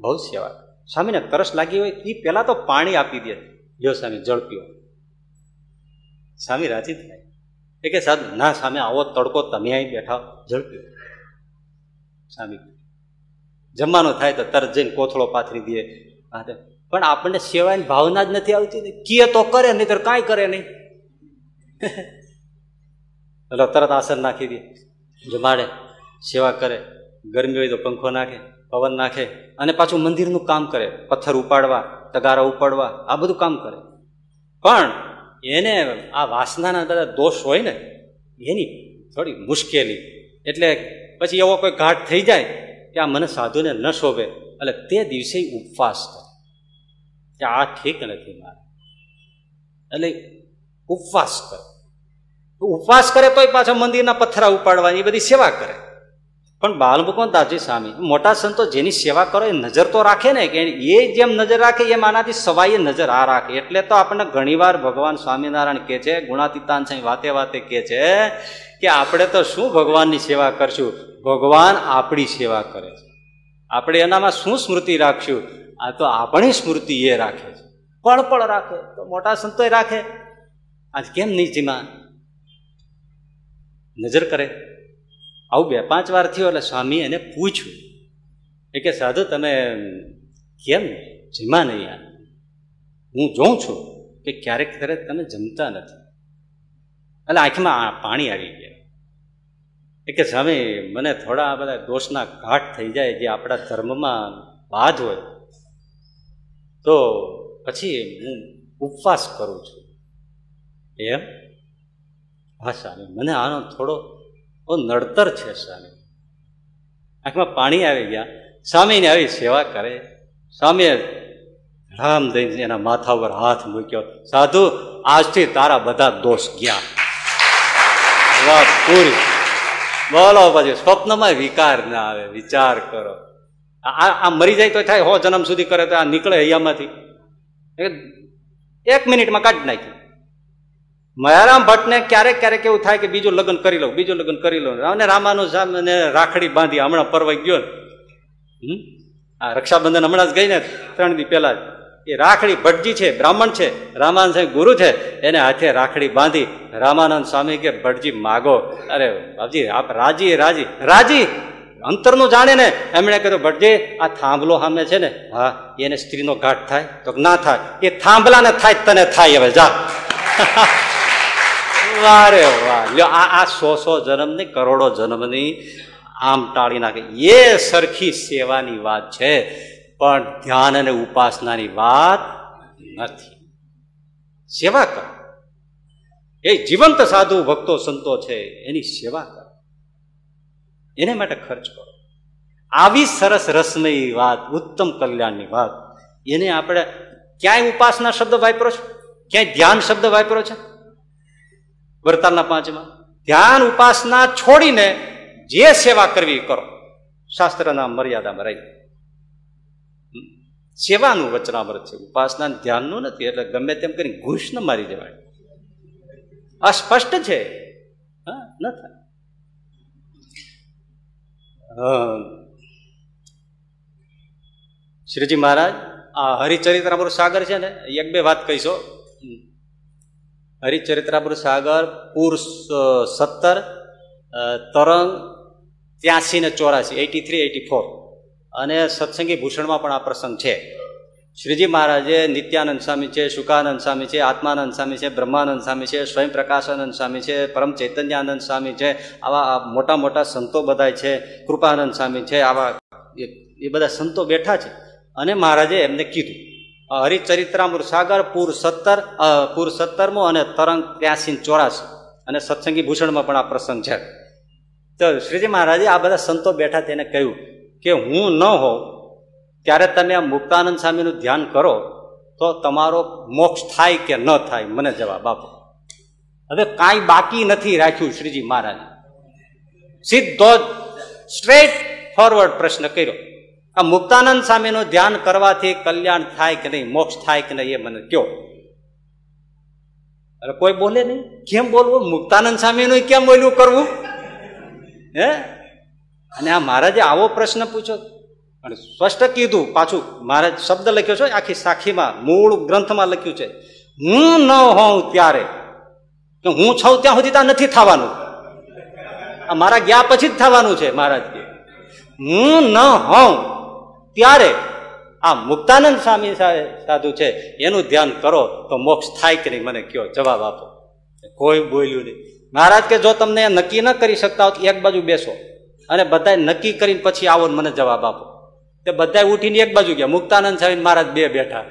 બહુ સેવા સ્વામીને તરસ લાગી હોય એ પહેલાં તો પાણી આપી દે. જો સ્વામી, જળ પીવો સ્વામી રાજી થાય. એ કે, સાહેબ, ના, સામે આવો, તડકો, તમે અહીં બેઠા. ઝડપ્યો. સ્વામી જમવાનું થાય તો તરત જઈને કોથળો પાથરી દે પણ આપણને સેવાની ભાવના જ નથી આવતી ને. કીએ તો કરે નહીં તો કાંઈ કરે નહીં. *laughs* એટલે તરત આસન નાખી દે. જમાડે, સેવા કરે. ગરમી હોય તો પંખો નાખે, પવન નાખે અને પાછું મંદિરનું કામ કરે. પથ્થર ઉપાડવા, તગારા ઉપાડવા, આ બધું કામ કરે. પણ એને આ વાસનાના બધા દોષ હોય ને, એની થોડી મુશ્કેલી. એટલે પછી એવો કોઈ ઘાટ થઈ જાય કે આ મને સાધુને ન શોભે, એટલે તે દિવસે ઉપવાસ કરે. કે આ ઠીક નથી મારે. એટલે ઉપવાસ કરે. ઉપવાસ કરે તોય પાછા મંદિરના પથ્થરા ઉપાડવાની, એ બધી સેવા કરે. પણ બાલમુકુંદ દાસજી સ્વામી મોટા સંતો જેની સેવા કરો, એ નજર તો રાખે ને, કે એ જેમ નજર રાખે, એમ આનાથી સવાઈએ નજર આ રાખે. એટલે તો આપણને ઘણીવાર ભગવાન સ્વામિનારાયણ કે છે, ગુણાતીતાન સાંઈ વાતે વાતે કે છે, કે આપણે તો શું ભગવાનની સેવા કરશું? ભગવાન આપણી સેવા કરે છે. આપણે એનામાં શું સ્મૃતિ રાખશું? આ તો આપણી સ્મૃતિ એ રાખે છે. પળ પળ રાખે, તો મોટા સંતોય રાખે. આજ કેમ નહીં જીમા? નજર કરે. આવું બે પાંચ વાર થયો એટલે સ્વામી એને પૂછ્યું. એ કે, સાધુ, તમે કેમ જમા નહીં આ હું જોઉં છું કે ક્યારેક ક્યારેક તમે જમતા નથી. એટલે આંખમાં પાણી આવી ગયા. એ કે, સ્વામી, મને થોડા બધા દોષના ઘાટ થઈ જાય જે આપણા ધર્મમાં બાદ હોય. તો પછી હું ઉપવાસ કરું છું. એમ? હા, સ્વામી, મને આનો થોડો બહુ નડતર છે સ્વામી. આંખમાં પાણી આવી ગયા. સ્વામીને આવી સેવા કરે. સ્વામીએ રામ દઈને એના માથા ઉપર હાથ મૂક્યો. સાધુ, આજથી તારા બધા દોષ ગયા. વાત પૂરી. બોલો પછી, સ્વપ્નમાં વિકાર ના આવે, વિચાર કરો. આ આ મરી જાય તો થાય, હો જન્મ સુધી કરે તો આ નીકળે અહીંયામાંથી. એક મિનિટમાં કાઢી નાખી. મયારામ ભટ્ટને ક્યારેક ક્યારેક એવું થાય કે બીજું લગ્ન કરી લઉં, બીજું લગ્ન કરી લઉં. અને રામાનું સામે રાખડી બાંધી હમણાં પરવાઈ ગયો ને? આ રક્ષાબંધન હમણાં જ ગઈ ને ત્રણ દી પહેલા જ. એ રાખડી ભટજી છે, બ્રાહ્મણ છે રામાનંદ સાહેબ ગુરુ છે, એને હાથે રાખડી બાંધી રામાનંદ સ્વામી કે ભટજી માગો. અરે, બાપજી, આપ રાજી રાજી રાજી. અંતરનું જાણે ને. એમણે કીધું ભટજી આ થાંભલો સામે છે ને, હા, એને સ્ત્રીનો ઘાટ થાય તો ના થાય. એ થાંભલાને થાય તને થાય હવે, જા. *laughs* વારે વાહ લ્યો, આ આ સો સો જન્મની કરોડો જન્મની આમ ટાળી નાખે. એ સરખી સેવાની વાત છે, પણ ધ્યાન અને ઉપાસનાની વાત નથી. સેવા કરો. એ જીવંત સાધુ, ભક્તો, સંતો છે, એની સેવા કરો. એને માટે ખર્ચ કરો. આવી સરસ રસમય વાત, ઉત્તમ કલ્યાણની વાત, એને આપણે ક્યાંય ઉપાસના શબ્દ વાપરો છે? ક્યાંય ધ્યાન શબ્દ વાપરો છે? વરતાલના પાંચમાં, ધ્યાન ઉપાસના છોડીને જે સેવા કરવી કરો. શાસ્ત્રના મર્યાદામાં રહી. સેવાનું વચનામૃત છે. ઉપાસના ધ્યાનનું નથી, એટલે ગમે તેમ કરી ઘૂસ ન મારી જવાય અસ્પષ્ટ છે? હા, ન થાય. શ્રીજી મહારાજ, આ હરિચરિત્રામૃત સાગર છે ને, એક બે વાત કહીશો. હરિચરિત્રામૃત સાગર, પૂર સત્તર તરંગ ત્યાસી ને ચોરાસી, એટી થ્રી, એટી ફોર. અને સત્સંગી ભૂષણમાં પણ આ પ્રસંગ છે. શ્રીજી મહારાજે નિત્યાનંદ સ્વામી છે શુકાનંદ સ્વામી છે, આત્માનંદ સ્વામી છે, બ્રહ્માનંદ સ્વામી છે, સ્વયં પ્રકાશાનંદ સ્વામી છે, પરમ ચૈતન્યાનંદ સ્વામી છે, આવા મોટા મોટા સંતો બધા છે, કૃપાનંદ સ્વામી છે, આવા એ- એ બધા સંતો બેઠા છે. અને મહારાજે એમને કીધું હરિચરિત્રામૃત સાગર, પૂર સત્તર પૂર સત્તરમો અને તરંગ ત્યાસી ચોરાસી. અને સત્સંગી ભૂષણમાં પણ આ પ્રસંગ છે. તો શ્રીજી મહારાજે આ બધા સંતો બેઠા તેને કહ્યું કે હું ન હોઉં, ત્યારે તમે આ મુક્તાનંદ સ્વામીનું ધ્યાન કરો, તો તમારો મોક્ષ થાય કે ન થાય? મને જવાબ આપો. હવે કાંઈ બાકી નથી રાખ્યું શ્રીજી મહારાજ. સીધો સ્ટ્રેટ ફોરવર્ડ પ્રશ્ન કર્યો. આ મુક્તાનંદ સ્વામીનું ધ્યાન કરવાથી કલ્યાણ થાય કે નહીં, મોક્ષ થાય કે નહીં એ મને કયો. અરે કોઈ બોલે નહીં. કેમ બોલવું? મુક્તાનંદ સ્વામીનું કેમ બોલ્યું કરવું? હે? અને આ મહારાજે આવો પ્રશ્ન પૂછ્યો. અને સ્પષ્ટ કીધું પાછું. મહારાજ શબ્દ લખ્યો છે, આખી સાખીમાં, મૂળ ગ્રંથમાં લખ્યું છે. હું ન હોઉં ત્યારે કે હું છું ત્યાં સુધી ત્યાં નથી થવાનું. આ મારા ગયા પછી જ થવાનું છે મહારાજ. કે હું ન હોઉં ત્યારે આ મુક્તાનંદ સ્વામી સાધુ છે, એનું ધ્યાન કરો તો મોક્ષ થાય કે નહીં? મને કયો જવાબ આપો. કોઈ બોલ્યું નહીં. મહારાજ કે, જો તમને નક્કી ન કરી શકતા હો તો એક બાજુ બેસો અને બધા નક્કી કરીને પછી આવો મને જવાબ આપો. તે બધા ઉઠીને એક બાજુ ગયા. મુક્તાનંદ સ્વામી મહારાજ બે બેઠા.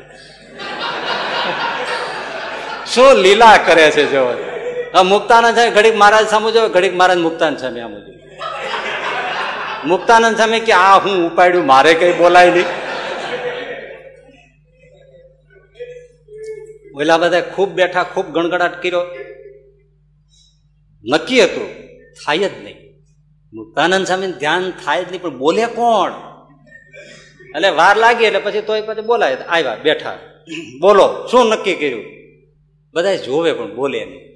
શું લીલા કરે છે જો. મુક્તાનંદ સ્વામી ઘડીક મહારાજ સામુ જો, ઘડીક મહારાજ મુક્તાનંદ સ્વામી આમ જો. મુક્તાનંદ સ્વામી કે, આ હું ઉપાડ્યું, મારે કઈ બોલાય નહીં. ઓલા બધા ખૂબ બેઠા, ખૂબ ગણગડાટ કર્યો. નક્કી હતું, થાય જ નહીં. મુક્તાનંદ સ્વામી ધ્યાન થાય જ નહીં, પણ બોલે કોણ? એટલે વાર લાગી, એટલે પછી તોય પછી બોલાય. આવ્યા, બેઠા. બોલો, શું નક્કી કર્યું? બધા જોવે, પણ બોલે નહીં.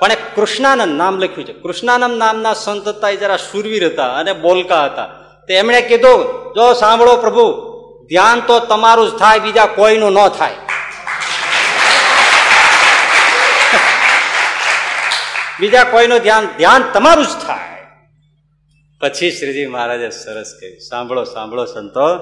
પણ એ કૃષ્ણાનંદ નામ લખ્યું છે. કૃષ્ણાનંદ નામના સંત હતા એ જરા સુરવીર હતા અને બોલકા હતા. તે એમણે કીધું, જો સાંભળો પ્રભુ, ધ્યાન તો તમારું જ થાય, બીજા કોઈનું ન થાય. *laughs* બીજા કોઈનું ધ્યાન ધ્યાન તમારું જ થાય. પછી શ્રીજી મહારાજે સરસ કહ્યું, સાંભળો સાંભળો સંતો,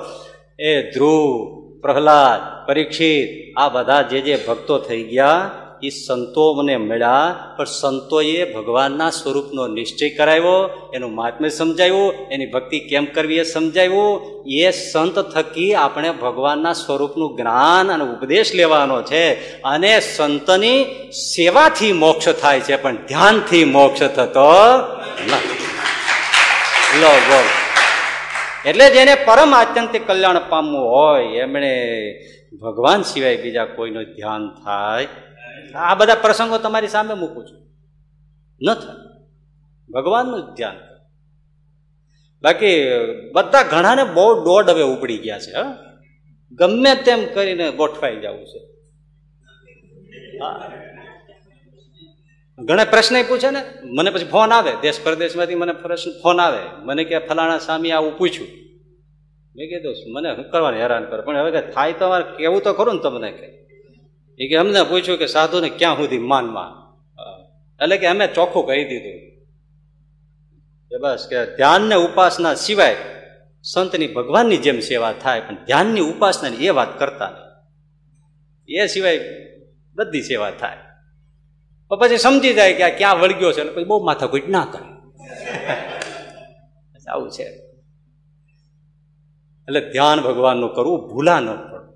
એ ધ્રુવ, પ્રહલાદ, પરીક્ષિત, આ બધા જે જે ભક્તો થઈ ગયા એ સંતો મને મળ્યા, પણ સંતોએ ભગવાનના સ્વરૂપનો નિશ્ચય કરાવ્યો, એનું મહાત્મ્ય સમજાવ્યું એની ભક્તિ કેમ કરવી એ સમજાવ્યું એ સંત થકી આપણે ભગવાનના સ્વરૂપનું જ્ઞાન અને ઉપદેશ લેવાનો છે અને સંતની સેવાથી મોક્ષ થાય છે, પણ ધ્યાનથી મોક્ષ થતો લો બોલ એટલે જેને પરમ આત્યંતિક કલ્યાણ પામવું હોય, એમણે ભગવાન સિવાય બીજા કોઈનું ધ્યાન થાય આ બધા પ્રસંગો તમારી સામે મૂકું છું. ન થાય. ભગવાનનું જ ધ્યાન બાકી, બધા ઘણાને બહુ દોઢ હવે ઉપડી ગયા છે ગમે તેમ કરીને ગોઠવાઈ જવું છે. ઘણા પ્રશ્ન પૂછે ને? મને પછી ફોન આવે. દેશ પરદેશમાંથી મને પ્રશ્ન, ફોન આવે. મને કે ફલાણા સ્વામી આવું પૂછ્યું. મેં કીધું, મને શું કરવાનું હેરાન કરે? પણ હવે થાય તમારે કેવું તો ખરું ને તમને કે. એ કે અમને પૂછ્યું કે સાધુને ક્યાં સુધી માનમાં એટલે કે અમે ચોખ્ખું કહી દીધું. કે બસ કે ધ્યાન ને ઉપાસના સિવાય સંતની ભગવાનની જેમ સેવા થાય, પણ ધ્યાનની ઉપાસનાની એ વાત કરતા એ સિવાય બધી સેવા થાય. પછી સમજી જાય કે આ ક્યાં વળગ્યો છે પછી બહુ માથાકૂટ ના કરે. આવું છે. એટલે ધ્યાન ભગવાનનું કરવું ભૂલા ન પડે.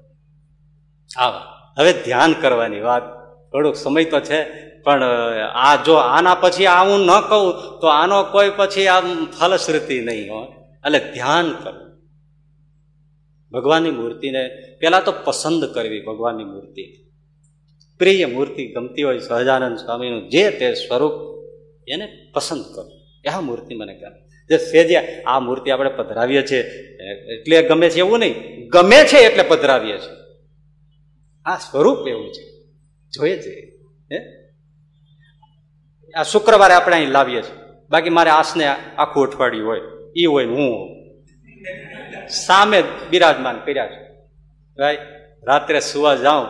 આવા. હવે ધ્યાન કરવાની વાત. થોડોક સમય તો છે, પણ આ જો આના પછી આ હું ન કહું, તો આનો કોઈ પછી આમ ફલશ્રુતિ નહીં હોય. એટલે ધ્યાન કરવું ભગવાનની મૂર્તિને પહેલાં તો પસંદ કરવી ભગવાનની મૂર્તિ. પ્રિય મૂર્તિ ગમતી હોય સહજાનંદ સ્વામીનું, જે તે સ્વરૂપ એને પસંદ કરો. આ મૂર્તિ મને ગમે. જે સેજ્યા આ મૂર્તિ આપણે પધરાવીએ છીએ, એટલે ગમે છે એવું નહીં. ગમે છે એટલે પધરાવીએ છીએ. આ સ્વરૂપ એવું છે. જોઈએ છે. હે? આ શુક્રવારે આપણે અહીં લાવીએ છીએ. બાકી મારે આસને આખું અઠવાડિયું હોય. એ હોય હું સામે બિરાજમાન કર્યા છે. ભાઈ રાત્રે સુવા જાઉં.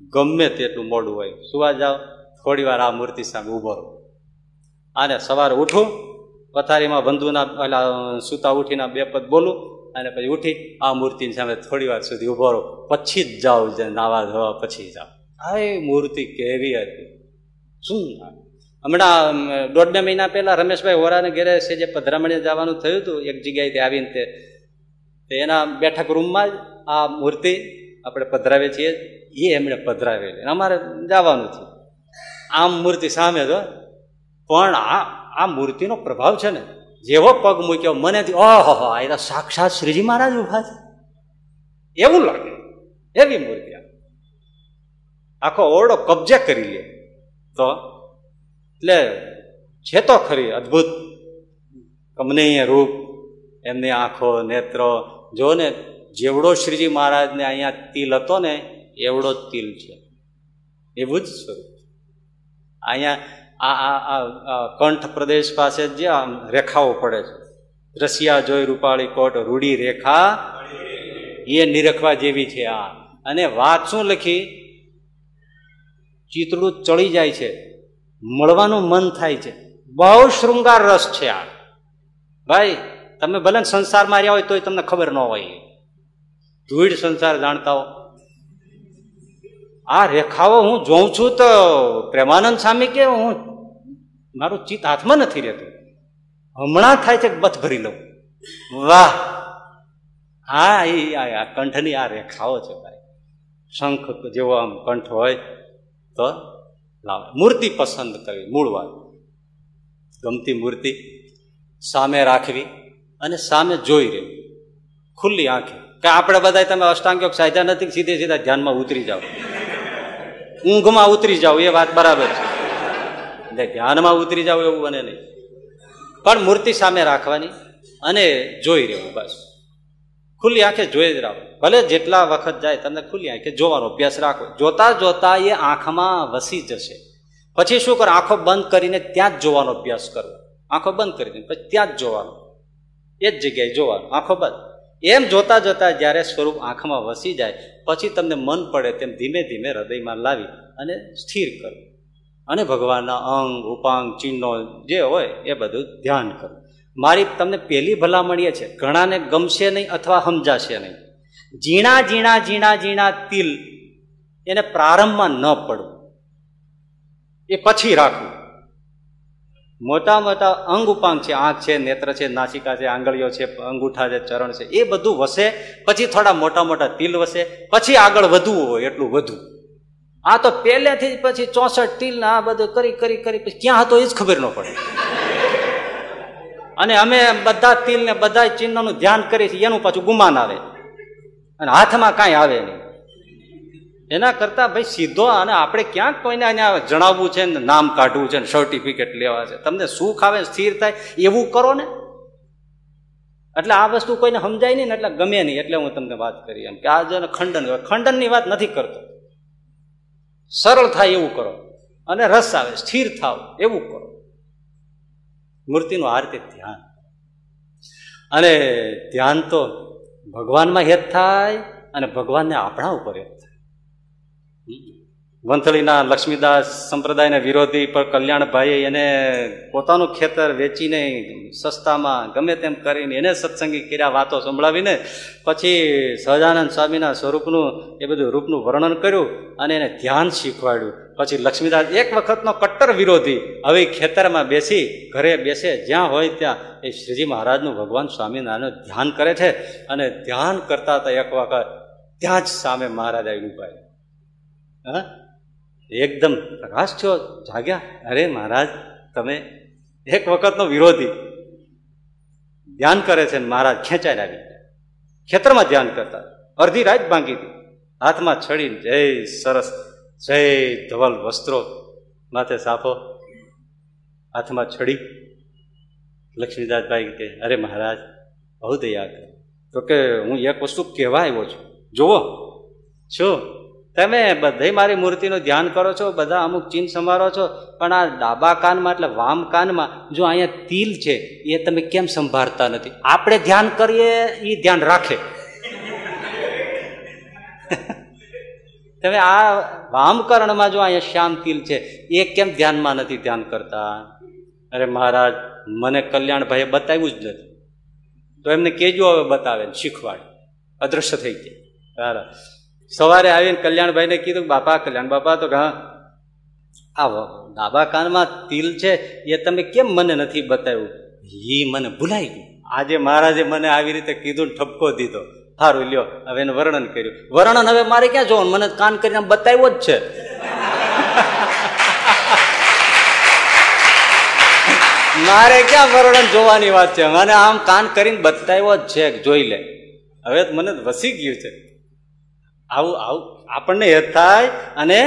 ગમે તેટલું મોડું હોય. સુવા જાઉં. થોડી વાર આ મૂર્તિ સામે ઊભો રહો. અને સવારે ઉઠું. પથારીમાં બંધુના પેલા સૂતા ઉઠીને બે પદ બોલું. અને પછી ઉઠી, આ મૂર્તિની સામે થોડી વાર સુધી ઊભો રહો. પછી જ જાઓ, જે નાવા ધોવા પછી જાઓ. આ એ મૂર્તિ કેવી હતી? શું હમણાં દોઢ મહિના પહેલા રમેશભાઈ હોરાને ઘેરે છે જે પધરામણીએ જવાનું થયું હતું, એક જગ્યાએથી આવીને તે, તો એના બેઠક રૂમમાં જ આ મૂર્તિ આપણે પધરાવીએ છીએ. એ એમણે પધરાવેલી અમારે જવાનું છે આમ મૂર્તિ સામે જો પણ આ આ મૂર્તિનો પ્રભાવ છે ને. જેવો પગ મૂક્યો મને ઓહો એ તો સાક્ષાત શ્રીજી મહારાજ ઊભા છે. એવું લાગે, એવી મૂર્તિ આખો ઓરડો કબજે કરી લે. તો, એટલે છે તો ખરી અદ્ભુત. કમનીય રૂપ, એમની આંખો, નેત્રો, જો ને જેવડો શ્રીજી મહારાજને અહીંયા તિલ હતો ને, એવડો તિલ છે. એવું જ સ્વરૂપ અહીંયા આ આ કંઠ પ્રદેશ પાસે જે આમ રેખાઓ પડે છે. રસિયા જોઈ, રૂપાળી, કોટ, રૂડી રેખા એ નિરખવા જેવી છે આ. અને વાત શું લખી? ચિતડું ચડી જાય છે. મળવાનું મન થાય છે. બહુ શૃંગાર રસ છે આ. ભાઈ, તમે ભલે સંસારમાં રહ્યા હોય તોય તમને ખબર ન હોય. ધૂળ સંસાર જાણતા હો. આ રેખાઓ હું જોઉં છું તો પ્રેમાનંદ સ્વામી કે હું મારું ચિત્ત હાથમાં નથી રહેતું. હમણાં થાય છે બથ ભરી લઉં. વાહ! હા, એ, આ કંઠની આ રેખાઓ છે ભાઈ. શંખ જેવો આમ કંઠ હોય તો લાવ. મૂર્તિ પસંદ કરવી, મૂળ વાત. ગમતી મૂર્તિ સામે રાખવી અને સામે જોઈ રહેવી. ખુલ્લી આંખે. કે આપણે બધા તમે અષ્ટાંગયોગ સાધ્યા નથી સીધે સીધા ધ્યાનમાં ઉતરી જાઓ. ઊંઘમાં ઉતરી જાઓ, એ વાત બરાબર છે. એટલે ધ્યાનમાં ઉતરી જાવ એવું બને નહીં. પણ મૂર્તિ સામે રાખવાની અને જોઈ રહેવું, બસ. ખુલ્લી આંખે જોઈ જ રાખો. ભલે જેટલા વખત જાય તમને ખુલ્લી આંખે જોવાનો અભ્યાસ રાખો. જોતા જોતા એ આંખમાં વસી જશે. પછી શું કરો? આંખો બંધ કરીને ત્યાં જ જોવાનો અભ્યાસ કરવો આંખો બંધ કરી દે, પછી ત્યાં જ જોવાનો. એ જ જગ્યાએ જોવાનું. આંખો બંધ. એમ જોતા જોતા જ્યારે સ્વરૂપ આંખમાં વસી જાય, પછી તમને મન પડે તેમ ધીમે ધીમે હૃદયમાં લાવી અને સ્થિર કરો. અને ભગવાનના અંગ, ઉપાંગ, ચિહ્નો જે હોય એ બધું ધ્યાન કરો. મારી તમને પહેલી ભલામણીએ છે, ઘણાને ગમશે નહીં અથવા સમજાશે નહીં. ઝીણા ઝીણા ઝીણા ઝીણા તિલ એને પ્રારંભમાં ન પડવું. એ પછી રાખવું. મોટા મોટા અંગ ઉપાંગ છે, આંખ છે, નેત્ર છે, નાસિકા છે, આંગળીઓ છે, અંગૂઠા છે, ચરણ છે, એ બધું વસે, પછી થોડા મોટા મોટા તિલ વસે, પછી આગળ વધવું હોય એટલું વધુ. આ તો પહેલેથી જ પછી ચોસઠ ટીલ ને આ બધું કરી કરી કરી, પછી ક્યાં હતો એ જ ખબર ન પડે. અને અમે બધા તિલ ને બધા ચિહ્નનું ધ્યાન કરીએ છીએ, એનું પાછું ગુમાન આવે. અને હાથમાં કાંઈ આવે નહીં. એના કરતા ભાઈ સીધો અને આપણે ક્યાંક કોઈને અહીંયા જણાવવું છે ને નામ કાઢવું છે ને સર્ટિફિકેટ લેવા છે, તમને સુખ આવે સ્થિર થાય, એવું કરો ને. એટલે આ વસ્તુ કોઈને સમજાય નહીં ને એટલે ગમે નહીં, એટલે હું તમને વાત કરી એમ કે આ જો ખંડન ખંડનની વાત નથી કરતો. સરળ થાય એવું કરો. અને રસ આવે, સ્થિર થાવ, એવું કરો. મૂર્તિનું આ રીતે ધ્યાન. અને ધ્યાન તો ભગવાનમાં હેત થાય અને ભગવાનને આપણા ઉપર હેત થાય. વંથળીના લક્ષ્મીદાસ સંપ્રદાયના વિરોધી પર કલ્યાણભાઈએ એને પોતાનું ખેતર વેચીને સસ્તામાં ગમે તેમ કરીને એને સત્સંગી કર્યા વાતો સંભળાવીને પછી સહજાનંદ સ્વામીના સ્વરૂપનું એ બધું રૂપનું વર્ણન કર્યું અને એને ધ્યાન શીખવાડ્યું. પછી લક્ષ્મીદાસ એક વખતનો કટ્ટર વિરોધી હવે ખેતરમાં બેસી, ઘરે બેસે, જ્યાં હોય ત્યાં એ શ્રીજી મહારાજનું ભગવાન સ્વામિનારાયણ ધ્યાન કરે છે અને ધ્યાન કરતા હતા એક વખત, ત્યાં જ સામે મહારાજ આવી ઊભા હા? એકદમ પ્રકાશ છો, જાગ્યા. અરે મહારાજ, તમે એક વખતનો વિરોધી. ધ્યાન કરે છે ને મહારાજ ખેંચાઈ આવી ખેતરમાં ધ્યાન કરતા. અડધી રાત ભાંગી હતી. હાથમાં છડી જય સરસ, જય ધવલ વસ્ત્રો માથે સાફો હાથમાં છડી. લક્ષ્મીદાસભાઈ કે, અરે મહારાજ, બહુ દયા કરે. તો કે, હું એક વસ્તુ કહેવા આવ્યો છું. જુઓ શું તમે બધે મારી મૂર્તિનું ધ્યાન કરો છો, બધા અમુક ચીન સંભાળો છો, પણ આ ડાબા કાનમાં એટલે વામ કાનમાં જો અહીંયા તિલ છે, એ તમે કેમ સંભાળતા નથી? આપણે ધ્યાન કરીએ એ ધ્યાન રાખે. *laughs* તમે આ વામકરણમાં જો અહીંયા શ્યામ તિલ છે, એ કેમ ધ્યાનમાં નથી ધ્યાન કરતા? અરે મહારાજ, મને કલ્યાણભાઈએ બતાવ્યું જ નથી. તો એમને કેજો હવે બતાવે શીખવાડે. અદ્રશ્ય થઈ ગયા સવારે આવીને કલ્યાણભાઈને કીધું, બાપા, કલ્યાણ બાપા, તો હા આવો, ડાબા કાનમાં તિલ છે, એ તમે કેમ મને નથી બતાવ્યું? એ મને ભૂલાઈ ગયું. આજે મહારાજે મને આવી રીતે કીધું ઠપકો દીધો. સારું લ્યો, હવે એને વર્ણન કર્યું. વર્ણન હવે મારે ક્યાં જોવાનું? મને કાન કરીને બતાવ્યો જ છે. *laughs* મારે ક્યાં વર્ણન જોવાની વાત છે? મને આમ કાન કરીને બતાવ્યો જ છે, જોઈ લે. હવે મને વસી ગયું છે. આવું આવું આપણને હેત થાય અને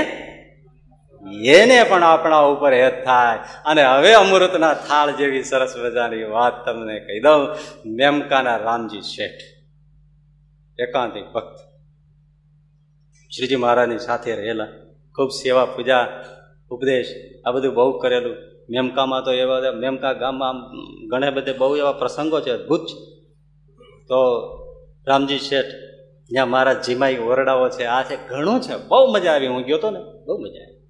એને પણ આપણા ઉપર હેત થાય. અને હવે અમૃતના થાળ જેવી સરસ મજાની વાત તમને કહી દઉં. મેમકાના રામજી શેઠ, એકાંતિક ભક્ત. શ્રીજી મહારાજની સાથે રહેલા, ખૂબ સેવા પૂજા, ઉપદેશ, આ બધું બહુ કરેલું. મેમકામાં તો એવા મેમકા ગામમાં ઘણા બધે બહુ એવા પ્રસંગો છે, અદભુત તો રામજી શેઠ જ્યાં મારા જીમાઈ ઓરડાઓ છે, આ છે, ઘણું છે. બહુ મજા આવી. હું ગયો તો ને, બહુ મજા આવી.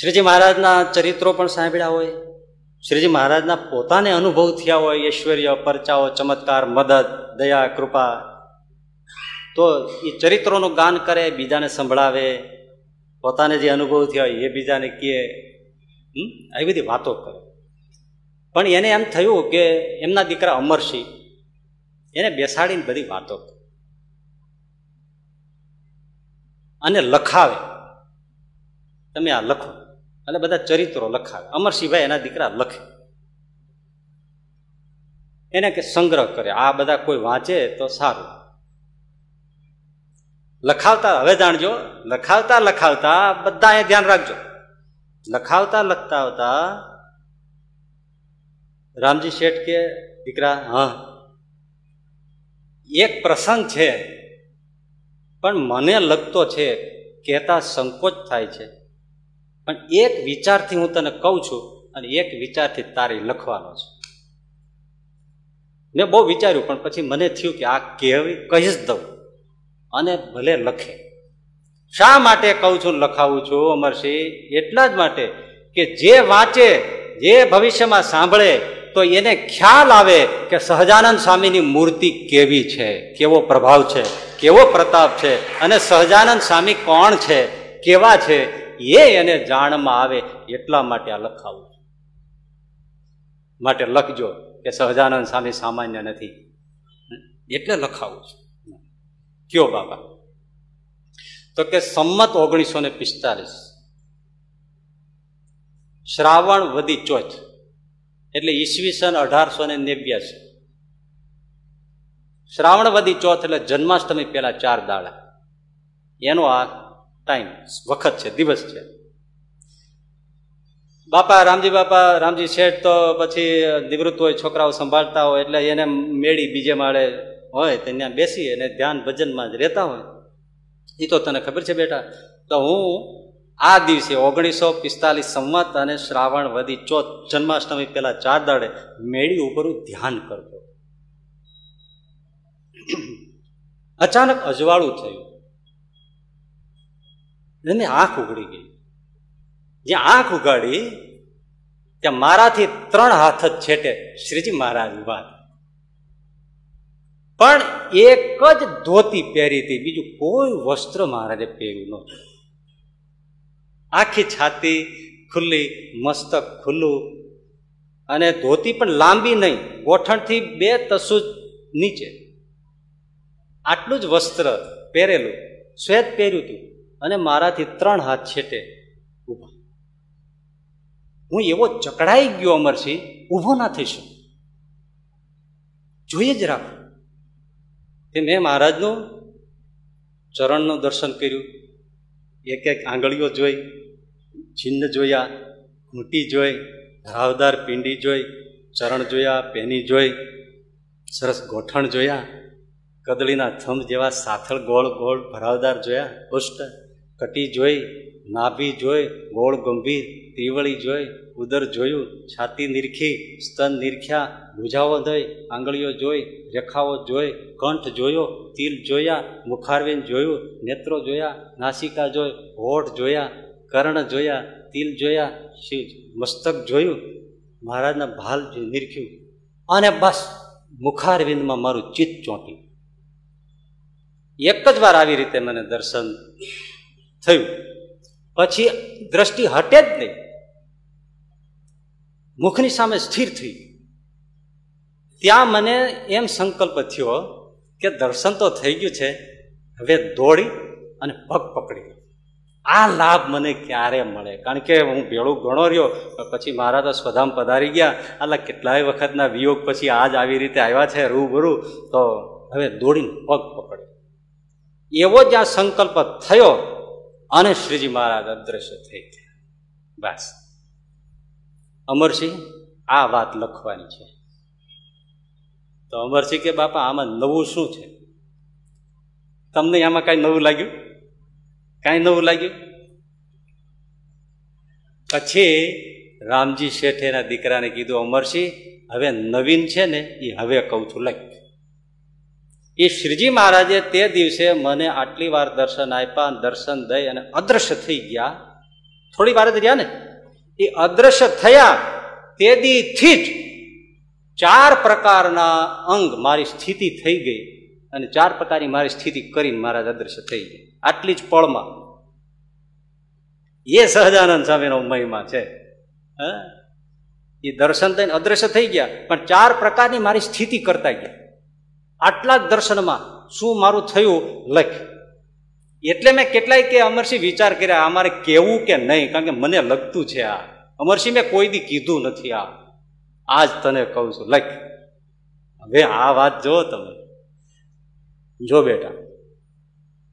શ્રીજી મહારાજના ચરિત્રો પણ સાંભળ્યા હોય. શ્રીજી મહારાજના પોતાને અનુભવ થયા હોય, ઐશ્વર્ય, પરચાઓ, ચમત્કાર, મદદ, દયા, કૃપા. તો એ ચરિત્રોનું ગાન કરે, બીજાને સંભળાવે. પોતાને જે અનુભવ થયા હોય, એ બીજાને કહે. આવી બધી વાતો કરે. પણ એને એમ થયું કે એમના દીકરા અમરસિંહ એને બેસાડીને બધી વાતો અને લખાવે. તમે આ લખો. અને બધા ચરિત્રો લખાવે. અમરસિંહભાઈ એના દીકરા લખે. એને કે સંગ્રહ કરે. આ બધા કોઈ વાંચે તો સારું. લખાવતા હવે જાણજો. લખાવતા લખાવતા બધા ધ્યાન રાખજો. લખાવતા લખતા આવતા રામજી શેઠ કે દીકરા, હા એક પ્રસંગ છે. પણ મને લગતો છે, કહેતા સંકોચ થાય છે. પણ એક વિચારથી હું તને કહું છું અને એક વિચારથી તારી લખવાનો છે. મેં બહુ વિચાર્યું, પણ પછી મને થયું કે આ કહેવી કહી જ દઉં. અને ભલે લખે. શા માટે કહું છું, લખાવું છું, અમરસિંહ? એટલા જ માટે કે જે વાંચે, જે ભવિષ્યમાં સાંભળે તો એને ખ્યાલ આવે કે સહજાનંદ સ્વામીની મૂર્તિ કેવી છે, કેવો પ્રભાવ છે, કેવો પ્રતાપ છે અને સહજાનંદ સ્વામી કોણ છે, કેવા છે, એ એને જાણમાં આવે એટલા માટે આ લખાવું માટે લખજો કે સહજાનંદ સ્વામી સામાન્ય નથી. એટલે લખાવું છું. કયો બાબા? તો કે સંમત ઓગણીસો ને પિસ્તાલીસ. શ્રાવણ વધી ચોથ. એટલે ઈસવીસન અઢારસો ને નેવ્યાસી. શ્રાવણ વધી ચોથ એટલે જન્માષ્ટમી પહેલા ચાર દાડા. એનો આ ટાઈમ વખત છે, દિવસ છે. બાપા, રામજી બાપા, રામજી શેઠ તો પછી નિવૃત્ત હોય, છોકરાઓ સંભાળતા હોય, એટલે એને મેળી બીજે માળે હોય, તો ત્યાં બેસી અને ધ્યાન ભજનમાં જ રહેતા હોય. એ તો તને ખબર છે બેટા? તો હું આ દિવસે ઓગણીસો પિસ્તાલીસ સંમત અને શ્રાવણ વધી ચોથ જન્માષ્ટમી પેલા ચાર દાડે મેળી ઉપર ધ્યાન કરતો અચાનક અજવાળું થયું. એને આંખ ઉઘડી ગઈ. જ્યાં આંખ ઉગાડી ત્યાં મારાથી ત્રણ હાથ જ છેટે શ્રીજી મહારાજ વાત. પણ એક જ ધોતી પહેરી હતી, બીજું કોઈ વસ્ત્ર મહારાજે પહેર્યું નહોતું. આખી છાતી ખુલ્લી, મસ્તક ખુલ્લું અને ધોતી પણ લાંબી નહીં, ગોઠણથી બે તસુ નીચે. આટલું જ વસ્ત્ર પહેરેલું, શ્વેત પહેર્યું હતું અને મારાથી ત્રણ હાથ છેટે ઊભા. હું એવો ચકડાઈ ગયો અમરસિંહ, ઊભો ના થઈ શકું. જોઈએ જ રાખું તે મેં મહારાજનું ચરણનું દર્શન કર્યું. એક એક આંગળીઓ જોઈ ચિહ્ન જોયા, ઘૂંટી જોઈ ધરાવદાર પિંડી જોઈ, ચરણ જોયા, પેની જોઈ, સરસ ગોઠણ જોયા, કદળીના થંભ જેવા સાથળ ગોળ ગોળ ભરાવદાર જોયા, પુષ્ટ. કટી જોઈ, નાભી જોઈ, ગોળ ગંભીર ત્રિવળી જોઈ, ઉદર જોયું, છાતી નિરખી, સ્તન નિરખ્યા, ભૂજાઓ દઈ આંગળીઓ જોઈ, રેખાઓ જોઈ, કંઠ જોયો, તિલ જોયા મુખારવેન જોયું, નેત્રો જોયા, નાસિકા જોઈ, હોઠ જોયા, કર્ણ જોયા, તિલ જોયા શિવ મસ્તક જોયું, મહારાજના ભાલ નિરખ્યું. અને બસ મુખારવિંદમાં મારું ચિત્ત ચોંટ્યું. એક જ વાર આવી રીતે મને દર્શન થયું. પછી દ્રષ્ટિ હટે જ નહીં. મુખની સામે સ્થિર થઈ. ત્યાં મને એમ સંકલ્પ થયો કે દર્શન તો થઈ ગયું છે, હવે દોડી અને પગ પકડી ગયો આ લાભ મને ક્યારે મળે? કારણ કે હું ભેળું ઘણો રહ્યો પછી મારા તો સ્વધામ પધારી ગયા. એટલે કેટલાય વખતના વિયોગ પછી આજ આવી રીતે આવ્યા છે રૂબરૂ, તો હવે દોડીને પગ પકડ્યો. એવો જ્યાં સંકલ્પ થયો અને શ્રીજી મહારાજ અદ્રશ્ય થઈ ગયા. બસ. અમરસિંહ, આ વાત લખવાની છે. તો અમરસિંહ કે, બાપા, આમાં નવું શું છે? તમને આમાં કાંઈ નવું લાગ્યું? કાંઈ નવું લાગ્યું? પછી રામજી શેઠ એના દીકરાને કીધું, અમરસિંહ, હવે નવીન છે ને એ હવે કહું છું, લખ. એ શ્રીજી મહારાજે તે દિવસે મને આટલી વાર દર્શન આપ્યા દર્શન દઈ અને અદ્રશ્ય થઈ ગયા. થોડી વાર જ રહ્યા ને? એ અદ્રશ્ય થયા તે દીથી જ ચાર પ્રકારના અંગ મારી સ્થિતિ થઈ ગઈ અને ચાર પ્રકારની મારી સ્થિતિ કરીને મહારાજ અદ્રશ્ય થઈ ગઈ આટલી જ પળમાં. એ સહજાનંદ સ્વામીનો મહિમા છે. એ દર્શન થઈને અદ્રશ્ય થઈ ગયા, પણ ચાર પ્રકારની મારી સ્થિતિ કરતા ગયા. આટલા જ દર્શનમાં શું મારું થયું? લખ. એટલે મેં કેટલાય કે અમરસિંહ વિચાર કર્યા અમારે કેવું કે નહીં? કારણ કે મને લગતું છે આ. અમરસિંહ મેં કોઈ દી કીધું નથી આ. આજ તને કહું છું, લખ. હવે આ વાત જો તમે. જો બેટા,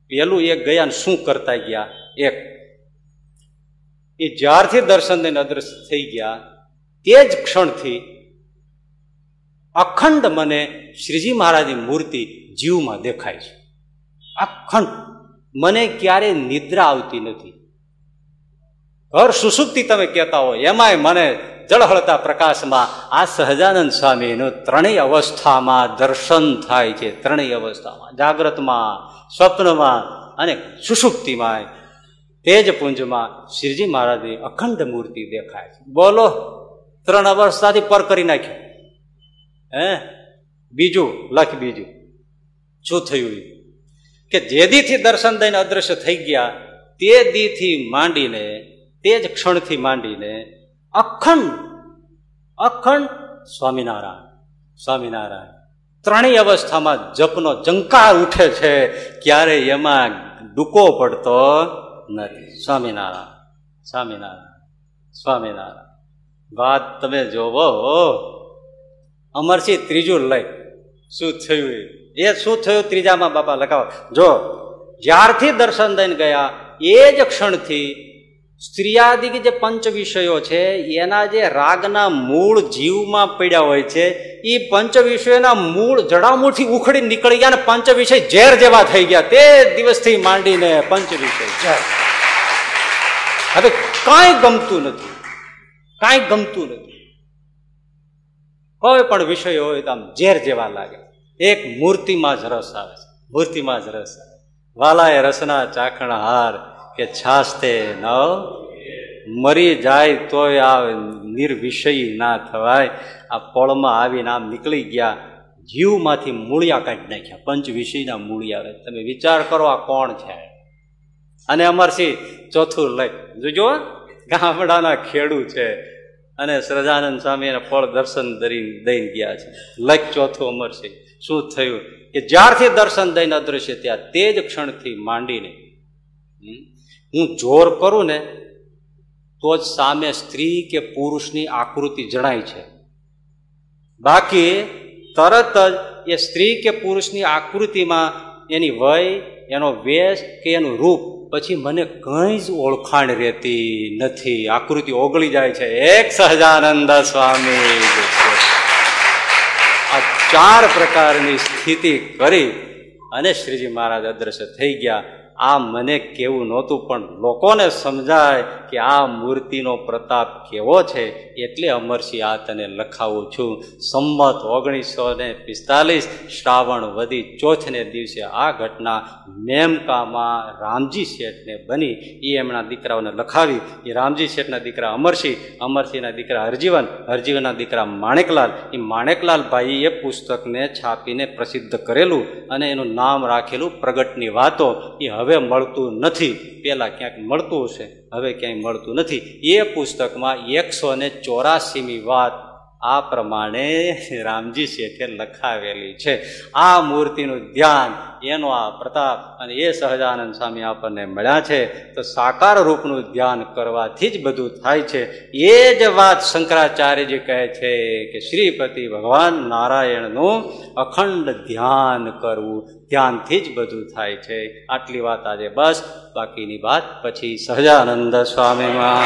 પેલું એક ગયા શું કરતા ગયા? એક. એ જ્યારથી દર્શન દઈને અદ્રશ્ય થઈ ગયા, તે જ ક્ષણથી અખંડ મને શ્રીજી મહારાજની મૂર્તિ જીવમાં દેખાય છે. અખંડ. મને ક્યારે નિદ્રા આવતી નથી. ઘર સુસુપ્તિ તમે કહેતા હો એમાંય મને જળહળતા પ્રકાશમાં આ સહજાનંદ સ્વામીનું ત્રણેય અવસ્થામાં દર્શન થાય છે, ત્રણેય અવસ્થામાં. જાગ્રતમાં, સ્વપ્નમાં અને સુષુપ્તિમાં તેજ પુંજમાં શ્રીજી મહારાજની અખંડ મૂર્તિ દેખાય છે. બોલો, ત્રણ અવસ્થાથી પર કરી નાખ્યો. હે? બીજું, લખ બીજું. શું થયું કે જે દીથી દર્શન દઈને અદ્રશ્ય થઈ ગયા, તે દીથી માંડીને, તે જ ક્ષણથી માંડીને અખંડ અખંડ સ્વામિનારાયણ સ્વામિનારાયણ. ત્રણેય અવસ્થામાં જપનો જંકાર ઉઠે છે, ક્યારે એમાં ડૂકો પડતો નથી. સ્વામિનારાયણ સ્વામિનારાયણ સ્વામિનારાયણ. વાત તમે જોવો અમરસિંહ ત્રીજું લઈ શું થયું એ? શું થયું ત્રીજામાં બાપા લખાવો. જો જ્યારથી દર્શન દઈને ગયા એ જ ક્ષણથી સ્ત્રીયાદિક જે પંચ વિષયો છે એના જે રાગના મૂળ જીવમાં પડ્યા હોય છે એ પંચ વિષયોના મૂળ જડામૂળથી ઉખડી નીકળી ગયા અને પંચ વિષય ઝેર જેવા થઈ ગયા. તે દિવસથી માંડીને પંચ વિષય ઝેર હવે કાંઈ ગમતું નથી. કાંઈ ગમતું નથી. કોઈ પણ વિષય હોય તો આમ ઝેર જેવા લાગે. એક મૂર્તિમાં જ રસ આવે છે. મૂર્તિમાં જ રસ આવે. વાલાએ રસના ચાખણ હાર કે છાસ્તે નવ મરી જાય તોય આ નિર્વિષયી ના થવાય. આ પળમાં આવીને આમ નીકળી ગયા. જીવમાંથી મૂળિયા કાઢી નાખ્યા. પંચ વિષયના મૂળિયા આવે. તમે વિચાર કરો આ કોણ છે? અને અમરસિંહ ચોથું લઈ. જોજો ગામડાના ખેડૂ છે. અને સહજાનંદ સ્વામી એને ફળ દર્શન દઈને દઈને ગયા છે. લખ ચોથું છે. શું થયું? કે જ્યારથી દર્શન દઈને અદૃશ્ય ત્યાં તે જ ક્ષણથી માંડીને હું જોર કરું ને, તો જ સામે સ્ત્રી કે પુરુષની આકૃતિ જણાય છે. બાકી તરત જ એ સ્ત્રી કે પુરુષની આકૃતિમાં એની વય, એનો વેશ કે એનું રૂપ પછી મને કંઈ જ ઓળખાણ રહેતી નથી. આકૃતિ ઓગળી જાય છે. એક સહજાનંદ સ્વામી આ ચાર પ્રકારની સ્થિતિ કરી અને શ્રીજી મહારાજ અદ્રશ્ય થઈ ગયા. આ મને કેવું નહોતું, પણ લોકોને સમજાય કે આ મૂર્તિનો પ્રતાપ કેવો છે, એટલે અમરસિંહ આ તને લખાવું છું. સંમત ઓગણીસો ને પિસ્તાલીસ શ્રાવણ વધી ચોથને દિવસે આ ઘટના મેમકામાં રામજી શેઠને બની. એ એમના દીકરાઓને લખાવી. એ રામજી શેઠના દીકરા અમરસિંહ, અમરસિંહના દીકરા હરજીવન, હરજીવનના દીકરા માણેકલાલ. એ માણેકલાલ ભાઈ એ પુસ્તકને છાપીને પ્રસિદ્ધ કરેલું અને એનું નામ રાખેલું પ્રગટની વાતો. એ હવે મળતું નથી. પહેલાં ક્યાંક મળતું હશે, હવે ક્યાંય મળતું નથી. એ પુસ્તકમાં એકસો ને ચોરાસીમી વાત આ પ્રમાણે રામજી શેઠે લખાવેલી છે. આ મૂર્તિનું ધ્યાન એનો આ પ્રતાપ અને એ સહજાનંદ સ્વામી આપણને મળ્યા છે. તો સાકાર રૂપનું ધ્યાન કરવાથી જ બધું થાય છે. એ જ વાત શંકરાચાર્યજી કહે છે કે શ્રીપતિ ભગવાન નારાયણનું અખંડ ધ્યાન કરવું ધ્યાનથી જ બધું થાય છે. આટલી વાત આજે બસ. બાકીની વાત પછી સહજાનંદ સ્વામીમાં